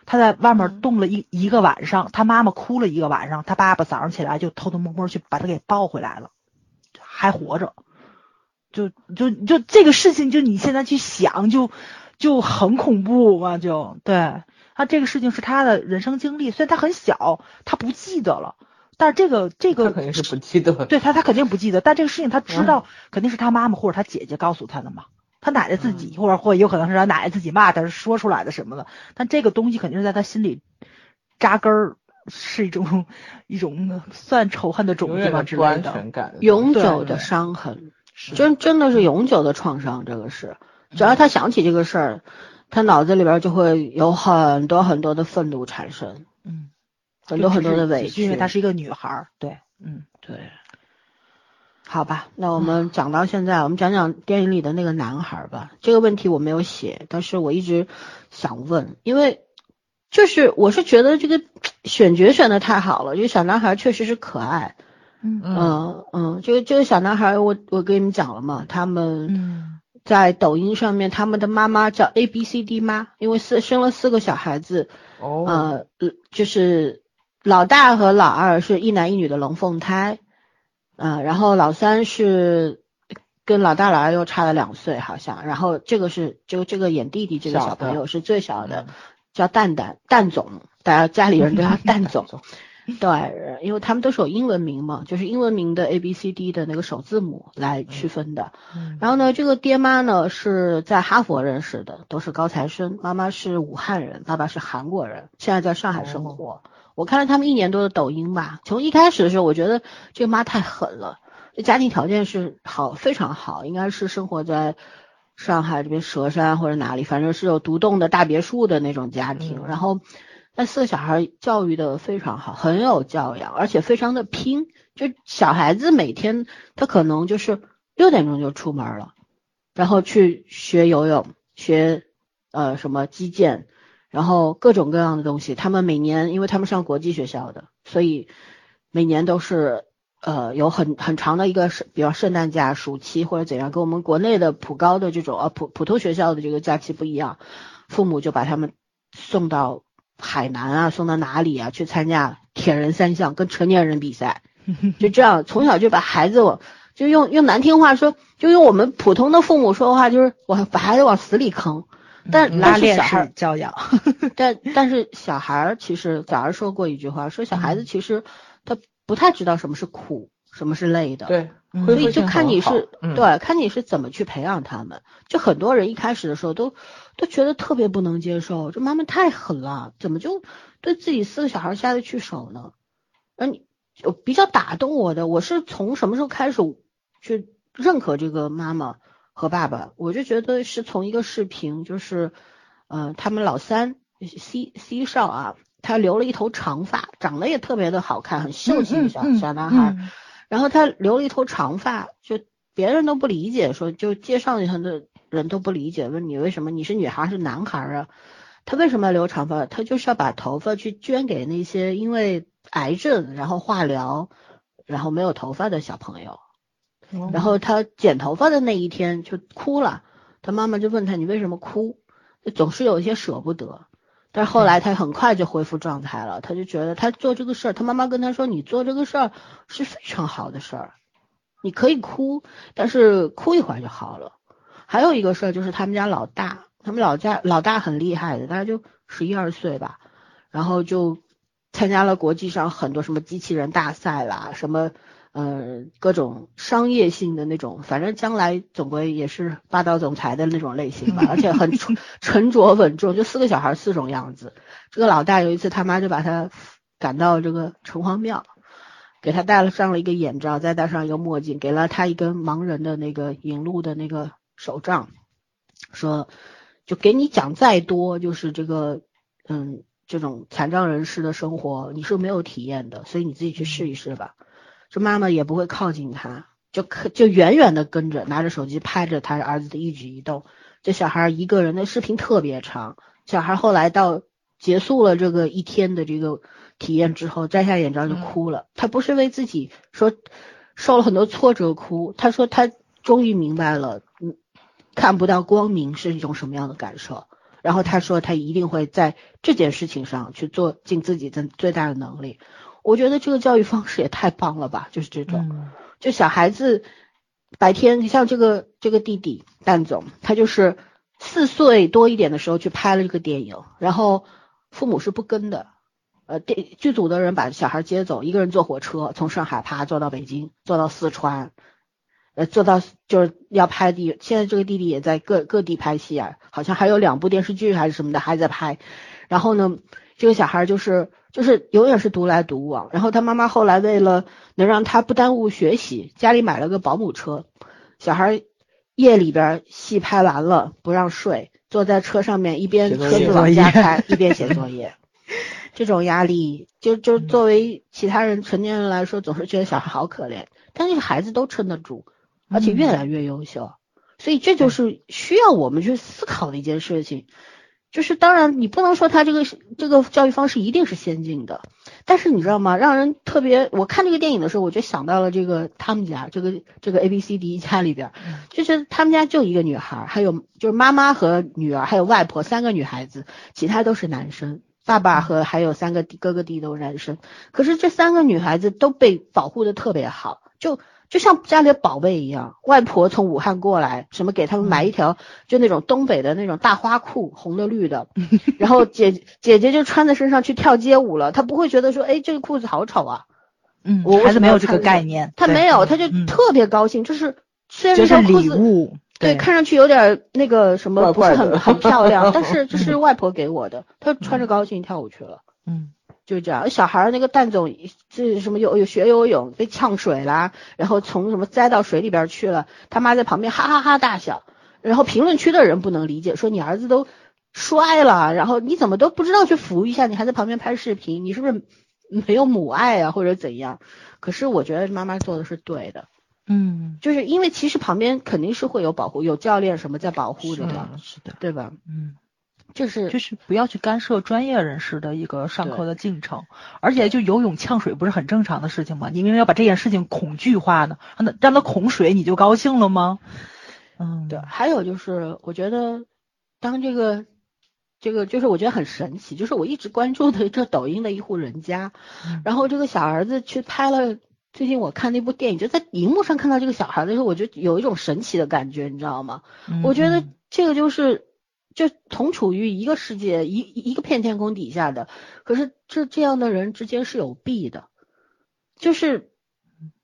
她在外面冻了一一个晚上，她妈妈哭了一个晚上，她爸爸早上起来就偷偷摸摸去把她给抱回来了，还活着，就就就这个事情，就你现在去想，就就很恐怖嘛！就对他这个事情是他的人生经历，虽然他很小，他不记得了，但是这个这个肯定是不记得，对他他肯定不记得，但这个事情他知道，肯定是他妈妈或者他姐姐告诉他的嘛。他奶奶自己，或者或有可能是他奶奶自己骂他说出来的什么的，但这个东西肯定是在他心里扎根儿，是一种一种算仇恨的种子吧之类的，永久的伤痕，真真的是永久的创伤。这个是，只要他想起这个事儿，他脑子里边就会有很多很多的愤怒产生，嗯，很多很多的委屈，因为她是一个女孩儿，对，嗯，对。好吧，那我们 讲到现在，我们讲讲电影里的那个男孩吧。这个问题我没有写，但是我一直想问，因为就是我是觉得这个选角选的太好了，这个小男孩确实是可爱。嗯嗯嗯，这个这个小男孩，我我跟你们讲了嘛，他们在抖音上面，他们的妈妈叫 A B C D 妈，因为四生了四个小孩子，哦，呃，就是老大和老二是一男一女的龙凤胎。嗯，然后老三是跟老大老二又差了两岁，好像。然后这个是就这个演弟弟这个小朋友是最小的，叫蛋蛋蛋总，大家家里人都叫 蛋总。对，因为他们都是有英文名嘛，就是英文名的 A B C D 的那个首字母来区分的。然后呢，这个爹妈呢是在哈佛认识的，都是高材生。妈妈是武汉人，爸爸是韩国人，现在在上海生活。我看了他们一年多的抖音吧，从一开始的时候，我觉得这个妈太狠了。这家庭条件是好，非常好，应该是生活在上海这边佘山或者哪里，反正是有独栋的大别墅的那种家庭。然后那四个小孩教育的非常好，很有教养，而且非常的拼。就小孩子每天他可能就是六点钟就出门了，然后去学游泳，学呃什么击剑。然后各种各样的东西，他们每年，因为他们上国际学校的，所以每年都是呃有很很长的一个，比如圣诞假、暑期或者怎样，跟我们国内的普高的这种呃普普通学校的这个假期不一样，父母就把他们送到海南啊，送到哪里啊去参加铁人三项，跟成年人比赛，就这样从小就把孩子往就用用难听话说，就用我们普通的父母说的话，就是我把孩子往死里坑。但拉链式教养，但但是小孩儿其实早上说过一句话，说小孩子其实他不太知道什么是苦，什么是累的，对，所以就看你是对，看你是怎么去培养他们。就很多人一开始的时候都都觉得特别不能接受，这妈妈太狠了，怎么就对自己四个小孩下得去手呢？而你比较打动我的，我是从什么时候开始去认可这个妈妈？和爸爸，我就觉得是从一个视频，就是，呃，他们老三 C C 少啊，他留了一头长发，长得也特别的好看，很秀气的小小男孩。然后他留了一头长发，就别人都不理解，说就介绍他的人都不理解，问你为什么你是女孩是男孩啊？他为什么要留长发？他就是要把头发去捐给那些因为癌症然后化疗然后没有头发的小朋友。然后他剪头发的那一天就哭了，他妈妈就问他你为什么哭？总是有一些舍不得，但是后来他很快就恢复状态了，他就觉得他做这个事儿，他妈妈跟他说你做这个事儿是非常好的事儿，你可以哭，但是哭一会儿就好了。还有一个事儿就是他们家老大，他们老家老大很厉害的，大概就十一二岁吧，然后就参加了国际上很多什么机器人大赛啦，什么。呃，各种商业性的那种，反正将来总归也是霸道总裁的那种类型吧，而且很 沉着稳重，就四个小孩四种样子。这个老大有一次他妈就把他赶到这个城隍庙，给他戴了上了一个眼罩，再戴上一个墨镜，给了他一根盲人的那个引路的那个手杖，说就给你讲再多，就是这个嗯。这种残障人士的生活，你是没有体验的，所以你自己去试一试吧。这妈妈也不会靠近他，就就远远的跟着，拿着手机拍着他儿子的一举一动。这小孩一个人的视频特别长，小孩后来到结束了这个一天的这个体验之后，摘下眼罩就哭了。他不是为自己说受了很多挫折哭，他说他终于明白了，嗯，看不到光明是一种什么样的感受。然后他说他一定会在这件事情上去做尽自己的最大的能力。我觉得这个教育方式也太棒了吧，就是这种，就小孩子。白天，你像这个这个弟弟蛋总，他就是四岁多一点的时候去拍了这个电影，然后父母是不跟的，呃，电剧组的人把小孩接走，一个人坐火车从上海啪坐到北京，坐到四川，呃，坐到就是要拍地，现在这个弟弟也在各各地拍戏啊，好像还有两部电视剧还是什么的还在拍，然后呢，这个小孩就是。就是永远是独来独往，然后他妈妈后来为了能让他不耽误学习，家里买了个保姆车。小孩夜里边戏拍完了不让睡，坐在车上面一边车子往家开一边写作业。这种压力，就就作为其他人成年人来说，总是觉得小孩好可怜，但是孩子都撑得住，而且越来越优秀。所以这就是需要我们去思考的一件事情。就是当然，你不能说他这个这个教育方式一定是先进的，但是你知道吗？让人特别，我看这个电影的时候，我就想到了这个他们家这个这个 A B C D 一家里边，就是他们家就一个女孩，还有就是妈妈和女儿，还有外婆三个女孩子，其他都是男生，爸爸和还有三个哥哥弟都是男生，可是这三个女孩子都被保护的特别好，就。就像家里的宝贝一样，外婆从武汉过来，什么给他们买一条，就那种东北的那种大花裤，红的绿的，然后姐姐姐就穿在身上去跳街舞了，她不会觉得说，哎，这个裤子好丑啊，嗯，我孩子没有这个概念，他没有，他就特别高兴，就是虽然这条裤子对看上去有点那个什么不是很很漂亮，但是这是外婆给我的，她穿着高兴跳舞去了，嗯。就这样，小孩那个蛋总这什么游有学游泳被呛水啦，然后从什么栽到水里边去了，他妈在旁边哈哈哈大笑，然后评论区的人不能理解，说你儿子都摔了，然后你怎么都不知道去扶一下，你还在旁边拍视频，你是不是没有母爱啊或者怎样？可是我觉得妈妈做的是对的，嗯，就是因为其实旁边肯定是会有保护，有教练什么在保护着的，是的，对吧？嗯。就是就是不要去干涉专业人士的一个上课的进程，而且就游泳呛水不是很正常的事情吗？你为什么要把这件事情恐惧化呢？让他让他恐水你就高兴了吗？嗯，对。还有就是我觉得当这个这个就是我觉得很神奇，就是我一直关注的这抖音的一户人家，然后这个小儿子去拍了最近我看那部电影，就在荧幕上看到这个小孩的时候，我就有一种神奇的感觉，你知道吗？我觉得这个就是。就同处于一个世界一一个片天空底下的，可是这这样的人之间是有弊的，就是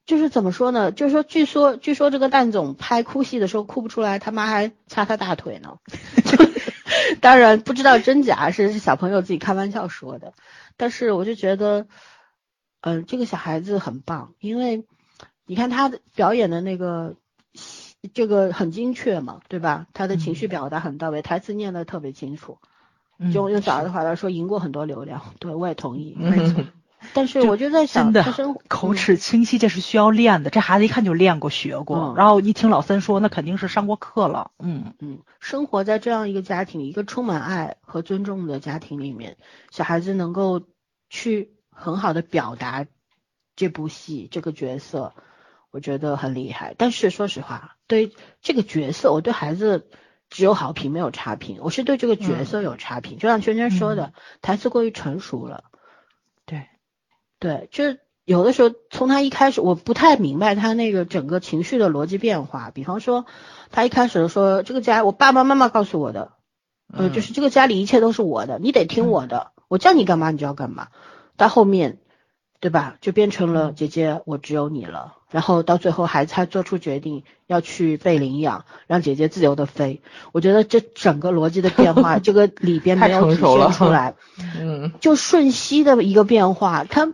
就是怎么说呢？就是说，据说据说这个蛋总拍哭戏的时候哭不出来，他妈还掐他大腿呢。当然不知道真假，是小朋友自己开玩笑说的。但是我就觉得，嗯，这个小孩子很棒，因为你看他的表演的那个。这个很精确嘛，对吧？他的情绪表达很到位，台词念得特别清楚。就用小孩的话来说，赢过很多流量。对，我也同意。没错。但是我就在想，真的口齿清晰，这是需要练的。这孩子一看就练过、学过。然后一听老三说，那肯定是上过课了。嗯嗯。生活在这样一个家庭，一个充满爱和尊重的家庭里面，小孩子能够去很好的表达这部戏这个角色。我觉得很厉害，但是说实话，对这个角色，我对孩子只有好评没有差评。我是对这个角色有差评，就像圈圈说的，台词过于成熟了。对，对，就是有的时候从他一开始，我不太明白他那个整个情绪的逻辑变化。比方说，他一开始说这个家我爸爸妈妈告诉我的，呃，就是这个家里一切都是我的，你得听我的，我叫你干嘛你就要干嘛。到后面。对吧？就变成了姐姐，我只有你了。然后到最后，孩子才做出决定要去被领养，让姐姐自由的飞。我觉得这整个逻辑的变化，这个里边没有体现出来。嗯，就瞬息的一个变化，他，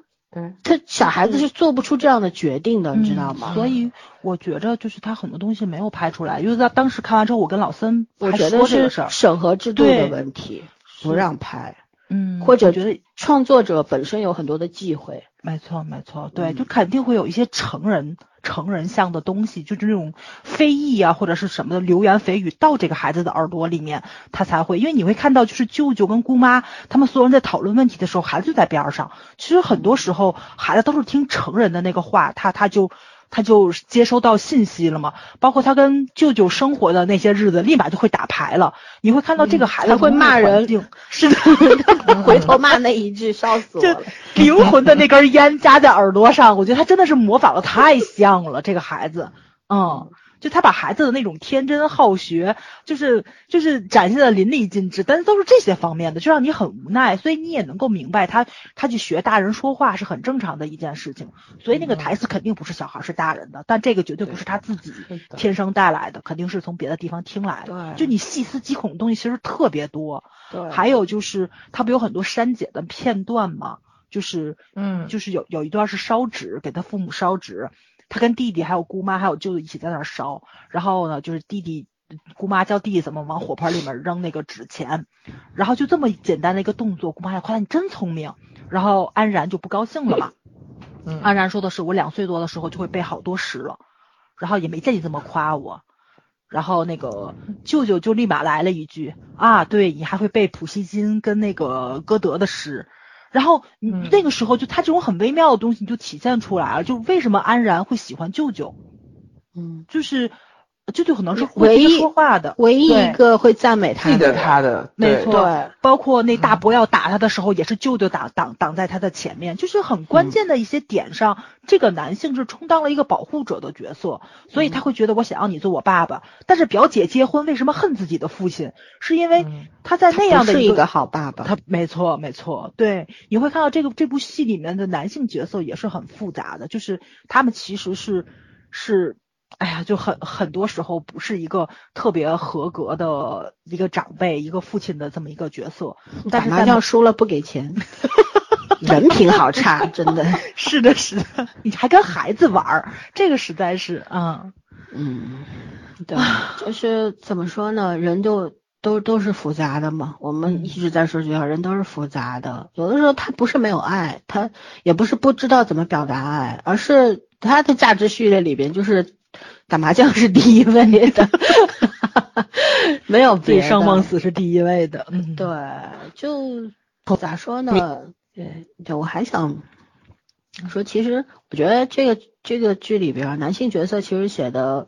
他小孩子是做不出这样的决定的，你知道吗？所以我觉着就是他很多东西没有拍出来，因为他当时看完之后，我跟老森我觉得是审核制度的问题，不让拍。嗯，或者我觉得创作者本身有很多的忌讳。没错，没错，对，嗯就肯定会有一些成人成人像的东西，就是那种非议啊，或者是什么的流言蜚语到这个孩子的耳朵里面，他才会，因为你会看到，就是舅舅跟姑妈他们所有人在讨论问题的时候，孩子就在边儿上。其实很多时候，孩子都是听成人的那个话，他他就。他就接收到信息了嘛，包括他跟舅舅生活的那些日子，立马就会打牌了。你会看到这个孩子还会骂人。是的，回头骂那一句，笑死我就了。灵魂的那根烟夹在耳朵上，我觉得他真的是模仿的太像了，这个孩子，嗯，就他把孩子的那种天真好学，就是就是展现的淋漓尽致，但是都是这些方面的，就让你很无奈，所以你也能够明白他他去学大人说话是很正常的一件事情，所以那个台词肯定不是小孩是大人的，但这个绝对不是他自己天生带来的，肯定是从别的地方听来的，对。就你细思极恐的东西其实特别多，对，还有就是他不有很多删减的片段吗？就是嗯。就是有有一段是烧纸，给他父母烧纸，他跟弟弟还有姑妈还有舅舅一起在那儿烧，然后呢就是弟弟姑妈教弟弟怎么往火盆里面扔那个纸钱，然后就这么简单的一个动作，姑妈还夸他你真聪明，然后安然就不高兴了嘛，嗯。安然说的是我两岁多的时候就会背好多诗了，然后也没见你这么夸我。然后那个舅舅就立马来了一句啊，对你还会背普希金跟那个歌德的诗，然后那个时候就他这种很微妙的东西就体现出来了，就为什么安然会喜欢舅舅，嗯，就是舅舅可能是唯一说话的，唯一一个会赞美他的记得，他的，没错，对包括那大伯要打他的时候，也是舅舅挡挡挡在他的前面，就是很关键的一些点上，这个男性是充当了一个保护者的角色，所以他会觉得我想要你做我爸爸。但是表姐结婚为什么恨自己的父亲？是因为嗯他在那样的个不是一个好爸爸。他没错，没错，对，你会看到这个这部戏里面的男性角色也是很复杂的，就是他们其实是是，哎呀，就很很多时候不是一个特别合格的一个长辈、一个父亲的这么一个角色，但打麻将输了不给钱，人品好差，真的。是的，是的，你还跟孩子玩儿，这个实在是，啊，嗯，对，就是怎么说呢，人就都都是复杂的嘛。我们一直在说这句话，人都是复杂的。有的时候他不是没有爱，他也不是不知道怎么表达爱，而是他的价值序列里边就是打麻将是第一位的，没有别的。醉生梦死是第一位的，嗯，对，就咋说呢？对，对，我还想说，其实我觉得这个这个剧里边儿男性角色其实写的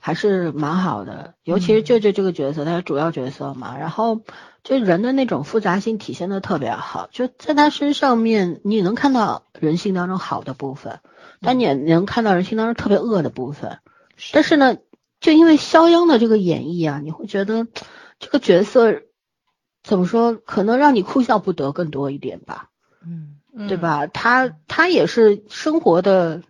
还是蛮好的，尤其是舅舅这个角色，他是主要角色嘛，然后就人的那种复杂性体现的特别好，就在他身上面，你能看到人性当中好的部分，但你也能看到人性当中特别恶的部分。但是呢，就因为肖央的这个演绎啊，你会觉得这个角色怎么说，可能让你哭笑不得更多一点吧，嗯，对？吧？他他也是生活的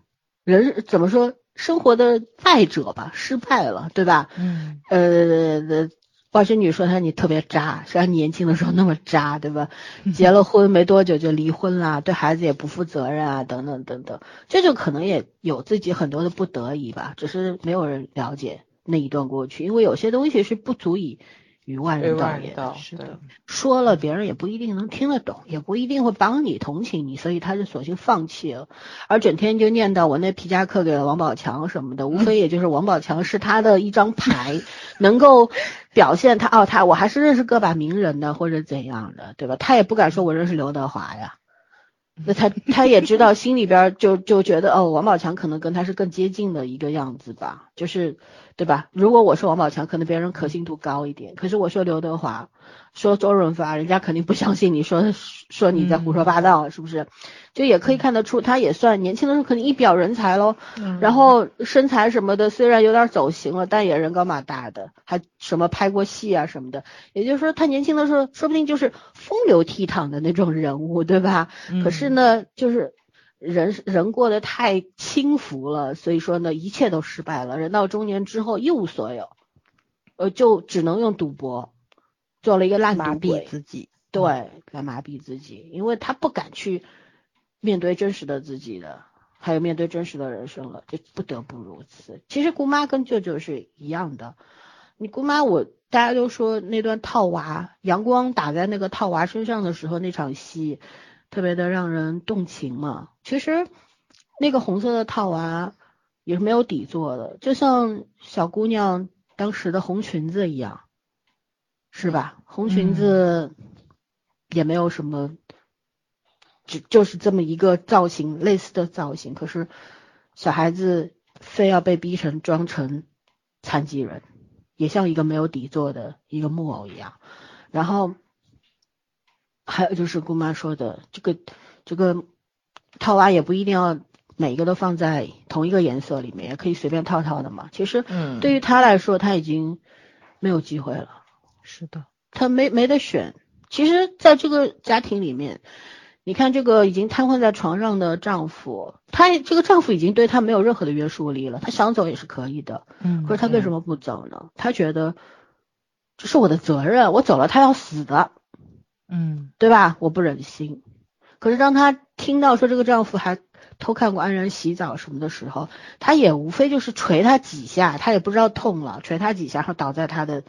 人，怎么说，生活的败者吧，失败了，对吧？嗯，呃，外甥女说她你特别渣，像你年轻的时候那么渣，对吧？结了婚没多久就离婚啦，对孩子也不负责任啊，等等等等，这就可能也有自己很多的不得已吧，只是没有人了解那一段过去，因为有些东西是不足以与外人道也。道是的，说了别人也不一定能听得懂，也不一定会帮你同情你，所以他就索性放弃了，而整天就念叨我那皮夹克给了王宝强什么的，无非也就是王宝强是他的一张牌，能够表现他哦，他我还是认识个把名人的或者怎样的，对吧？他也不敢说我认识刘德华呀。那他他也知道，心里边就就觉得哦，王宝强可能跟他是更接近的一个样子吧，就是对吧？如果我说王宝强，可能别人可信度高一点，可是我说刘德华，说周润发，人家肯定不相信你说 说你在胡说八道，是不是？就也可以看得出，他也算年轻的时候肯定一表人才喽。然后身材什么的虽然有点走形了，但也人高马大的，还什么拍过戏啊什么的。也就是说，他年轻的时候说不定就是风流倜傥的那种人物，对吧？可是呢，就是人人过得太轻浮了，所以说呢，一切都失败了。人到中年之后一无所有，呃，就只能用赌博做了一个烂麻痹赌鬼，自己，对，来麻痹自己，因为他不敢去面对真实的自己的，还有面对真实的人生了，就不得不如此。其实姑妈跟舅舅是一样的，你姑妈我大家都说那段套娃，阳光打在那个套娃身上的时候，那场戏特别的让人动情嘛。其实那个红色的套娃也是没有底座的，就像小姑娘当时的红裙子一样，是吧？红裙子也没有什么，就就是这么一个造型，类似的造型。可是小孩子非要被逼成装成残疾人，也像一个没有底座的一个木偶一样。然后还有就是姑妈说的这个这个套娃也不一定要每一个都放在同一个颜色里面，也可以随便套套的嘛。其实嗯对于他来说，他已经没有机会了。是的，他没没得选。其实，在这个家庭里面，你看这个已经瘫痪在床上的丈夫，他这个丈夫已经对他没有任何的约束力了，他想走也是可以的。嗯可是他为什么不走呢？他觉得这是我的责任，我走了他要死的，嗯对吧？我不忍心。可是当她听到说这个丈夫还偷看过安然洗澡什么的时候，她也无非就是捶他几下，他也不知道痛了，捶他几下，然后倒在他的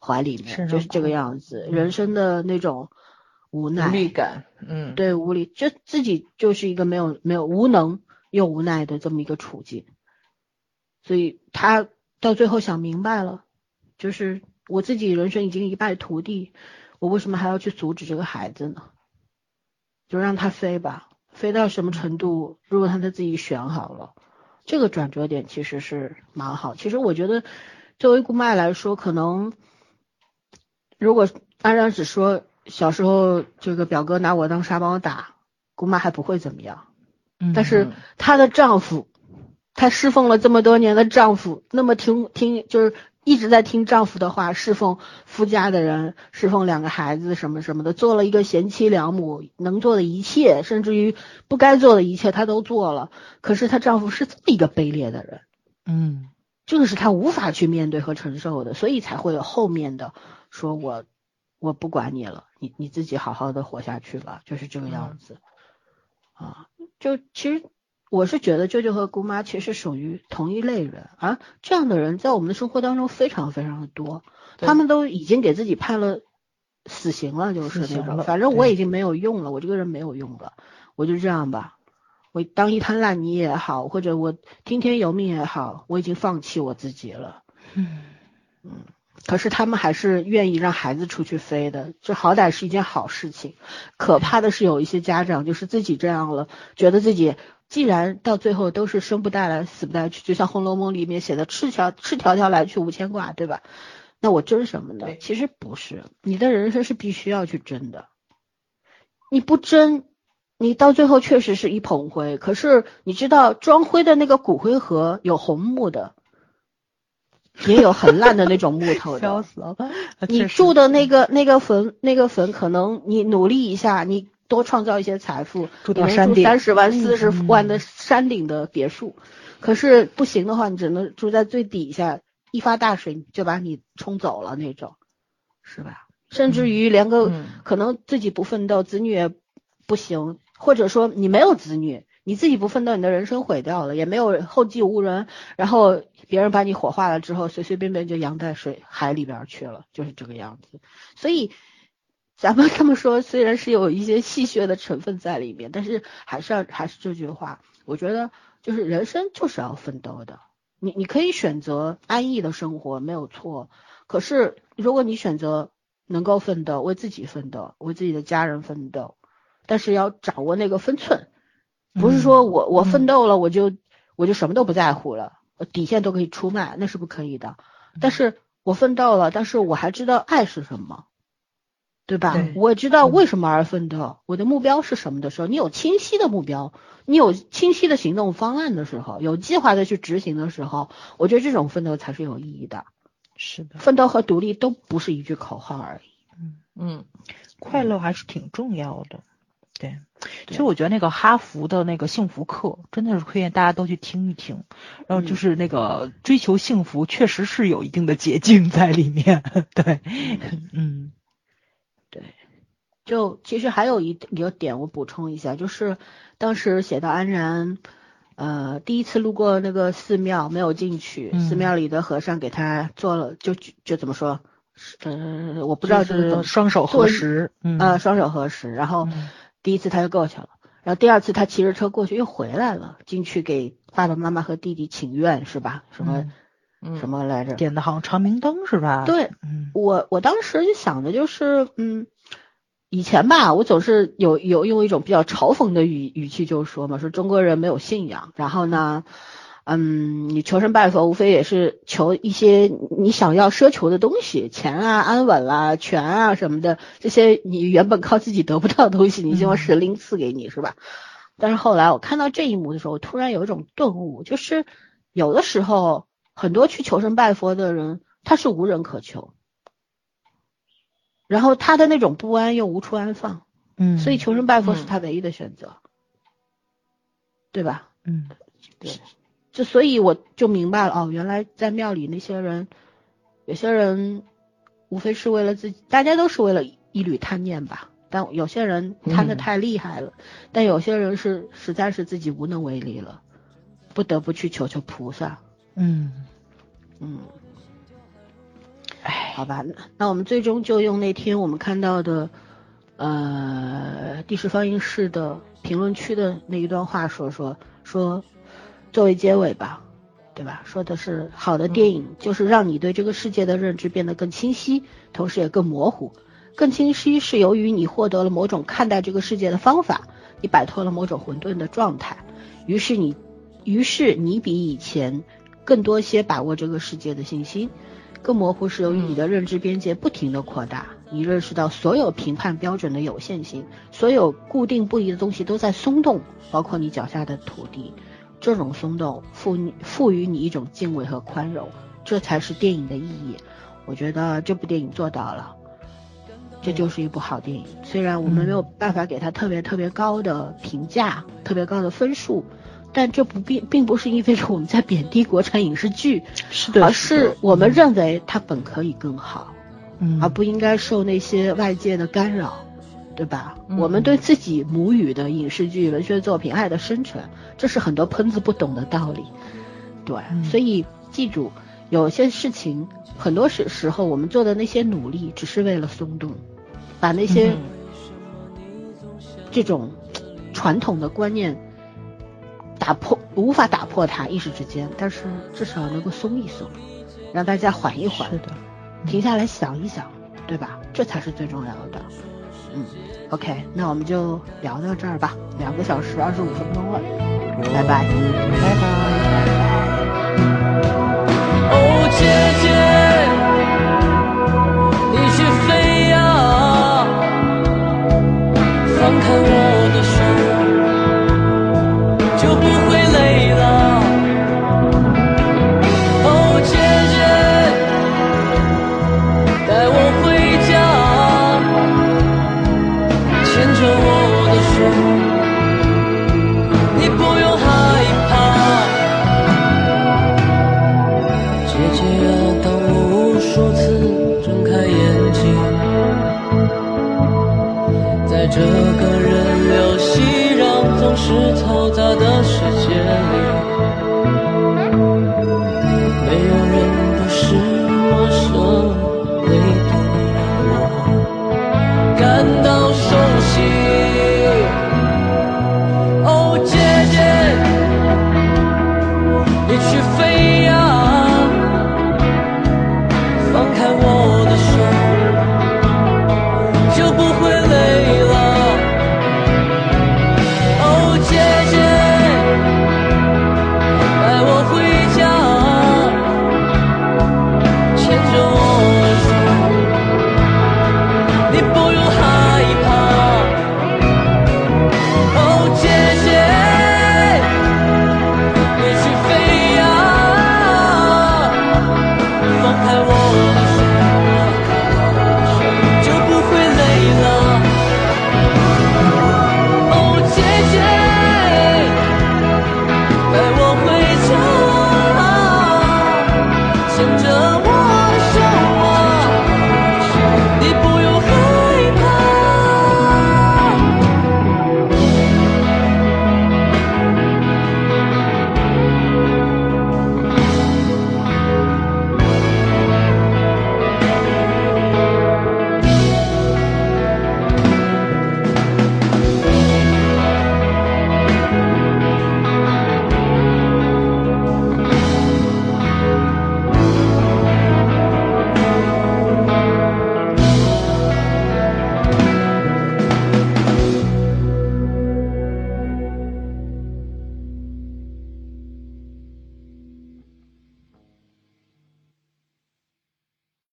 怀里面，就是这个样子，人生的那种无奈，无力感，嗯，对无力，就自己就是一个没有没有无能又无奈的这么一个处境，所以他到最后想明白了，就是我自己人生已经一败涂地，我为什么还要去阻止这个孩子呢？就让他飞吧，飞到什么程度，如果他他自己选好了，这个转折点其实是蛮好。其实我觉得，作为姑妈来说，可能如果安然只说小时候这个表哥拿我当沙包打，姑妈还不会怎么样。嗯但是她的丈夫，她侍奉了这么多年的丈夫，那么听听就是一直在听丈夫的话，侍奉夫家的人，侍奉两个孩子什么什么的，做了一个贤妻良母，能做的一切，甚至于不该做的一切她都做了。可是她丈夫是这么一个卑劣的人，嗯这个是他无法去面对和承受的，所以才会有后面的说我我不管你了，你你自己好好的活下去吧，就是这个样子。啊，就其实我是觉得舅舅和姑妈其实属于同一类人，啊这样的人在我们的生活当中非常非常的多，他们都已经给自己判了死刑了，就是那种，反正我已经没有用了，我这个人没有用了，我就这样吧。我当一滩烂泥也好，或者我听天由命也好，我已经放弃我自己了。嗯嗯可是他们还是愿意让孩子出去飞的，这好歹是一件好事情。可怕的是有一些家长就是自己这样了，觉得自己既然到最后都是生不带来死不带去，就像《红楼梦》里面写的“赤条赤条条来去无牵挂”，对吧？那我争什么呢？其实不是，你的人生是必须要去争的。你不争，你到最后确实是一捧灰。可是你知道装灰的那个骨灰盒有红木的，也有很烂的那种木头的。笑死了。你住的那个那个坟那个坟，可能你努力一下，你多创造一些财富，住你能到山顶住三十万、四十嗯万的山顶的别墅。可是不行的话，你只能住在最底下，一发大水就把你冲走了那种，是吧？甚至于连个、嗯可能自己不奋斗，子女也不行，或者说你没有子女，你自己不奋斗，你的人生毁掉了，也没有后继无人，然后别人把你火化了之后，随随便便就扬在水海里边去了，就是这个样子。所以咱们这么说，虽然是有一些戏谑的成分在里面，但是还是要还是这句话，我觉得就是人生就是要奋斗的。你你可以选择安逸的生活，没有错。可是如果你选择能够奋斗，为自己奋斗，为自己的家人奋斗，但是要掌握那个分寸，不是说我我奋斗了，我就我就什么都不在乎了，我底线都可以出卖，那是不可以的。但是我奋斗了，但是我还知道爱是什么，对吧？对我知道为什么而奋斗，我的目标是什么的时候，你有清晰的目标，你有清晰的行动方案的时候，有计划的去执行的时候，我觉得这种奋斗才是有意义的。是的，奋斗和独立都不是一句口号而已。嗯，快乐还是挺重要的。对，其实我觉得那个哈佛的那个幸福课真的是推荐大家都去听一听。然后就是那个追求幸福，确实是有一定的捷径在里面。对，嗯。对。就其实还有一一个点，我补充一下，就是当时写到安然，呃，第一次路过那个寺庙，没有进去，嗯寺庙里的和尚给他做了，就就怎么说，呃，我不知道就是双手合十，嗯。呃，双手合十，然后嗯第一次他就过去了，然后第二次他骑着车过去又回来了，进去给爸爸妈妈和弟弟请愿是吧？什么、嗯什么来着？点的好像长明灯是吧？，对嗯我我当时就想的就是，嗯，以前吧，我总是有有用一种比较嘲讽的语语气就说嘛，说中国人没有信仰，然后呢。嗯，你求神拜佛，无非也是求一些你想要奢求的东西，钱啊、安稳啦、权啊什么的，这些你原本靠自己得不到的东西，你希望神灵赐给你，是吧？但是后来我看到这一幕的时候，我突然有一种顿悟，就是有的时候很多去求神拜佛的人，他是无人可求，然后他的那种不安又无处安放，嗯，所以求神拜佛是嗯他唯一的选择，对吧？嗯对，就所以我就明白了哦，原来在庙里那些人，有些人无非是为了自己，大家都是为了一缕贪念吧。但有些人贪的嗯太厉害了，但有些人是实在是自己无能为力了，不得不去求求菩萨。嗯，嗯，哎，好吧，那那我们最终就用那天我们看到的，呃，第十放映室的评论区的那一段话说说说，作为结尾吧，对吧？说的是好的电影就是让你对这个世界的认知变得更清晰，同时也更模糊。更清晰是由于你获得了某种看待这个世界的方法，你摆脱了某种混沌的状态，于是你，于是你比以前更多些把握这个世界的信心。更模糊是由于你的认知边界不停的扩大，你认识到所有评判标准的有限性，所有固定不移的东西都在松动，包括你脚下的土地。这种松动赋你赋予你一种敬畏和宽容，这才是电影的意义。我觉得这部电影做到了，这就是一部好电影。虽然我们没有办法给它特别特别高的评价，特别高的分数，但这不并并不是意味着我们在贬低国产影视剧，是的，而是我们认为它本可以更好，嗯，而不应该受那些外界的干扰，对吧？嗯我们对自己母语的影视剧、文学作品爱的深沉，这是很多喷子不懂的道理。对，嗯所以记住，有些事情，很多时时候我们做的那些努力，只是为了松动，把那些、嗯这种传统的观念打破，无法打破它一时之间，但是至少能够松一松，让大家缓一缓是，的，停下来想一想，对吧？这才是最重要的。嗯，OK，那我们就聊到这儿吧，两个小时二十五分钟了，拜拜，拜拜。哦，姐姐，你去飞呀，放开我的手，就不会累